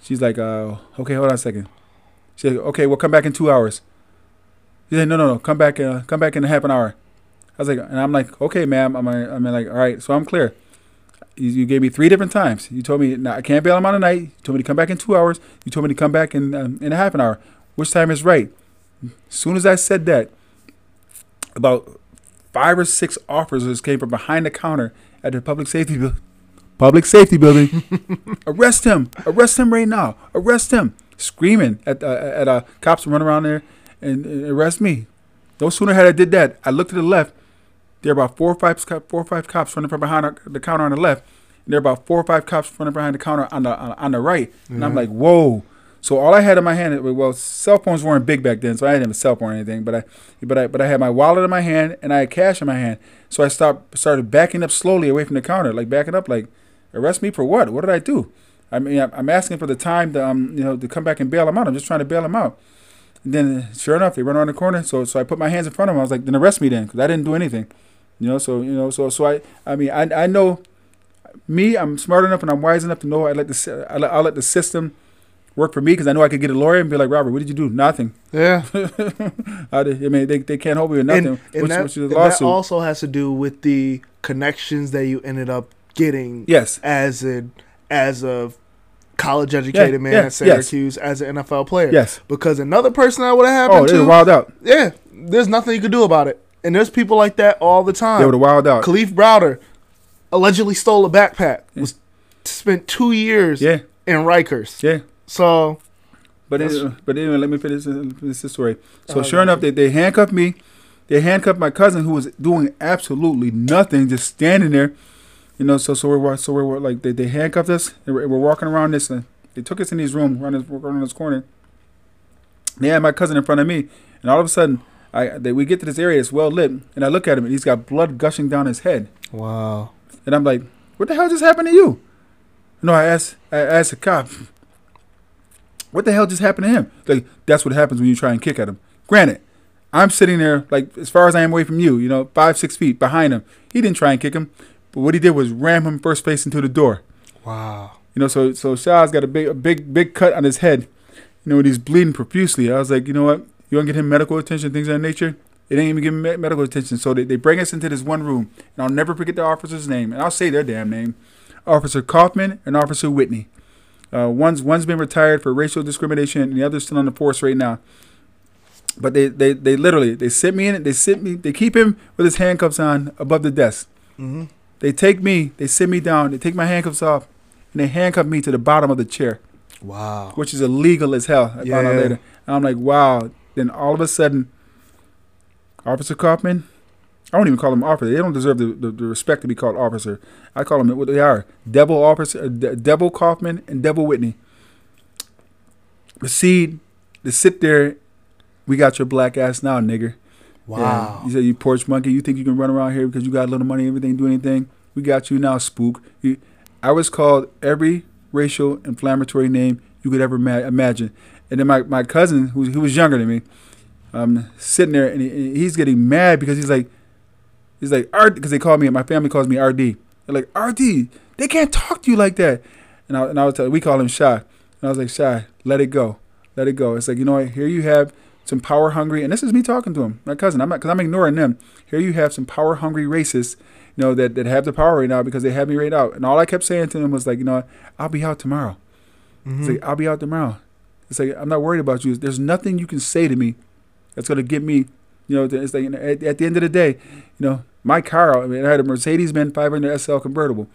She's like, uh, okay, hold on a second. She's like, okay, we'll come back in two hours. She said, no, no, no, come back, uh, come back in a half an hour. I was like, and I'm like, okay, ma'am. I'm, I'm like, all right, so I'm clear. You, you gave me three different times. You told me, I can't bail him out tonight. You told me to come back in two hours. You told me to come back in um, in a half an hour. Which time is right? As soon as I said that, about five or six officers came from behind the counter at the public safety building. Public safety building. arrest him! Arrest him right now! Arrest him! Screaming at uh, at uh, cops run around there and, and arrest me. No sooner had I did that, I looked to the left. There were about four or five four or five cops running from behind the counter on the left. And there were about four or five cops running behind the counter on the on, on the right. And I'm Mhm. like, whoa. So all I had in my hand, well, cell phones weren't big back then, so I didn't have a cell phone or anything. But I, but I, but I had my wallet in my hand and I had cash in my hand. So I stopped, started backing up slowly away from the counter, like backing up, like, arrest me for what? What did I do? I mean, I'm- asking for the time to, um, you know, to come back and bail him out. I'm just trying to bail him out. And then, sure enough, they run around the corner. So, so I put my hands in front of him. I was like, then arrest me then, because I didn't do anything. You know, so you know, so so I, I mean, I, I know, me, I'm smart enough and I'm wise enough to know I let the, I let, I'll let the system work for me because I know I could get a lawyer and be like, Robert, what did you do? Nothing. Yeah. I, mean, they, they can't hold me with nothing. and, and that, which is a and that also has to do with the connections that you ended up getting yes. as a as a college educated Yeah, man yeah, at yes. Syracuse as an NFL player. Yes. Because another person that would have Oh, happened were to, wild out. yeah, there's nothing you could do about it. And there's people like that all the time. They would have wild out. Kalief Browder allegedly stole a backpack. Was spent two years Yeah. in Rikers. Yeah. So But anyway, but anyway, let me finish, this story. So Oh, sure enough, they, they handcuffed me. They handcuffed my cousin who was doing absolutely nothing, just standing there. You know, so so we're so we're like they, they handcuffed us. And we're, we're walking around this. Uh, they took us in this room, around this around this corner. They had my cousin in front of me, and all of a sudden, I they, we get to this area. It's well lit, and I look at him, and he's got blood gushing down his head. wow. And I'm like, what the hell just happened to you? No, I asked, I asked a cop, what the hell just happened to him? Like, that's what happens when you try and kick at him. Granted, I'm sitting there, like, as far as I am away from you, you know, five, six feet behind him. He didn't try and kick him, but what he did was ram him first face into the door. Wow. You know, so so Shah's got a big a big big cut on his head. You know, and he's bleeding profusely. I was like, you know what? You want to get him medical attention, things of that nature? It ain't even giving me medical attention. So they, they bring us into this one room, and I'll never forget the officer's name, and I'll say their damn name, Officer Kaufman and Officer Whitney. Uh, one's one's been retired for racial discrimination, and the other's still on the force right now. But they, they, they literally they sit me in it. They sit me. They keep him with his handcuffs on above the desk. Mm-hmm. They take me. They sit me down. They take my handcuffs off, and they handcuff me to the bottom of the chair, Wow. which is illegal as hell. I found out Yeah. later. And I'm like, wow. Then all of a sudden, Officer Kaufman. I don't even call them officer. They don't deserve the, the, the respect to be called officer. I call them what they are: Devil Officer, uh, De- Devil Kaufman, and Devil Whitney. Proceed to sit there. We got your black ass now, nigger. Wow. Yeah. You said you porch monkey. You think you can run around here because you got a little money, everything, do anything? We got you now, spook. You, I was called every racial inflammatory name you could ever ma- imagine. And then my, my cousin, who, who was younger than me, um, sitting there and he, he's getting mad because he's like, he's like, because they call me, my family calls me RD. They're like, RD, they can't talk to you like that. And I, and I was telling, we call him Shy. And I was like, Shy, let it go. Let it go. It's like, you know what? Here you have some power hungry, and this is me talking to him, my cousin. I'm not, because I'm ignoring them. Here you have some power hungry racists, you know, that, that have the power right now because they have me right out. And all I kept saying to them was like, you know, what? I'll be out tomorrow. Mhm. It's like, I'll be out tomorrow. It's like, I'm not worried about you. There's nothing you can say to me that's going to get me, you know, it's like, at, at the end of the day, you know, my car, I mean, I had a Mercedes Benz 500 SL convertible.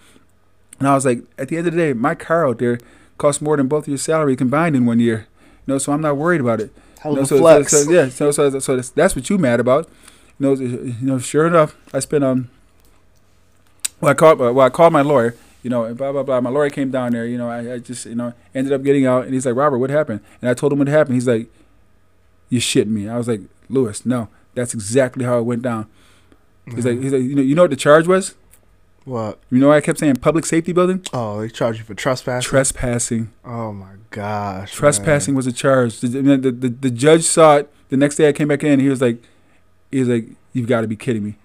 And I was like, at the end of the day, my car out there costs more than both of your salary combined in one year. You know, so I'm not worried about it. Hell You know, of a so, so- flex. yeah, so so so that's, that's what you mad about. You know, you know, sure enough, I spent um. Well, I called. Well, I called my lawyer. You know, blah blah blah. My lawyer came down there. You know, I, I just you know ended up getting out, and he's like, Robert, what happened? And I told him what happened. He's like, You shitting me? I was like, Lewis, no, that's exactly how it went down. He's like, mm-hmm. he's like, you know, you know what the charge was? what? You know, why I kept saying public safety building, Oh, they charge you for trespassing. trespassing. oh my gosh. Trespassing was a charge. The, the, the, the judge saw it. The next day I came back in. He was like, he was like, you've got to be kidding me.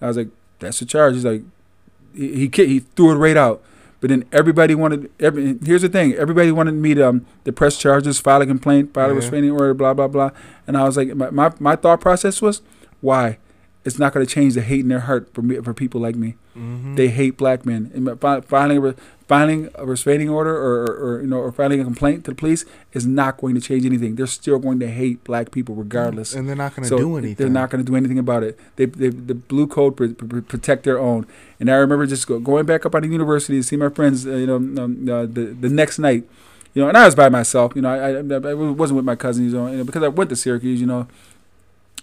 I was like, that's a charge. He's like, he he, he threw it right out. But then everybody wanted. Every here's the thing. Everybody wanted me to um, to press charges, file a complaint, file a restraining order, blah blah blah. And I was like, my my, my thought process was, why? It's not going to change the hate in their heart for me for people like me. Mm-hmm. They hate black men. And fi- filing filing a restraining order or, or, or you know or filing a complaint to the police is not going to change anything. They're still going to hate black people regardless. and they're not going to So do anything. They're not going to do anything about it. They, they the blue code pr- pr- protect their own. And I remember just go, going back up on the university to see my friends. Uh, you know, um, uh, the the next night. You know, and I was by myself. You know, I, I, I wasn't with my cousins. You know, you know, because I went to Syracuse. You know,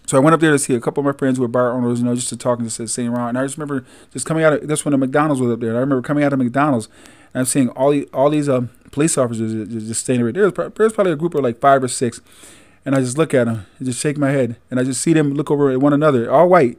so I went up there to see a couple of my friends who were bar owners, you know, just to talk and just to sitting around. And I just remember just coming out of this when the McDonald's was up there. And I remember coming out of McDonald's and I'm seeing all the, all these um, police officers just, just- standing right there. Was, pro- there was probably a group of like five or six. And I just look at them and just shake my head. And I just see them look over at one another, all white,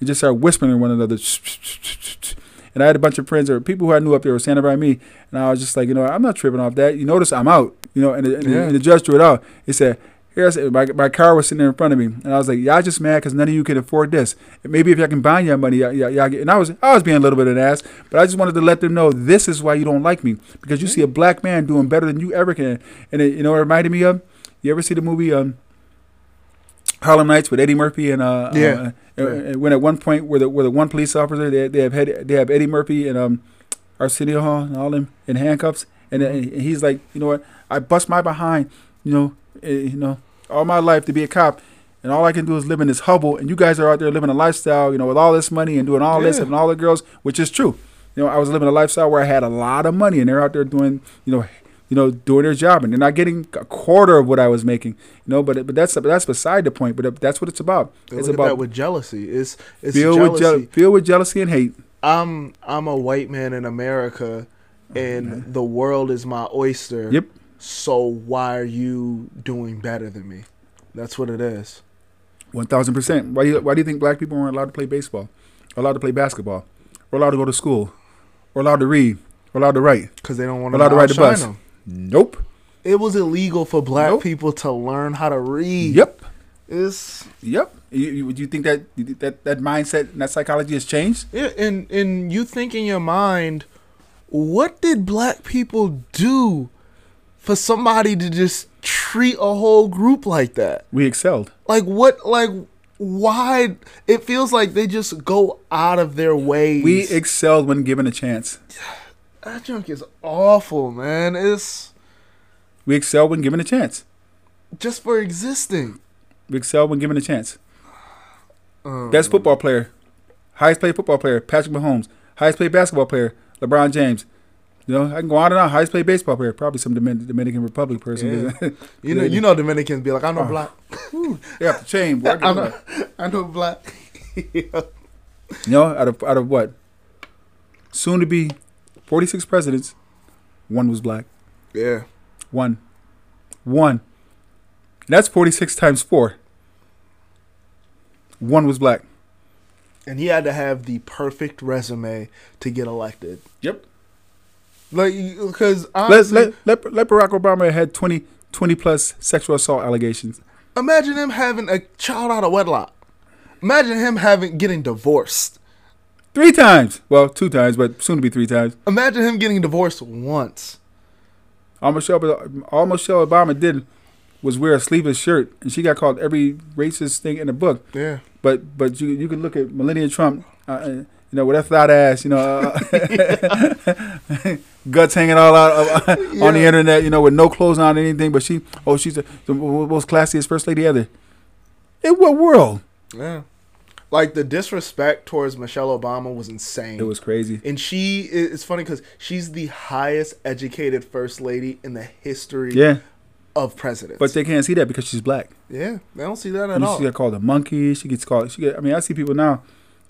and just start whispering to one another. And I had a bunch of friends or people who I knew up there were standing by me. And I was just like, you know, I'm not tripping off that. You notice I'm out, you know, and, the- and, the- Yeah. and the judge threw it out. He said, Here's my, my car was sitting there in front of me, and I was like, "Y'all just mad because none of you can afford this. Maybe if y'all can buy your money, y'all, y'all, get." And I was I was being a little bit of an ass, but I just wanted to let them know this is why you don't like me because you see a black man doing better than you ever can. And it, you know, it reminded me of. You ever see the movie um, Harlem Nights with Eddie Murphy and uh, Yeah. uh, uh, uh, when at one point where the where the one police officer they they have Ed, they have Eddie Murphy and um Arsenio Hall and all them in handcuffs and, uh, and he's like you know what I bust my behind you know uh, you know all my life to be a cop and all I can do is live in this hubble. and you guys are out there living a lifestyle you know with all this money and doing all this Yeah. and all the girls which is true you know I was living a lifestyle where I had a lot of money and they're out there doing you know you know, doing their job, and they're not getting a quarter of what I was making. You know, but but that's that's beside the point. But that's what it's about. It's look at about that with jealousy. It's it's filled with jealousy. je- filled with jealousy and hate. I'm I'm a white man in America, and the world is my oyster. Yep. So why are you doing better than me? That's what it is. One thousand percent. Why do you, why do you think black people weren't allowed to play baseball, allowed to play basketball, or allowed to go to school, or allowed to read, or allowed to write? Because they don't want Allowed to to ride the bus. them. Nope. It was illegal for black Nope. people to learn how to read. Yep. It's Yep. You, you, do you think that that that mindset and that psychology has changed? yeah, and and you think in your mind, what did black people do for somebody to just treat a whole group like that? We excelled. Like what? Like why? It feels like they just go out of their way. We excelled when given a chance. that junk is awful, man. It's We excelled when given a chance. just for existing. We excelled when given a chance. Um, Best football player, highest paid football player, Patrick Mahomes. Highest paid basketball player, LeBron James. You know, I can go on and on. Highest paid baseball player, probably some Domin- Dominican Republic person. Yeah. You know, you know, Dominicans be like, I know Oh. black. yeah, the chain. Boy, I know, I know black. You know, out of out of what? Soon to be, forty six presidents, one was black. yeah, One, one. That's forty six times four. One was black. and he had to have the perfect resume to get elected. Yep. Like, because Let, let, let, let Barack Obama had 20, 20 plus sexual assault allegations. imagine him having a child out of wedlock. Imagine him having getting divorced. Three times. Well, two times, but soon to be three times. Imagine him getting divorced once. All Michelle, all Michelle Obama did was wear a sleeveless shirt, and she got called every racist thing in the book. Yeah, But but you you can look at Melania Trump, uh, uh, you know, with that flat ass, you know, uh, guts hanging all out of, on the internet, you know, with no clothes on or anything. But she, oh, she's the, the most classiest first lady ever. In what world? yeah. Like the disrespect towards Michelle Obama was insane. It was crazy. and she it's funny because she's the highest educated first lady in the history Yeah, of presidents. but they can't see that because she's black. yeah, they don't see that at And all. she got called a monkey. She gets called. She get. I mean, I see people now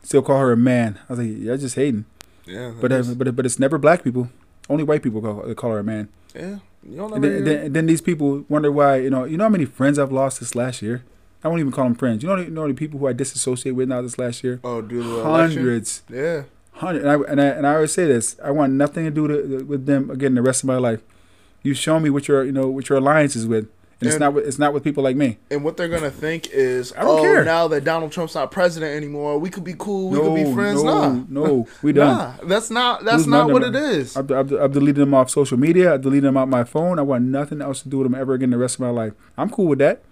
still call her a man. I was like, yeah, I just hating. yeah, But uh, but but it's never black people. Only white people call, call her a man. yeah, you don't And then, then, and then these people wonder why. You know, you know how many friends I've lost this last year. I won't even call them friends. You know, you know the people who I disassociate with now this last year. oh, do the election? Hundreds, Yeah, hundred. And I, and I and I always say this. I want nothing to do to, with them again the rest of my life. You show me what your you know what your alliance is with, and it's not with, it's not with people like me. and what they're gonna think is, I don't oh, care. now that Donald Trump's not president anymore, we could be cool, we no, could be friends. no, nah, no, we done. nah, that's not that's Lose not what it is. I've, I've, I've deleted them off social media. I deleted them off my phone. I want nothing else to do with them ever again the rest of my life. I'm cool with that.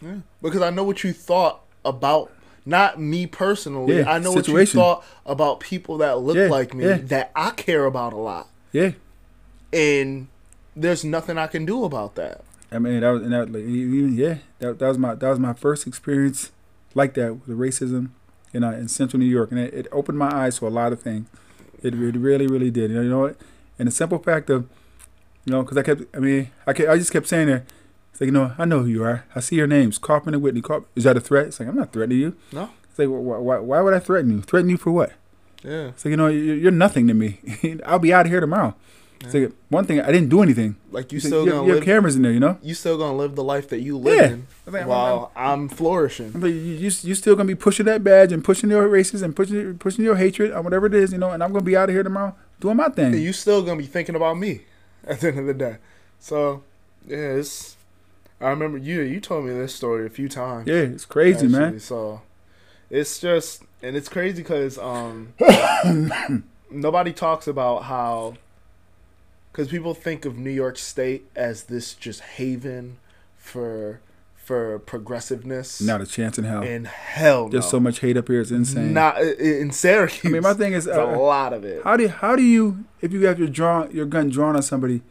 Yeah. Because I know what you thought about not me personally. Yeah, I know situation. what you thought about people that look Yeah, like me that I care about a lot. Yeah. And there's nothing I can do about that. I mean, that was, and that, like, even, yeah, that, that was my that was my first experience like that with the racism, you uh, know, in Central New York, and it, it opened my eyes to a lot of things. It, it really, really did. You know, you know what? And the simple fact of, you know, because I kept, I mean, I kept, I just kept saying there, it's like, you know, I know who you are. I see your names, and Whitney. Kauf- Is that a threat? It's like I'm not threatening you. No. It's like, why, why, why would I threaten you? Threaten you for what? Yeah. It's like, you know, you're, you're nothing to me. I'll be out of here tomorrow. It's like one thing, I didn't do anything. Like you It's still you, gonna you have live cameras in there, you know. you still gonna live the life that you live Yeah. in I think I'm- while I'm flourishing. Like, you, you, you still gonna be pushing that badge and pushing your races and pushing pushing your hatred or whatever it is, you know. And I'm gonna be out of here tomorrow doing my thing. And you still gonna be thinking about me at the end of the day. So yeah, it's I remember you you told me this story a few times. yeah, it's crazy, man. So it's just and it's crazy because um nobody talks about how because people think of New York State as this just haven for for progressiveness. Not a chance in hell. in hell, There's no. so much hate up here. It's insane. Not in Syracuse. I mean, my thing is, There's a uh, lot of it. how do you, how do you if you have your draw your gun drawn on somebody,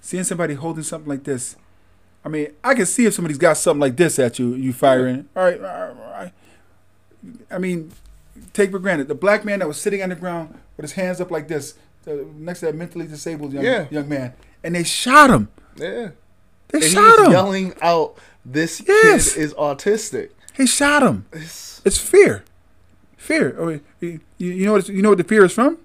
seeing somebody holding something like this? I mean, I can see if somebody's got something like this at you, you firing. All right, all right, all right. I mean, take for granted the black man that was sitting on the ground with his hands up like this, next to that mentally disabled young Yeah. young man, and they shot him. Yeah. They And shot him. yelling out, "This Yes. kid is autistic." He shot him. It's- It's fear. Fear. Oh, I mean, you, you know what? You know what the fear is from?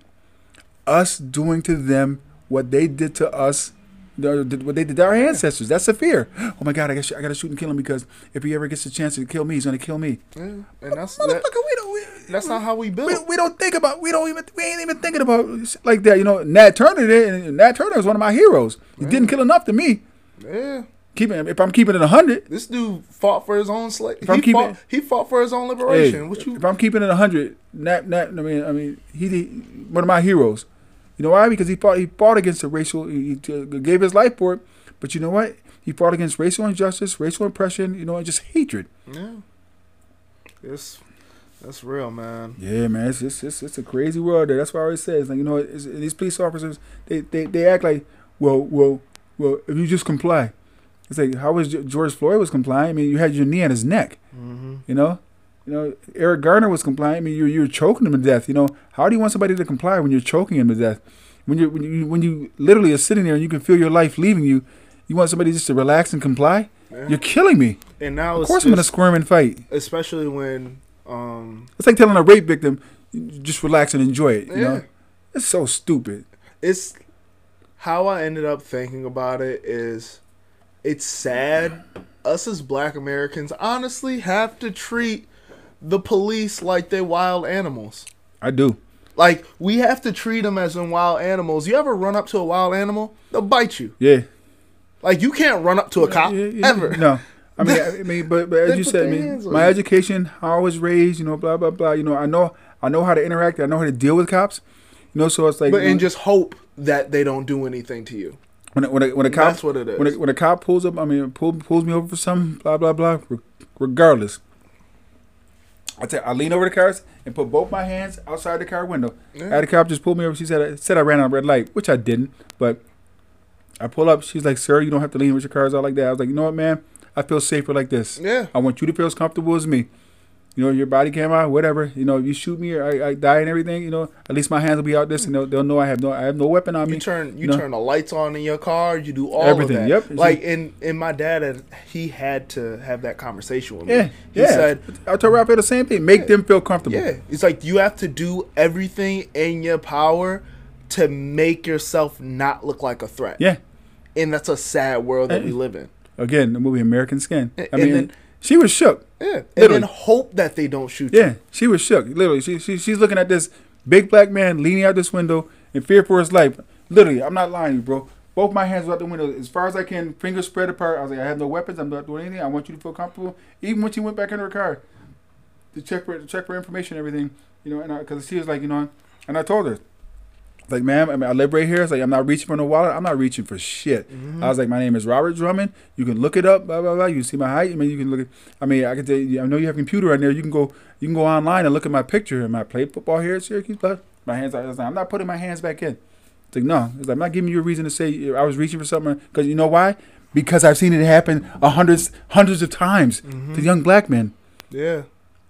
Us doing to them what they did to us, what they did to our ancestors. That's the fear. Oh my God! I got I got to shoot and kill him because if he ever gets a chance to kill me, he's gonna kill me. yeah. And that's Motherfucker, that, we don't. That's not how we build. we, we don't think about. We don't even. We ain't even thinking about shit like that. You know, Nat Turner did. And Nat Turner is one of my heroes. He didn't kill enough to me. yeah. Keeping if I'm keeping it a hundred. This dude fought for his own slave. If I'm He keeping- fought, he fought for his own Hey, liberation. what you? if I'm keeping it a hundred, Nat, Nat, I mean, I mean, he, he one of my heroes. You know why? Because he fought he fought against the racial. He, he gave his life for it. But you know what? He fought against racial injustice, racial oppression. You know, and just hatred. Yeah. It's that's real, man. Yeah, man, it's it's, it's, it's a crazy world there. That's why I always say, it's like you know, it's, these police officers, they, they they act like, well, well, well, if you just comply, it's like how was George Floyd was complying? I mean, you had your knee on his neck, Mm-hmm. you know, you know, Eric Garner was complying. I mean, you you're choking him to death. You know, how do you want somebody to comply when you're choking him to death? When you when you when you literally are sitting there and you can feel your life leaving you, you want somebody just to relax and comply? Yeah. You're killing me. And now Of it's course, I'm gonna squirm and fight. especially when um It's like telling a rape victim, just relax and enjoy it. You Yeah. know, it's so stupid. it's how I ended up thinking about it is it's sad us as black Americans honestly have to treat the police like they wild animals. I do. Like we have to treat them as in wild animals. You ever run up to a wild animal? They'll bite you. Yeah. Like you can't run up to a cop Yeah, yeah, ever. No. I mean, I mean, but, but as you said, I mean, my education, how I was raised, you know, blah blah blah. You know, I know, I know how to interact. I know how to deal with cops. You know, so it's like, But you know, and just hope that they don't do anything to you. when a, when a, when a cop, That's what it is. when a, when a cop pulls up, I mean, pull, pulls me over for something, blah blah blah. Regardless, I tell, I lean over the cars and put both my hands outside the car window. Yeah. I had a cop just pull me over. She said, uh, said I ran on a red light, which I didn't, but I pull up. She's like, "Sir, you don't have to lean with your cars out like that." I was like, "You know what, man? I feel safer like this. Yeah. I want you to feel as comfortable as me. You know, your body cam out, whatever. You know, if you shoot me or I, I die and everything, you know, at least my hands will be out this, and they'll, they'll know I have no I have no weapon on You me. turn you No. turn the lights on in your car. You do all Everything, of that. yep. Like and and my dad he had to have that conversation with me. Yeah, He yeah. said, I told Raphael the same thing. Make Yeah. them feel comfortable. "Yeah, it's like you have to do everything in your power to make yourself not look like a threat." Yeah. And that's a sad world that uh, we live in. Again, the movie American Skin. And- I mean, then- she was shook. Yeah. And Literally. then hope that they don't shoot you. Yeah, she was shook. Literally, she, she she's looking at this big black man leaning out this window in fear for his life. Literally, I'm not lying bro. Both my hands were out the window as far as I can, fingers spread apart. I was like, I have no weapons. I'm not doing anything. I want you to feel comfortable. Even when she went back in her car to check for to check for information, and everything, you know, and because she was like, you know, and I told her, like, ma'am, I mean, I live right here. It's like I'm not reaching for no wallet. I'm not reaching for shit. I was like, my name is Robert Drummond. You can look it up. Blah blah blah. You can see my height. I mean, you can look at. I mean, I can tell you. I know you have a computer on there. You can go. You can go online and look at my picture. And I played football here at Syracuse. But my hands. I was like, I'm not putting my hands back in. It's like no. It's like I'm not giving you a reason to say I was reaching for something. Because you know why? Because I've seen it happen a hundreds hundreds of times to mm-hmm. young black men. Yeah.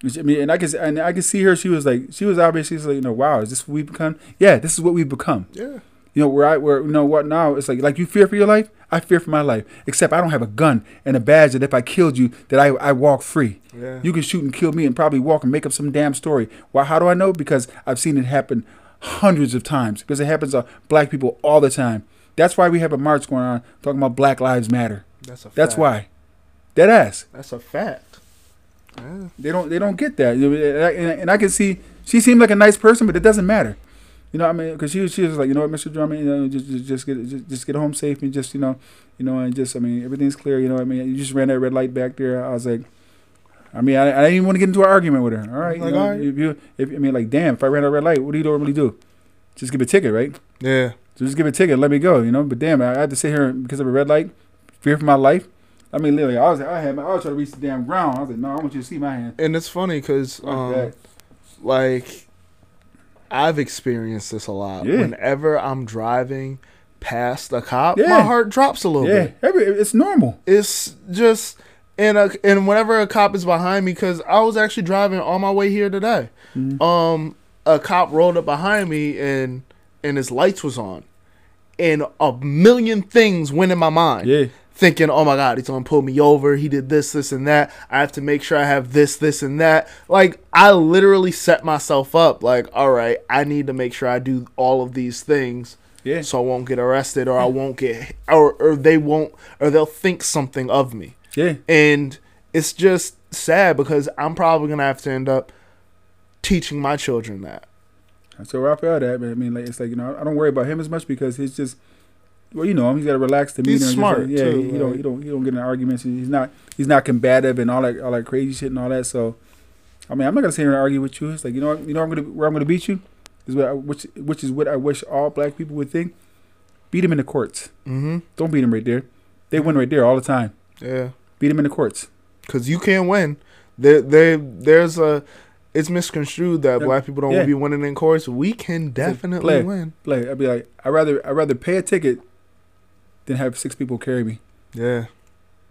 I mean, and I can and I can see her. She was like, she was obviously like, you know, wow, is this what we become? Yeah, this is what we've become. Yeah. You know, where I where you know what now? It's like like you fear for your life. I fear for my life. Except I don't have a gun and a badge that if I killed you, that I I walk free. Yeah. You can shoot and kill me and probably walk and make up some damn story. Why? How do I know? Because I've seen it happen hundreds of times. Because it happens to black people all the time. That's why we have a march going on talking about Black Lives Matter. That's a fact. That's why. Dead ass. That's a fact. Yeah. They don't they don't get that. And I, I can see she seemed like a nice person, but it doesn't matter. You know, what I mean, because she was, she was like, you know what, Mr. Drummond, you know, just just, just get just, just get home safe and just you know, you know, and just I mean, everything's clear. You know, what I mean, you just ran that red light back there. I was like, I mean, I, I didn't even want to get into an argument with her. All right, you Like, know, all right. if you, if I mean, like, damn, if I ran a red light, what do you normally do? Just give a ticket, right? Yeah. So just give a ticket, let me go. You know, but damn, I had to sit here because of a red light, fear for my life. I mean, literally, I was like, I had my, I was trying to reach the damn ground. I was like, no, I want you to see my hand. And it's funny because um, like I've experienced this a lot. Yeah. Whenever I'm driving past a cop, Yeah. my heart drops a little Yeah, bit. every, it's normal. It's just and a, and whenever a cop is behind me, because I was actually driving on my way here today. Mhm. Um, a cop rolled up behind me and and his lights was on, and a million things went in my mind. Yeah, thinking, oh my God, he's gonna pull me over. He did this, this, and that. I have to make sure I have this, this, and that. Like, I literally set myself up. Like, all right, I need to make sure I do all of these things yeah, so I won't get arrested or I won't get, or, or they won't, or they'll think something of me. yeah. And it's just sad because I'm probably gonna have to end up teaching my children that. I Raphael that, but I mean, like, it's like you know, I don't worry about him as much because he's just, well, you know, him. He's got a relaxed demeanor. He's smart, like, yeah, too, he, he don't, he don't, he don't get in arguments. He's not, he's not combative and all that, all that crazy shit and all that. So, I mean, I'm not gonna sit here and argue with you. It's like you know, what, you know, I'm gonna, where I'm gonna beat you is what I, which which is what I wish all black people would think. Beat them in the courts. Mm-hmm. Don't beat them right there. They win right there all the time. Yeah. Beat them in the courts. Cause you can't win. There, there, there's a. It's misconstrued that Yeah. black people don't Yeah. be winning in courts. We can definitely play. win. Like I'd be like, I rather I rather pay a ticket than have six people carry me. Yeah.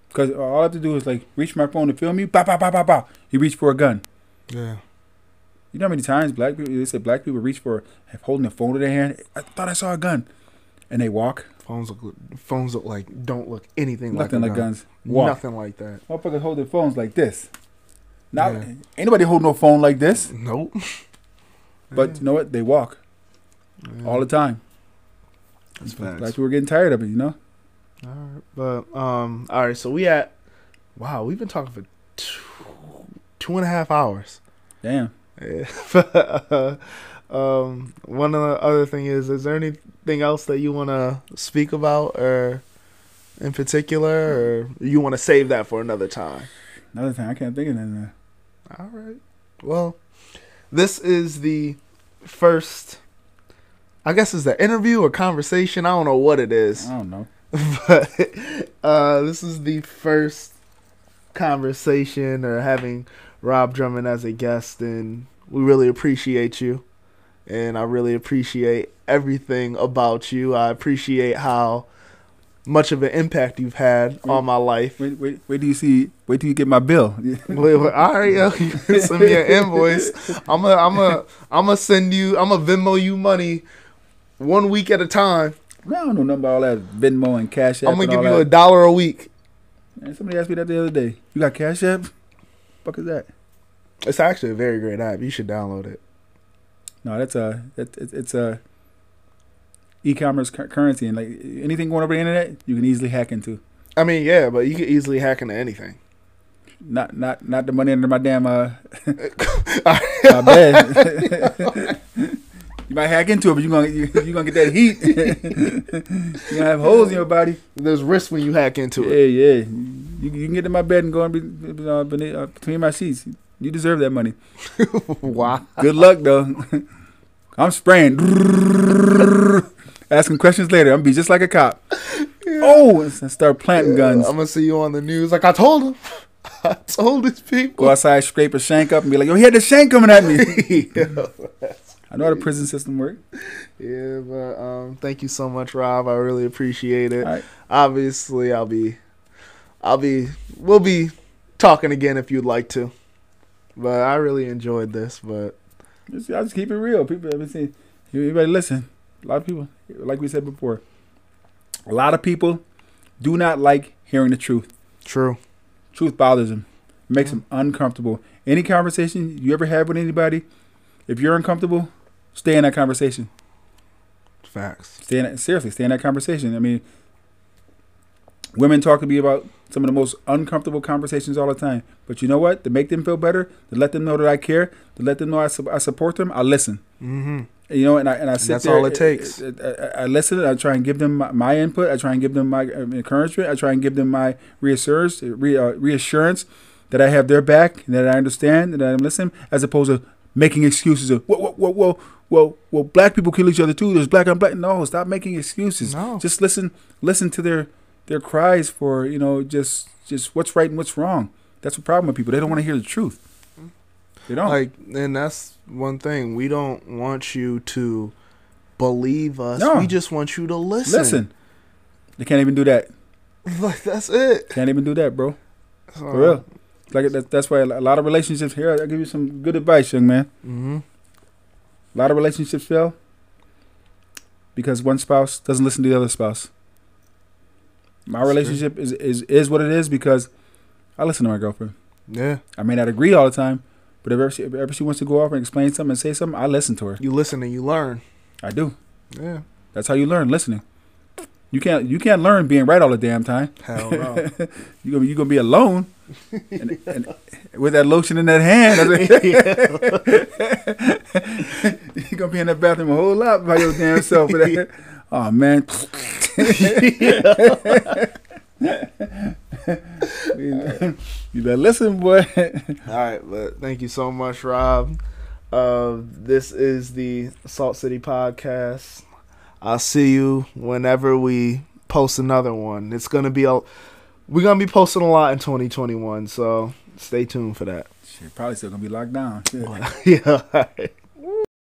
Because all I have to do is like reach my phone to film me. Pow pow pow pow pow. He reached for a gun. Yeah. You know how many times black people they say black people reach for have holding a phone in their hand. I thought I saw a gun, and they walk. Phones look. Phones look like don't look anything Nothing like, like gun. guns. Walk. Nothing like that. Motherfuckers hold their phones like this. Now, Yeah. ain't nobody hold no phone like this. Nope. But you know what? They walk Yeah. all the time. That's Black facts. people are getting tired of it. You know. All right, but um, all right. So we at. Wow, we've been talking for two, two and a half hours. Damn. Yeah. um, one of the other thing is, is there anything else that you want to speak about, or in particular, or you want to save that for another time? Another time, I can't think of anything. All right. Well, this is the first. I guess it's the interview or conversation. I don't know what it is. I don't know. but uh, this is the first conversation or having Rob Drummond as a guest, and we really appreciate you. And I really appreciate everything about you. I appreciate how much of an impact you've had on my life. Wait, wait, wait till you see. Wait till you get my bill. Wait, wait, all right, yo, send me an invoice. I'm a, I'm a, I'm gonna send you. I'm gonna Venmo you money, one week at a time. Man, I don't know nothing about all that Venmo and Cash App. I'm gonna give you a dollar a week. Man, somebody asked me that the other day. You got Cash App? Fuck is that? It's actually a very great app. You should download it. No, that's a that, it's, it's a e-commerce cur- currency, and like anything going over the internet, you can easily hack into. I mean, yeah, but you can easily hack into anything. Not not not the money under my damn uh my bed. you might hack into it, but you gonna you, you gonna get that heat. you gonna have holes in your body. There's risk when you hack into Yeah, it. yeah. You, you can get in my bed and go and be uh, beneath, uh, between my sheets. You deserve that money. wow. Good luck though. I'm spraying. Asking questions later. I'm gonna be just like a cop. Oh, and start planting guns. I'm gonna see you on the news. Like I told him. I told these people. Go outside, scrape a shank up, and be like, "Yo, he had the shank coming at me." Yeah, I know how the prison system works. yeah, but um, thank you so much, Rob. I really appreciate it. Right. Obviously, I'll be, I'll be, we'll be talking again if you'd like to. But I really enjoyed this. But Just, I just keep it real. People have been saying, everybody listen. A lot of people, like we said before, a lot of people do not like hearing the truth. true. Truth bothers them, makes them uncomfortable. Any conversation you ever have with anybody, if you're uncomfortable, stay in that conversation. Facts. Stay in that, seriously, stay in that conversation. I mean, women talk to me about some of the most uncomfortable conversations all the time. But you know what? To make them feel better, to let them know that I care, to let them know I, su- I support them, I listen. Mm-hmm. You know, and I and I sit That's there. all it takes. I, I, I listen. I try and give them my, my input. I try and give them my uh, encouragement. I try and give them my reassurance, re, uh, reassurance that I have their back, and that I understand, and that I'm listening, as opposed to making excuses of whoa, whoa, whoa, whoa, whoa, well, black people kill each other too. There's black on black. No, stop making excuses. No. Just listen. Listen to their their cries for you know just just what's right and what's wrong. That's the problem with people. They don't want to hear the truth. They don't. Like, and that's one thing. We don't want you to believe us. No. We just want you to listen. listen. They can't even do that. Like that's it. Can't even do that, bro. So, For real. Like that, that's why a lot of relationships here. I'll give you some good advice, young man. Mm-hmm. A lot of relationships fail because one spouse doesn't listen to the other spouse. My That's true. relationship is, is is what it is because I listen to my girlfriend. Yeah. I may not agree all the time, but if ever she, if ever she wants to go off and explain something and say something, I listen to her. You listen and you learn. I do. Yeah. That's how you learn listening. You can't you can't learn being right all the damn time. Hell no. You gonna you gonna be alone, and, and with that lotion in that hand. you're gonna be in that bathroom a whole lot by your damn self. That. Oh man. you better listen, boy. All right, but thank you so much, Rob. Uh, this is the Salt City Podcast. I'll see you whenever we post another one. It's gonna be a we're gonna be posting a lot in 2021, so stay tuned for that. Shit, probably still gonna be locked down. Shit. yeah.